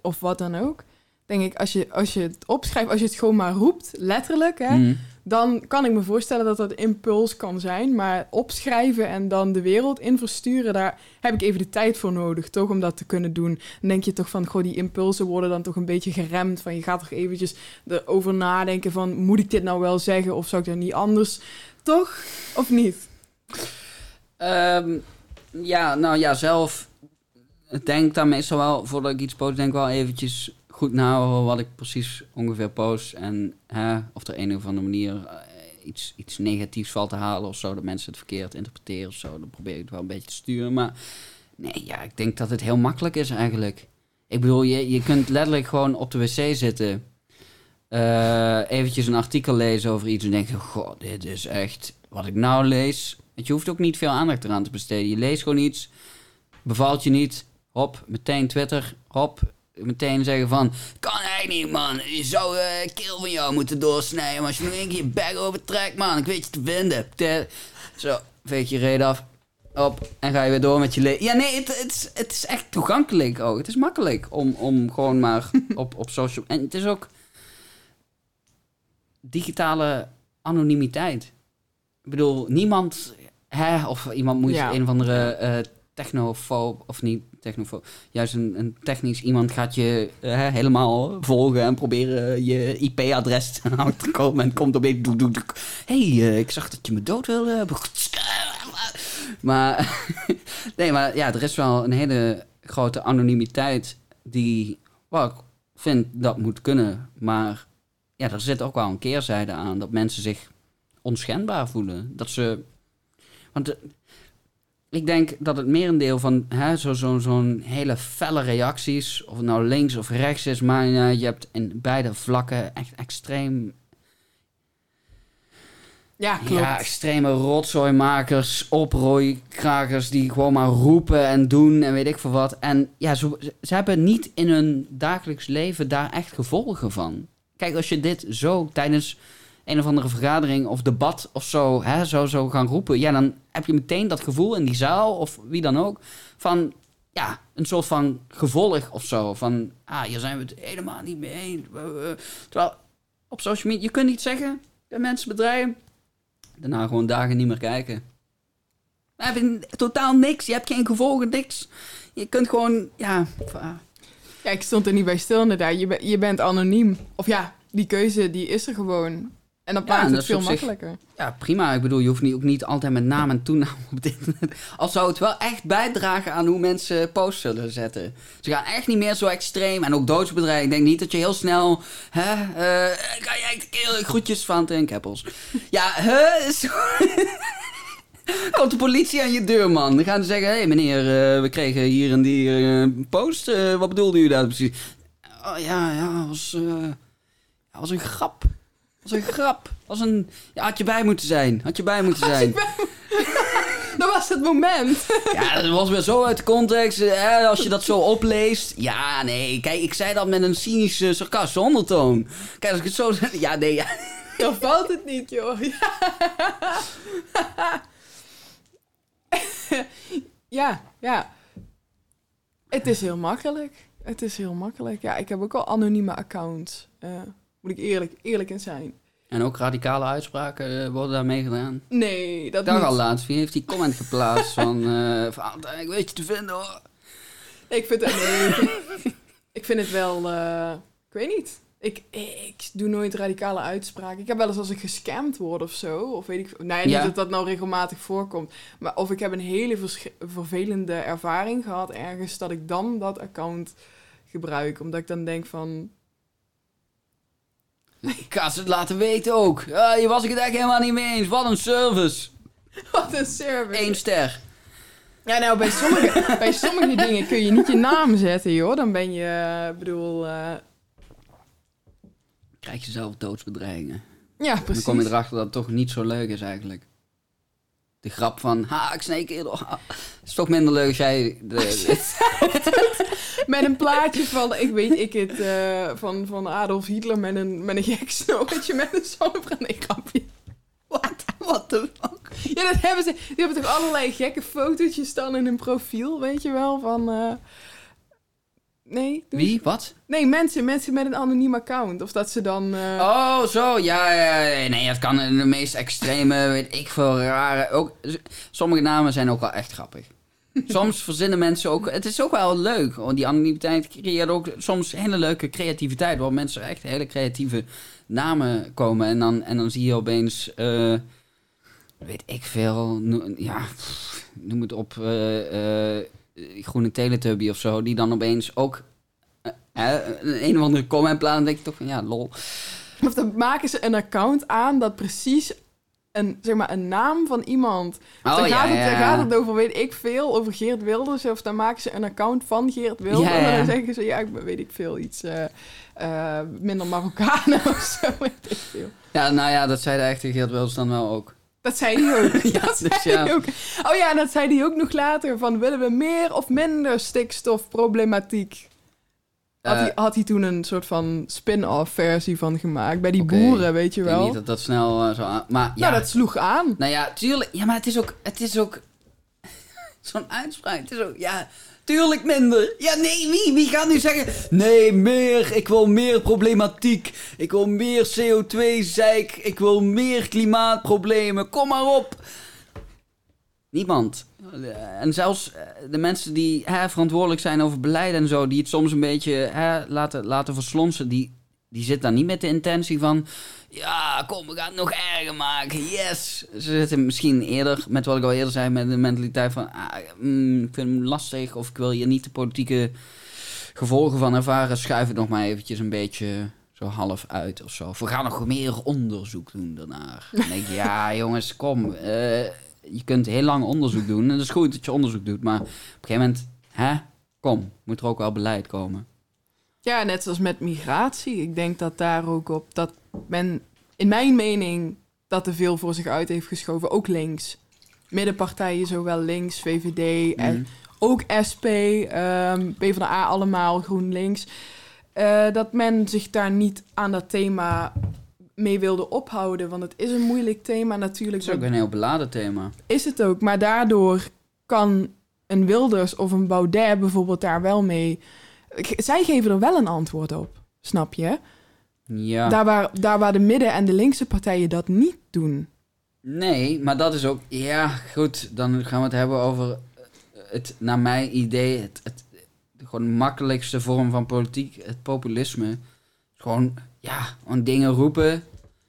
of wat dan ook, denk ik, als je, als je het opschrijft, als je het gewoon maar roept, letterlijk, hè, Mm. Dan kan ik me voorstellen dat dat impuls kan zijn. Maar opschrijven en dan de wereld in versturen, daar heb ik even de tijd voor nodig, toch, om dat te kunnen doen. Dan denk je toch van, goh, die impulsen worden dan toch een beetje geremd. Van je gaat toch eventjes erover nadenken van, moet ik dit nou wel zeggen of zou ik dat niet anders? Toch? Of niet? Ehm, ja, nou ja, zelf denk daar meestal wel, voordat ik iets post, denk ik wel eventjes goed over wat ik precies ongeveer post. En hè, of er een of andere manier eh, iets, iets negatiefs valt te halen of zo, dat mensen het verkeerd interpreteren of zo. Dan probeer ik het wel een beetje te sturen. Maar nee, ja, ik denk dat het heel makkelijk is eigenlijk. Ik bedoel, je, je kunt letterlijk gewoon op de wc zitten. eh eventjes een artikel lezen over iets en denken: Goh, dit is echt wat ik nou lees. Want je hoeft ook niet veel aandacht eraan te besteden. Je leest gewoon iets, bevalt je niet, hop, meteen Twitter, hop, meteen zeggen van... Kan eigenlijk niet, man. Je zou eh keel van jou moeten doorsnijden. Maar als je nog één keer je bek overtrekt, man, ik weet je te vinden. Zo, veeg je reet af, op, en ga je weer door met je leven. Ja, nee, het, het, is, het is echt toegankelijk ook. Het is makkelijk om, om gewoon maar (laughs) op, op social... En het is ook digitale anonimiteit. Ik bedoel, niemand, hè, of iemand moet Ja. een of andere technofoob, of niet technofoob, juist een, een technisch iemand gaat je eh, helemaal volgen en proberen je IP-adres (laughs) te komen en komt opeens. Hé, hey, eh, ik zag dat je me dood wilde. (laughs) Maar, (laughs) nee, maar ja, er is wel een hele grote anonimiteit die, wel, ik vind dat moet kunnen, maar ja, er zit ook wel een keerzijde aan dat mensen zich onschendbaar voelen. Dat ze. Want eh, ik denk dat het merendeel van hè, zo, zo, zo'n hele felle reacties, of het nou links of rechts is, maar je hebt in beide vlakken echt extreem Ja, klopt. ja, extreme rotzooimakers, oprooikrakers die gewoon maar roepen en doen en weet ik veel wat. En ja, ze, ze hebben niet in hun dagelijks leven daar echt gevolgen van. Kijk, als je dit zo tijdens een of andere vergadering of debat of zo, hè, zo, zo gaan roepen, ja, dan heb je meteen dat gevoel in die zaal of wie dan ook van, ja, een soort van gevolg of zo. Van, ah, hier zijn we het helemaal niet mee eens. Terwijl op social media, je kunt niet zeggen mensen, bedrijven, daarna gewoon dagen niet meer kijken. We hebben totaal niks. Je hebt geen gevolgen, niks. Je kunt gewoon, ja... Ja, ik stond er niet bij stil inderdaad. Je, je bent anoniem. Of ja, die keuze die is er gewoon. En dat Ja, maakt en het dat is veel zich- makkelijker. Ja, prima. Ik bedoel, je hoeft niet, ook niet altijd met naam en toenaam (laughs) op het internet. Al zou het wel echt bijdragen aan hoe mensen posts zullen zetten. Ze gaan echt niet meer zo extreem. En ook doodsbedrijven. Ik denk niet dat je heel snel... Hè, eh, ga jij groetjes van Ten Keppels. (laughs) Ja, hè? (laughs) Komt de politie aan je deur, man. Dan gaan ze zeggen... Hé, hey, meneer, eh, we kregen hier en die eh, post. Wat bedoelde u daar precies? Oh, ja, ja, was... ja, was een grap. Was een grap. was een... Ja, had je bij moeten zijn. Had je bij (laughs) moeten zijn. (laughs) Dat was het moment. (laughs) Ja, dat was weer zo uit de context. Als je dat zo opleest. Ja, nee. Kijk, ik zei dat met een cynische, sarcastische ondertoon. Kijk, als ik het zo zeg. Ja, nee. Ja. Dan valt het niet, joh. Ja, ja. Het is heel makkelijk. Het is heel makkelijk. Ja, ik heb ook al anonieme accounts. Eh, moet ik eerlijk, eerlijk in zijn. En ook radicale uitspraken eh, worden daarmee gedaan. Nee, dat niet. al laatst. Wie heeft die comment geplaatst van... Valentijn, ik weet je te vinden hoor. Nee, ik vind het, nee, ik vind- het wel... eh, ik weet niet. Ik, ik doe nooit radicale uitspraken. Ik heb wel eens als ik gescamd word of zo. Of weet ik... Ja, niet Ja. dat dat nou regelmatig voorkomt. Maar of ik heb een hele vervelende ervaring gehad ergens... dat ik dan dat account gebruik. Omdat ik dan denk van... Ik ga ze het laten weten ook. Ah, hier was ik het echt helemaal niet mee eens. Wat een service. (laughs) Wat een service. Eén ster. Ja, nou, bij sommige, (laughs) bij sommige dingen kun je niet je naam zetten, joh. Dan ben je, ik bedoel... eh, Krijg je zelf doodsbedreigingen. ja, Dan precies. kom je erachter dat het toch niet zo leuk is eigenlijk. De grap van, ha, ik sneek eerder. Is toch minder leuk als jij... De, (laughs) Met een plaatje van, ik weet ik het, eh, van, van Adolf Hitler met een, met een gek snorretje met een zonnebrand. Nee, grapje. Wat? Wat de fuck? Ja, dat hebben ze. Die hebben toch allerlei gekke fotootjes dan in hun profiel, weet je wel, van... eh, Nee? Wie? Wat? Nee, mensen, mensen met een anoniem account. Of dat ze dan... eh, Oh, zo. Ja, ja. Nee, het kan in de meest extreme, weet ik veel, rare... Ook, sommige namen zijn ook wel echt grappig. Soms verzinnen mensen ook... Het is ook wel leuk. Die anonimiteit creëert ook soms hele leuke creativiteit. Waar mensen echt hele creatieve namen komen. En dan, en dan zie je opeens... eh, weet ik veel... Ja, noem het op... eh, eh, groene Teletubby of zo. Die dan opeens ook... een, een of andere comment plaatsen. Dan denk ik toch van... Ja, lol. Of dan maken ze een account aan dat precies een, zeg maar, een naam van iemand. Oh, dan, ja, gaat het, ja. dan gaat het over, weet ik veel, over Geert Wilders. Of dan maken ze een account van Geert Wilders. Ja. En dan zeggen ze, ja, ik ben, weet ik veel, iets eh, eh, minder Marokkanen (laughs) of zo. Weet ik veel. Ja, nou ja, dat zei de echte Geert Wilders dan wel ook. Dat zei hij ook. (laughs) Ja, dat dus ja. ook. Oh ja, en dat zei hij ook nog later. Van, willen we meer of minder stikstofproblematiek? Had, Eh, hij, had hij toen een soort van spin-off versie van gemaakt. Bij die Oké. boeren, weet je ik denk wel. niet dat dat snel eh, zo aan... Maar ja, Nou, dat sloeg aan. nou ja, tuurlijk. Ja, maar het is ook... Het is ook... (laughs) Zo'n uitspraak. Het is ook... Ja, tuurlijk minder. Ja, nee, wie? Wie gaat nu zeggen... Nee, meer. Ik wil meer problematiek. Ik wil meer CO2-zeik. Ik wil meer klimaatproblemen. Kom maar op. Niemand. En zelfs eh, de mensen die hè, verantwoordelijk zijn over beleid en zo, die het soms een beetje hè, laten, laten verslonsen, die, die zitten dan niet met de intentie van. Ja, kom, we gaan het nog erger maken. Yes. Ze zitten misschien eerder, met wat ik al eerder zei, met de mentaliteit van. Ah, mm, ik vind hem lastig of ik wil hier niet de politieke gevolgen van ervaren. Schuif het nog maar eventjes een beetje zo half uit of zo. Of we gaan nog meer onderzoek doen daarnaar. Denk ik, ja, (laughs) jongens, kom. eh, je kunt heel lang onderzoek doen. En het is goed dat je onderzoek doet. Maar op een gegeven moment, hè, kom, moet er ook wel beleid komen. Ja, net zoals met migratie. Ik denk dat daar ook op dat men, in mijn mening, dat te veel voor zich uit heeft geschoven. Ook links. Middenpartijen, zowel links, VVD, en Mm. ook SP, ehm PvdA allemaal, GroenLinks. eh, dat men zich daar niet aan dat thema mee wilde ophouden. Want het is een moeilijk thema natuurlijk. Het is ook een heel beladen thema. Is het ook, maar daardoor kan een Wilders of een Baudet bijvoorbeeld daar wel mee... Zij geven er wel een antwoord op, snap je? Ja. Daar, waar, daar waar de midden- en de linkse partijen dat niet doen. Nee, maar dat is ook... Ja, goed, dan gaan we het hebben over eh, het, naar mijn idee, het, het, gewoon makkelijkste vorm van politiek, het populisme. Gewoon, ja, gewoon dingen roepen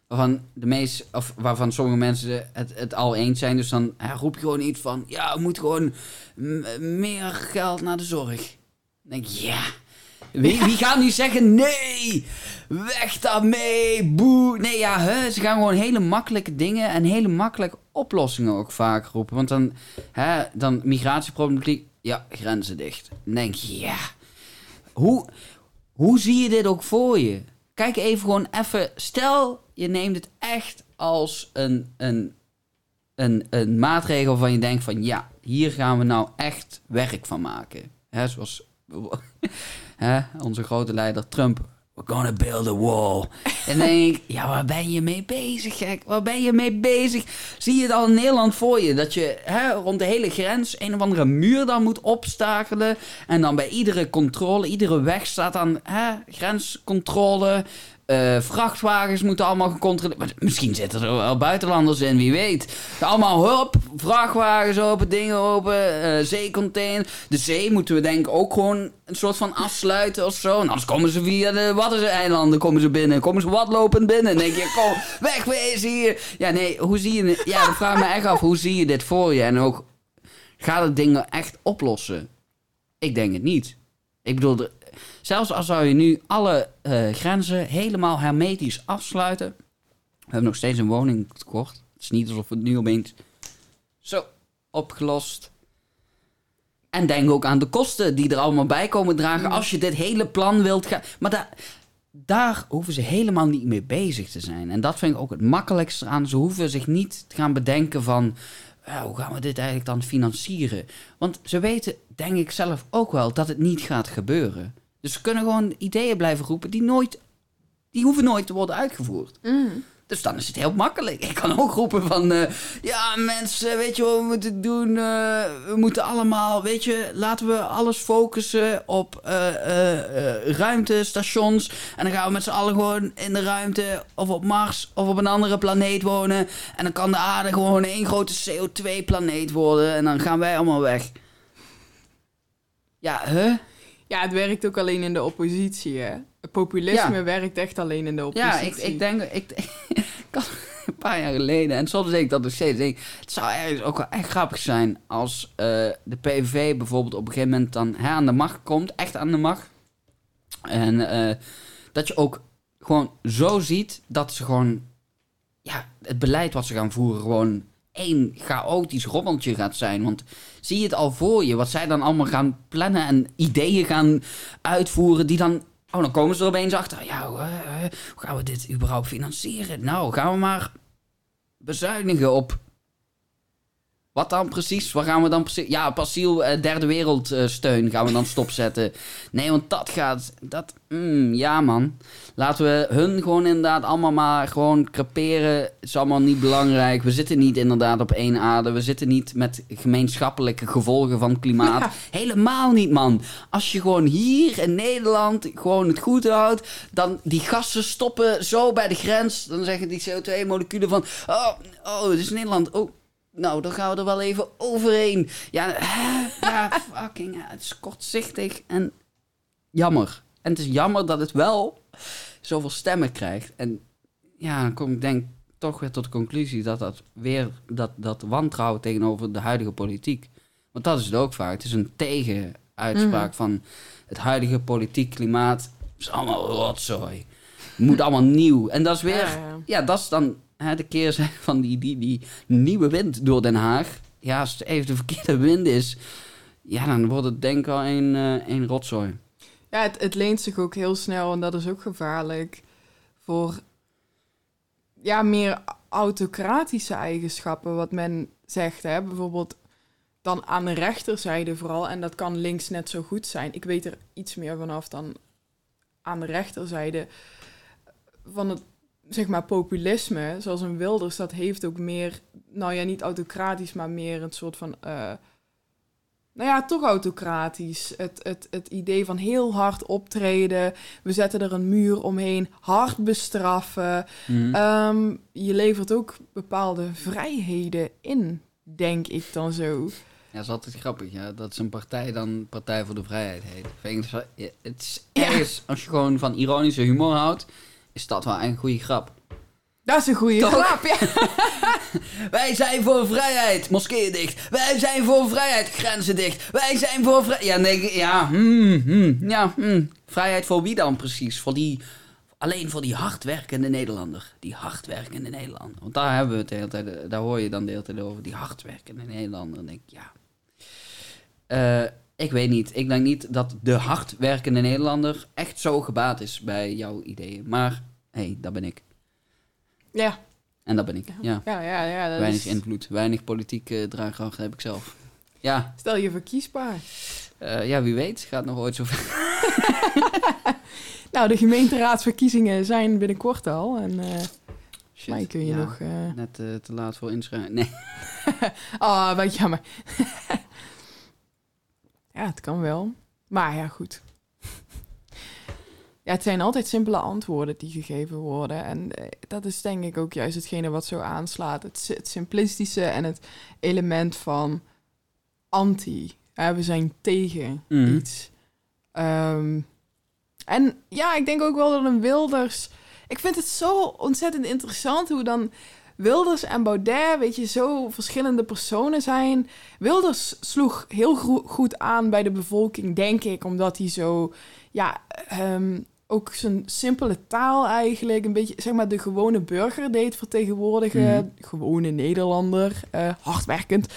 waarvan de meest, of waarvan sommige mensen het, het al eens zijn. Dus dan roep je gewoon iets van, ja, we moeten gewoon meer geld naar de zorg. Dan denk ik, ja... Wie, wie gaat nu zeggen, nee, weg daarmee, boe. Nee, ja, ze gaan gewoon hele makkelijke dingen en hele makkelijke oplossingen ook vaak roepen. Want dan, hè, dan migratieproblematiek, ja, grenzen dicht. Dan denk je, ja, hoe, hoe zie je dit ook voor je? Kijk even gewoon even, stel je neemt het echt als een, een een, een maatregel waarvan je denkt van ja, hier gaan we nou echt werk van maken. Hè, zoals (laughs) onze grote leider Trump. We're gonna build a wall. (laughs) en dan denk ik, ja, waar ben je mee bezig, gek? Waar ben je mee bezig? Zie je het al in Nederland voor je? Dat je hè, rond de hele grens een of andere muur dan moet opstakelen. En dan bij iedere controle, iedere weg staat dan hè, grenscontrole. Eh, vrachtwagens moeten allemaal gecontroleerd maar Misschien zitten er wel buitenlanders in, wie weet. Allemaal hulp, vrachtwagens open, dingen open, uh, zeecontainer. De zee moeten we denk ik ook gewoon een soort van afsluiten of zo. En anders komen ze via de Waddeneilanden komen ze binnen. Komen ze wat lopend binnen. En denk je, kom, wegwezen hier. Ja, nee, hoe zie je? Ja, dan vraag me echt af, hoe zie je dit voor je? En ook, gaat het dingen echt oplossen? Ik denk het niet. Ik bedoel, Zelfs als zou je nu alle uh, grenzen helemaal hermetisch afsluiten. We hebben nog steeds een woningtekort. Het is niet alsof het nu opeens zo opgelost. En denk ook aan de kosten die er allemaal bij komen dragen als je dit hele plan wilt gaan. Maar daar, daar hoeven ze helemaal niet mee bezig te zijn. En dat vind ik ook het makkelijkste aan. Ze hoeven zich niet te gaan bedenken van ja, hoe gaan we dit eigenlijk dan financieren? Want ze weten, denk ik zelf ook wel, dat het niet gaat gebeuren. Dus ze kunnen gewoon ideeën blijven roepen die nooit, die hoeven nooit te worden uitgevoerd. Mm. Dus dan is het heel makkelijk. Ik kan ook roepen van, uh, ja mensen, weet je wat we moeten doen? Uh, we moeten allemaal, weet je, laten we alles focussen op uh, ruimtestations. En dan gaan we met z'n allen gewoon in de ruimte of op Mars of op een andere planeet wonen. En dan kan de aarde gewoon één grote CO2-planeet worden. En dan gaan wij allemaal weg. Ja, huh? Ja, het werkt ook alleen in de oppositie, hè? Populisme werkt echt alleen in de oppositie. Ja, ik, ik denk... Ik, (laughs) een paar jaar geleden, en soms denk ik dat nog steeds... Denk, het zou ook wel echt grappig zijn als uh, de PVV bijvoorbeeld op een gegeven moment dan hè, aan de macht komt. Echt aan de macht. En uh, dat je ook gewoon zo ziet dat ze gewoon... Ja, het beleid wat ze gaan voeren gewoon één chaotisch rommeltje gaat zijn. Want zie je het al voor je, wat zij dan allemaal gaan plannen en ideeën gaan uitvoeren die dan... Oh, dan komen ze er opeens achter. Ja, hoe, hoe gaan we dit überhaupt financieren? Nou, gaan we maar bezuinigen op wat dan precies? Waar gaan we dan precies? Ja, pasiel uh, derde wereldsteun uh, gaan we dan stopzetten. Nee, want dat gaat... Dat, mm, ja, man. Laten we hun gewoon inderdaad allemaal maar gewoon creperen. Het is allemaal niet belangrijk. We zitten niet inderdaad op één aarde. We zitten niet met gemeenschappelijke gevolgen van klimaat. Ja. Helemaal niet, man. Als je gewoon hier in Nederland gewoon het goed houdt... dan die gassen stoppen zo bij de grens. Dan zeggen die CO2-moleculen van... Oh, oh, dit is Nederland. Oh nou, dan gaan we er wel even overheen. Ja, ja fucking, ja, het is kortzichtig en jammer. En het is jammer dat het wel zoveel stemmen krijgt. En ja, dan kom ik denk toch weer tot de conclusie dat dat weer dat, dat wantrouwen tegenover de huidige politiek. Want dat is het ook vaak. Het is een tegenuitspraak mm. van het huidige politiek klimaat. is allemaal rotzooi. Moet allemaal nieuw. En dat is weer, ja, ja. ja dat is dan hè, de keerzijde van die, die, die nieuwe wind door Den Haag. Ja, als het even de verkeerde wind is, ja, dan wordt het denk ik wel een, uh, een rotzooi. Ja, het, het leent zich ook heel snel en dat is ook gevaarlijk voor ja, meer autocratische eigenschappen, wat men zegt. Hè? Bijvoorbeeld dan aan de rechterzijde vooral, en dat kan links net zo goed zijn. Ik weet er iets meer vanaf dan aan de rechterzijde van het zeg maar, populisme, zoals een Wilders, dat heeft ook meer, nou ja, niet autocratisch, maar meer een soort van, uh, nou ja, toch autocratisch. Het, het, het idee van heel hard optreden, we zetten er een muur omheen, hard bestraffen. Mhm. Um, je levert ook bepaalde vrijheden in, denk ik dan zo. Ja, dat is altijd grappig, ja. Dat een partij dan Partij voor de Vrijheid heet. Ik, het is ergens, ja. als je gewoon van ironische humor houdt, is dat wel een goede grap. Dat is een goede grap, ja. (laughs) Wij zijn voor vrijheid, moskeeën dicht. Wij zijn voor vrijheid, grenzen dicht. Wij zijn voor vrijheid. Ja, nee, ja, hmm, hmm, ja hmm. vrijheid voor wie dan precies? Voor die, alleen voor die hardwerkende Nederlander. Die hardwerkende Nederlander. Want daar hebben we het de hele tijd, daar hoor je dan de hele tijd over. Die hardwerkende Nederlander. En denk ik, ja. Uh, ik weet niet. Ik denk niet dat de hardwerkende Nederlander echt zo gebaat is bij jouw ideeën. Maar, hé, hey, dat ben ik. Ja. En dat ben ik, ja. Ja, ja, ja. Dat Weinig is- invloed, weinig politieke draagkracht heb ik zelf. Ja, Stel je verkiesbaar. eh, ja, wie weet gaat nog ooit zover. (laughs) Nou, de gemeenteraadsverkiezingen zijn binnenkort al. En Shit, mij kun je ja, nog... eh, Net te laat voor inschrijven. Nee, (laughs) Ah, wat jammer. (laughs) ja, het kan wel. Maar ja, goed. Ja, het zijn altijd simpele antwoorden die gegeven worden. En eh, dat is denk ik ook juist hetgene wat zo aanslaat. Het, si- het simplistische en het element van anti. Ja, we zijn tegen Mhm. iets. Ehm, en ja, ik denk ook wel dat een Wilders... Ik vind het zo ontzettend interessant hoe dan Wilders en Baudet, weet je, zo verschillende personen zijn. Wilders sloeg heel goed aan bij de bevolking, denk ik, omdat hij zo, ja, ehm, ook zijn simpele taal eigenlijk, een beetje, zeg maar, de gewone burger deed vertegenwoordigen. Mhm. Gewone Nederlander, eh, hardwerkend.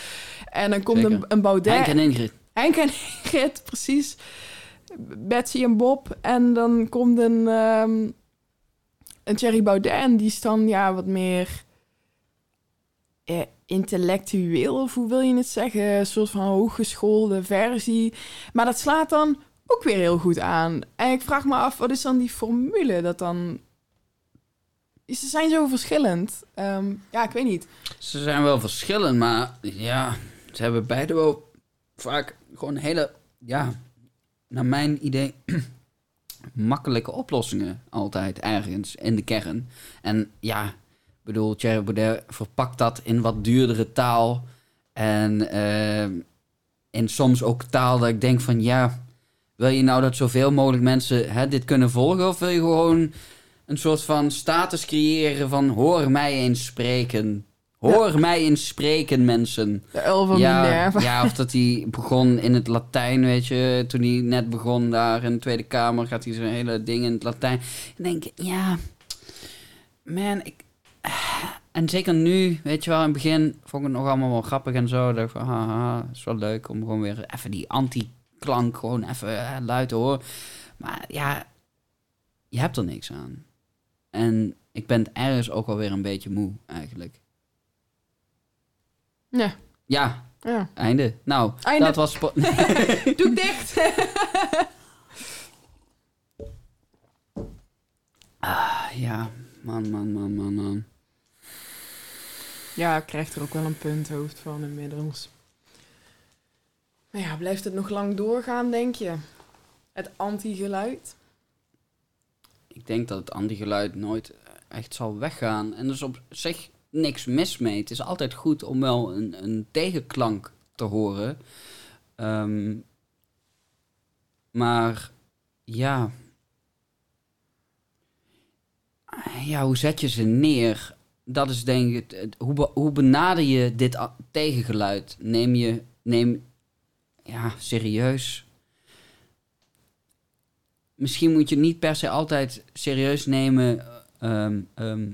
En dan komt een, een Baudet. Henk en Ingrid. Henk en Ingrid, precies. Betsy en Bob. En dan komt een, ehm een Thierry Baudet. En die is dan ja, wat meer eh, intellectueel, of hoe wil je het zeggen? Een soort van hooggeschoolde versie. Maar dat slaat dan ook weer heel goed aan. En ik vraag me af, wat is dan die formule dat dan... Ze zijn zo verschillend. Ehm, ja, ik weet niet. Ze zijn wel verschillend, maar ja, ze hebben beide wel vaak gewoon hele, ja, naar mijn idee, (clears throat) makkelijke oplossingen altijd ergens in de kern. En ja, ik bedoel, Thierry Baudet verpakt dat in wat duurdere taal en eh, in soms ook taal dat ik denk van ja, wil je nou dat zoveel mogelijk mensen hè, dit kunnen volgen of wil je gewoon een soort van status creëren van hoor mij eens spreken. Hoor mij eens spreken, mensen. De van Ja, Minerva. ja, of dat hij begon in het Latijn, weet je. Toen hij net begon daar in de Tweede Kamer, gaat hij zijn hele ding in het Latijn. En denk ik, ja, man, ik... En zeker nu, weet je wel, in het begin vond ik het nog allemaal wel grappig en zo. Dacht ik van, haha, is wel leuk om gewoon weer even die anti-klank gewoon even eh, luid te horen. Maar ja, je hebt er niks aan. En ik ben het ergens ook wel weer een beetje moe, eigenlijk. Ja, Ja, ja. einde. Nou, Einde. dat was... (laughs) (laughs) Doe dicht. ja, man, man, man, man, man. Ja, krijgt er ook wel een punthoofd van inmiddels. Maar ja, blijft het nog lang doorgaan, denk je? Het anti-geluid? Ik denk dat het anti-geluid nooit echt zal weggaan. En er is op zich niks mis mee. Het is altijd goed om wel een, een tegenklank te horen. Ehm, maar ja. Ja, hoe zet je ze neer? Dat is denk ik. Hoe, hoe benader je dit tegengeluid? Neem je. Neem, ja, serieus. Misschien moet je niet per se altijd serieus nemen ehm, ehm,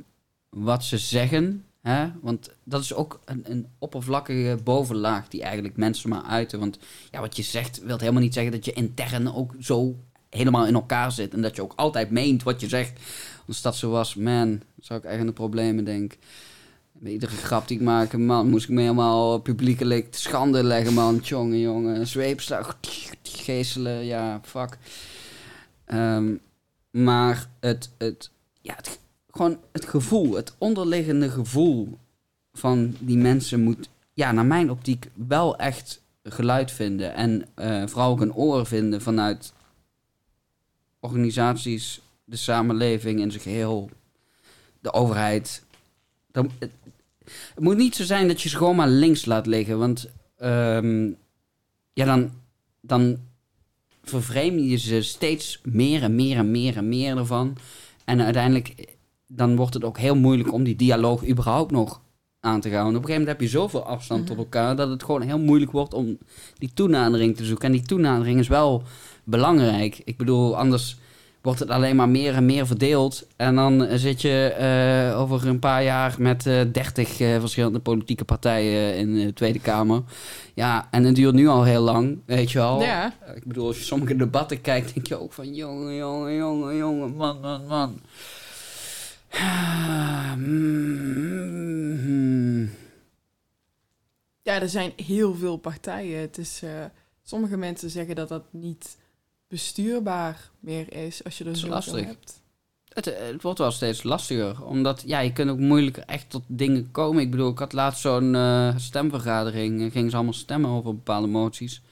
wat ze zeggen. Hè? Want dat is ook een, een oppervlakkige bovenlaag die eigenlijk mensen maar uiten. Want ja, wat je zegt wil helemaal niet zeggen dat je intern ook zo helemaal in elkaar zit. En dat je ook altijd meent wat je zegt. Als dat zo was, man, zou ik echt in de problemen denken. Iedere grap die ik maak, man, moest ik me helemaal publiekelijk schande leggen, man. Jongen, jongen, zweepslag, geestelen, ja, fuck. Ehm, maar het, het, ja, het, gewoon het gevoel, het onderliggende gevoel van die mensen moet, ja, naar mijn optiek wel echt geluid vinden. En eh, vooral ook een oor vinden vanuit organisaties, de samenleving in zijn geheel, de overheid. Dan, het, het moet niet zo zijn dat je ze gewoon maar links laat liggen, want ehm, ja, dan, dan vervreem je ze steeds meer en meer en meer en meer ervan. En uiteindelijk dan wordt het ook heel moeilijk om die dialoog überhaupt nog aan te gaan. Want op een gegeven moment heb je zoveel afstand tot elkaar dat het gewoon heel moeilijk wordt om die toenadering te zoeken. En die toenadering is wel belangrijk. Ik bedoel, anders wordt het alleen maar meer en meer verdeeld. En dan eh, zit je eh, over een paar jaar met eh, dertig verschillende politieke partijen in de Tweede Kamer. Ja, en het duurt nu al heel lang, weet je wel. Ja. Ik bedoel, als je sommige debatten kijkt, denk je ook van... jongen, jongen, jongen, jongen, man, man, man. Ja, er zijn heel veel partijen. Het is, sommige mensen zeggen dat dat niet bestuurbaar meer is als je er zo lastig. hebt. Het, het wordt wel steeds lastiger, omdat ja, je kunt ook moeilijker echt tot dingen komen. Ik bedoel, ik had laatst zo'n eh, stemvergadering, eh, gingen ze allemaal stemmen over bepaalde moties.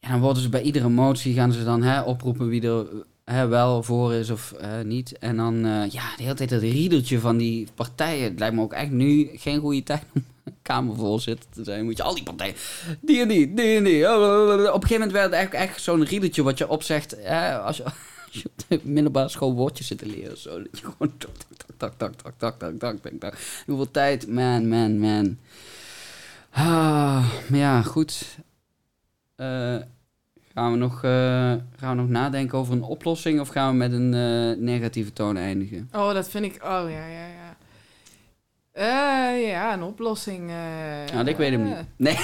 En dan worden ze bij iedere motie, gaan ze dan hè, oproepen wie er hè, wel voor is of eh, niet. En dan, eh, ja, de hele tijd het riedeltje van die partijen. Het lijkt me ook echt nu geen goede tijd om kamervoorzitter te zijn. Moet je al die partijen, die en die, die en die. Op een gegeven moment werd het echt, echt zo'n riedeltje wat je opzegt hè, als je... Op de middelbare school woordjes zit te leren, zo, dat je gewoon tak, tak, tak, tak, tak, tak, tak, tak, tak. Hoeveel tijd, man, man, man. Ah, maar ja, goed. Eh, gaan, we nog, eh, gaan we nog nadenken over een oplossing of gaan we met een eh, negatieve toon eindigen? Oh, dat vind ik... Oh, ja, ja, ja. Eh, ja, een oplossing. eh Nou, ik weet hem niet. Nee. (laughs)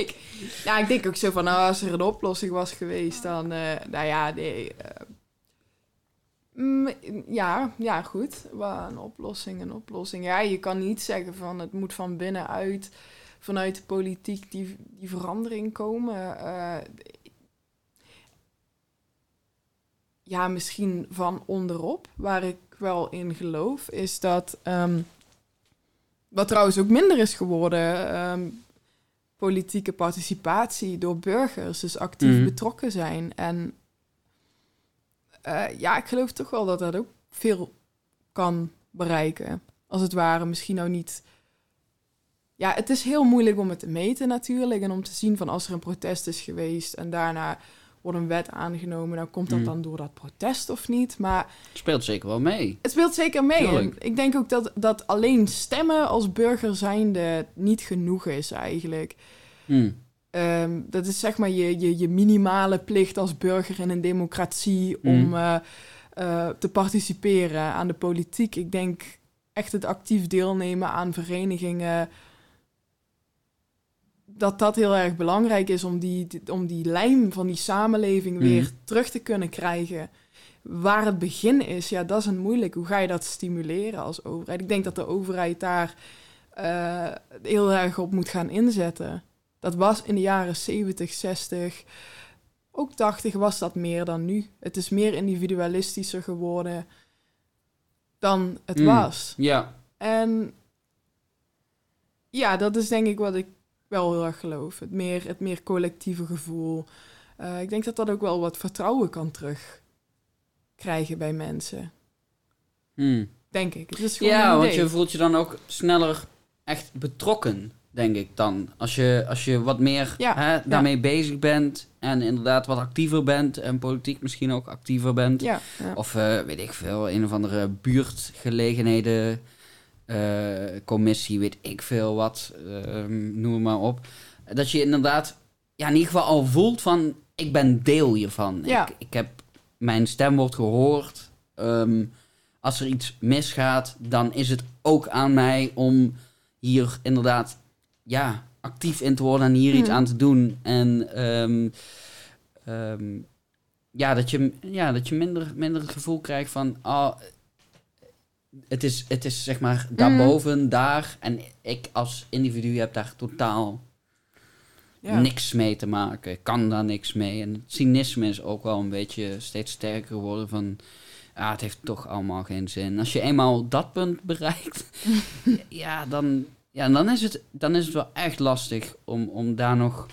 ik, nou, ik denk ook zo van, nou, als er een oplossing was geweest, dan, eh, nou ja, nee. eh, mm, ja, ja, goed. Een oplossing, een oplossing. Ja, je kan niet zeggen van, het moet van binnenuit, vanuit de politiek, die, die verandering komen. Eh, ja, misschien van onderop, waar ik wel in geloof, is dat, ehm, wat trouwens ook minder is geworden, ehm, politieke participatie door burgers, dus actief Mhm. betrokken zijn. En eh, ja, ik geloof toch wel dat dat ook veel kan bereiken. Als het ware, misschien nou niet. Ja, het is heel moeilijk om het te meten natuurlijk. En om te zien van als er een protest is geweest en daarna wordt een wet aangenomen, dan komt dat Mhm. dan door dat protest of niet. Maar Speelt zeker wel mee. het speelt zeker mee. En ik denk ook dat, dat alleen stemmen als burger zijnde niet genoeg is eigenlijk. Hm. Ehm, dat is zeg maar je, je, je minimale plicht als burger in een democratie om Mhm. eh, eh, te participeren aan de politiek. Ik denk echt het actief deelnemen aan verenigingen. Dat dat heel erg belangrijk is om die, om die lijm van die samenleving Mhm. weer terug te kunnen krijgen. Waar het begin is, ja, dat is een moeilijk. Hoe ga je dat stimuleren als overheid? Ik denk dat de overheid daar eh, heel erg op moet gaan inzetten. Dat was in de jaren 70, 60, ook 80 was dat meer dan nu. Het is meer individualistischer geworden dan het Mm. was. Ja, En ja, dat is denk ik wat ik wel heel erg geloof. Het meer, het meer collectieve gevoel. Eh, ik denk dat dat ook wel wat vertrouwen kan terugkrijgen bij mensen. hm. Denk ik. Het is ja want je voelt je dan ook sneller echt betrokken, denk ik dan. Als je, als je wat meer Ja, hè, ja. daarmee bezig bent en inderdaad wat actiever bent en politiek misschien ook actiever bent. Ja. Of eh, weet ik veel, een of andere buurtgelegenheden, commissie, weet ik veel wat, ehm, noem maar op. Dat je inderdaad ja, in ieder geval al voelt van, ik ben deel hiervan. Ja. Ik, ik heb, mijn stem wordt gehoord. Ehm, als er iets misgaat, dan is het ook aan mij om hier inderdaad ja, actief in te worden en hier iets Mhm. aan te doen. En ehm, ja, dat je, ja, dat je minder, minder het gevoel krijgt van... Oh, het, is, het is zeg maar daarboven, daar. En ik als individu heb daar totaal ja. niks mee te maken. Ik kan daar niks mee. En het cynisme is ook wel een beetje steeds sterker geworden van... Ja, het heeft toch allemaal geen zin. Als je eenmaal dat punt bereikt, (laughs) ja, dan, ja, dan, is het, dan is het wel echt lastig om, om daar nog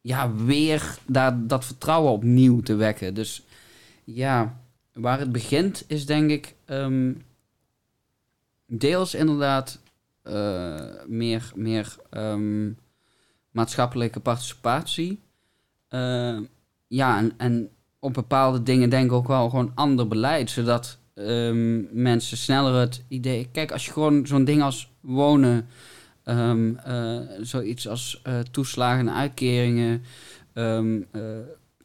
ja, weer daar, dat vertrouwen opnieuw te wekken. Dus ja, waar het begint is denk ik ehm, deels inderdaad eh, meer, meer ehm, maatschappelijke participatie. Eh, ja, en, en op bepaalde dingen denk ik ook wel gewoon ander beleid, zodat ehm, mensen sneller het idee... Kijk, als je gewoon zo'n ding als wonen, eh, zoiets als toeslagen en uitkeringen,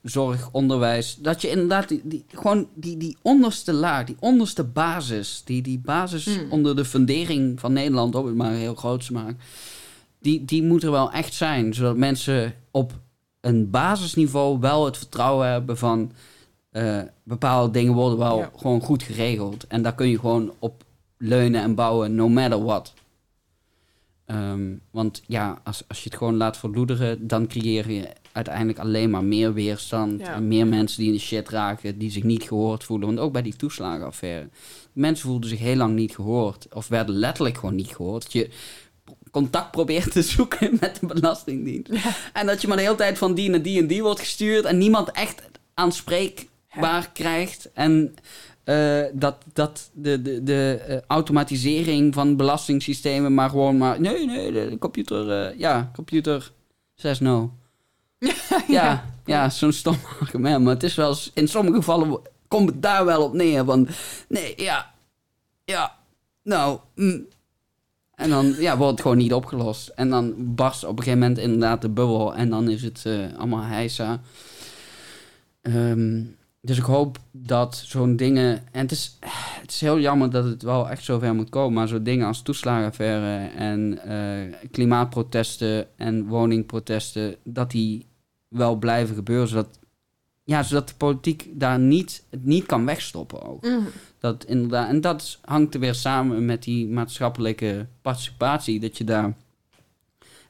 zorg, onderwijs, dat je inderdaad die, die, gewoon die, die onderste laag, die onderste basis, die, die basis Hmm. onder de fundering van Nederland, om het maar heel groot te maken, die, die moet er wel echt zijn, zodat mensen op een basisniveau wel het vertrouwen hebben van eh, bepaalde dingen worden wel Ja. gewoon goed geregeld. En daar kun je gewoon op leunen en bouwen, no matter what. Ehm, want ja, als, als je het gewoon laat verloederen, dan creëer je uiteindelijk alleen maar meer weerstand. Ja. En meer mensen die in de shit raken, die zich niet gehoord voelen. Want ook bij die toeslagenaffaire. Mensen voelden zich heel lang niet gehoord. Of werden letterlijk gewoon niet gehoord. Dat je contact probeert te zoeken (laughs) met de Belastingdienst. En dat je maar de hele tijd van die naar die en die wordt gestuurd. En niemand echt aanspreekbaar krijgt. En eh, dat, dat de, de, de eh, automatisering van belastingssystemen maar gewoon maar... Nee, nee, de, computer... eh, ja, computer says no. (laughs) ja, ja, zo'n stom (laughs) argument. Maar het is wel... In sommige gevallen komt het daar wel op neer. Want nee, ja... Ja, nou... mm. En dan ja, wordt het gewoon niet opgelost. En dan barst op een gegeven moment inderdaad de bubbel. En dan is het allemaal heisa. Ehm, dus ik hoop dat zo'n dingen... En het is, het is heel jammer dat het wel echt zover moet komen. Maar zo'n dingen als toeslagenaffaire en eh, klimaatprotesten en woningprotesten... dat die wel blijven gebeuren. Zodat, ja, zodat de politiek daar niet, het niet kan wegstoppen ook. Mhm. Dat inderdaad, en dat hangt er weer samen met die maatschappelijke participatie. Dat je daar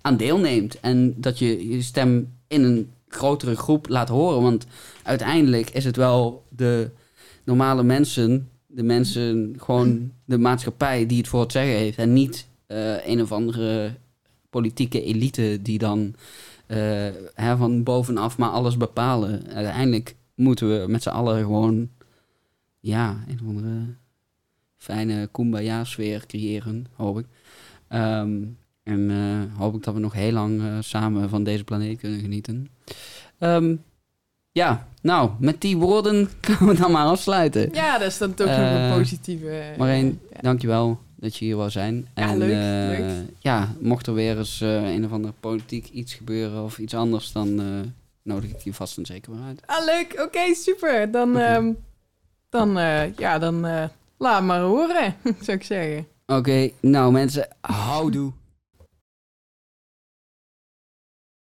aan deelneemt. En dat je je stem in een grotere groep laat horen. Want uiteindelijk is het wel de normale mensen, de mensen, gewoon de maatschappij die het voor het zeggen heeft. En niet eh, een of andere politieke elite die dan eh, hè, van bovenaf maar alles bepalen. Uiteindelijk moeten we met z'n allen gewoon ja, een of andere fijne kumbaya-sfeer creëren, hoop ik. Ehm, en eh, hoop ik dat we nog heel lang eh, samen van deze planeet kunnen genieten. Ehm, ja, nou, met die woorden (laughs) gaan we dan maar afsluiten. Ja, dat is dan toch nog Eh, een positieve... Marijn, ja. dankjewel dat je hier wou zijn. Ja, en leuk, leuk. ja, mocht er weer eens een of andere politiek iets gebeuren of iets anders, dan nodig ik je vast en zeker weer uit. Ah, leuk. Oké, super. Dan, Oké. ehm, dan, ja, dan laat maar horen, (laughs) zou ik zeggen. Oké, nou mensen, houdoe.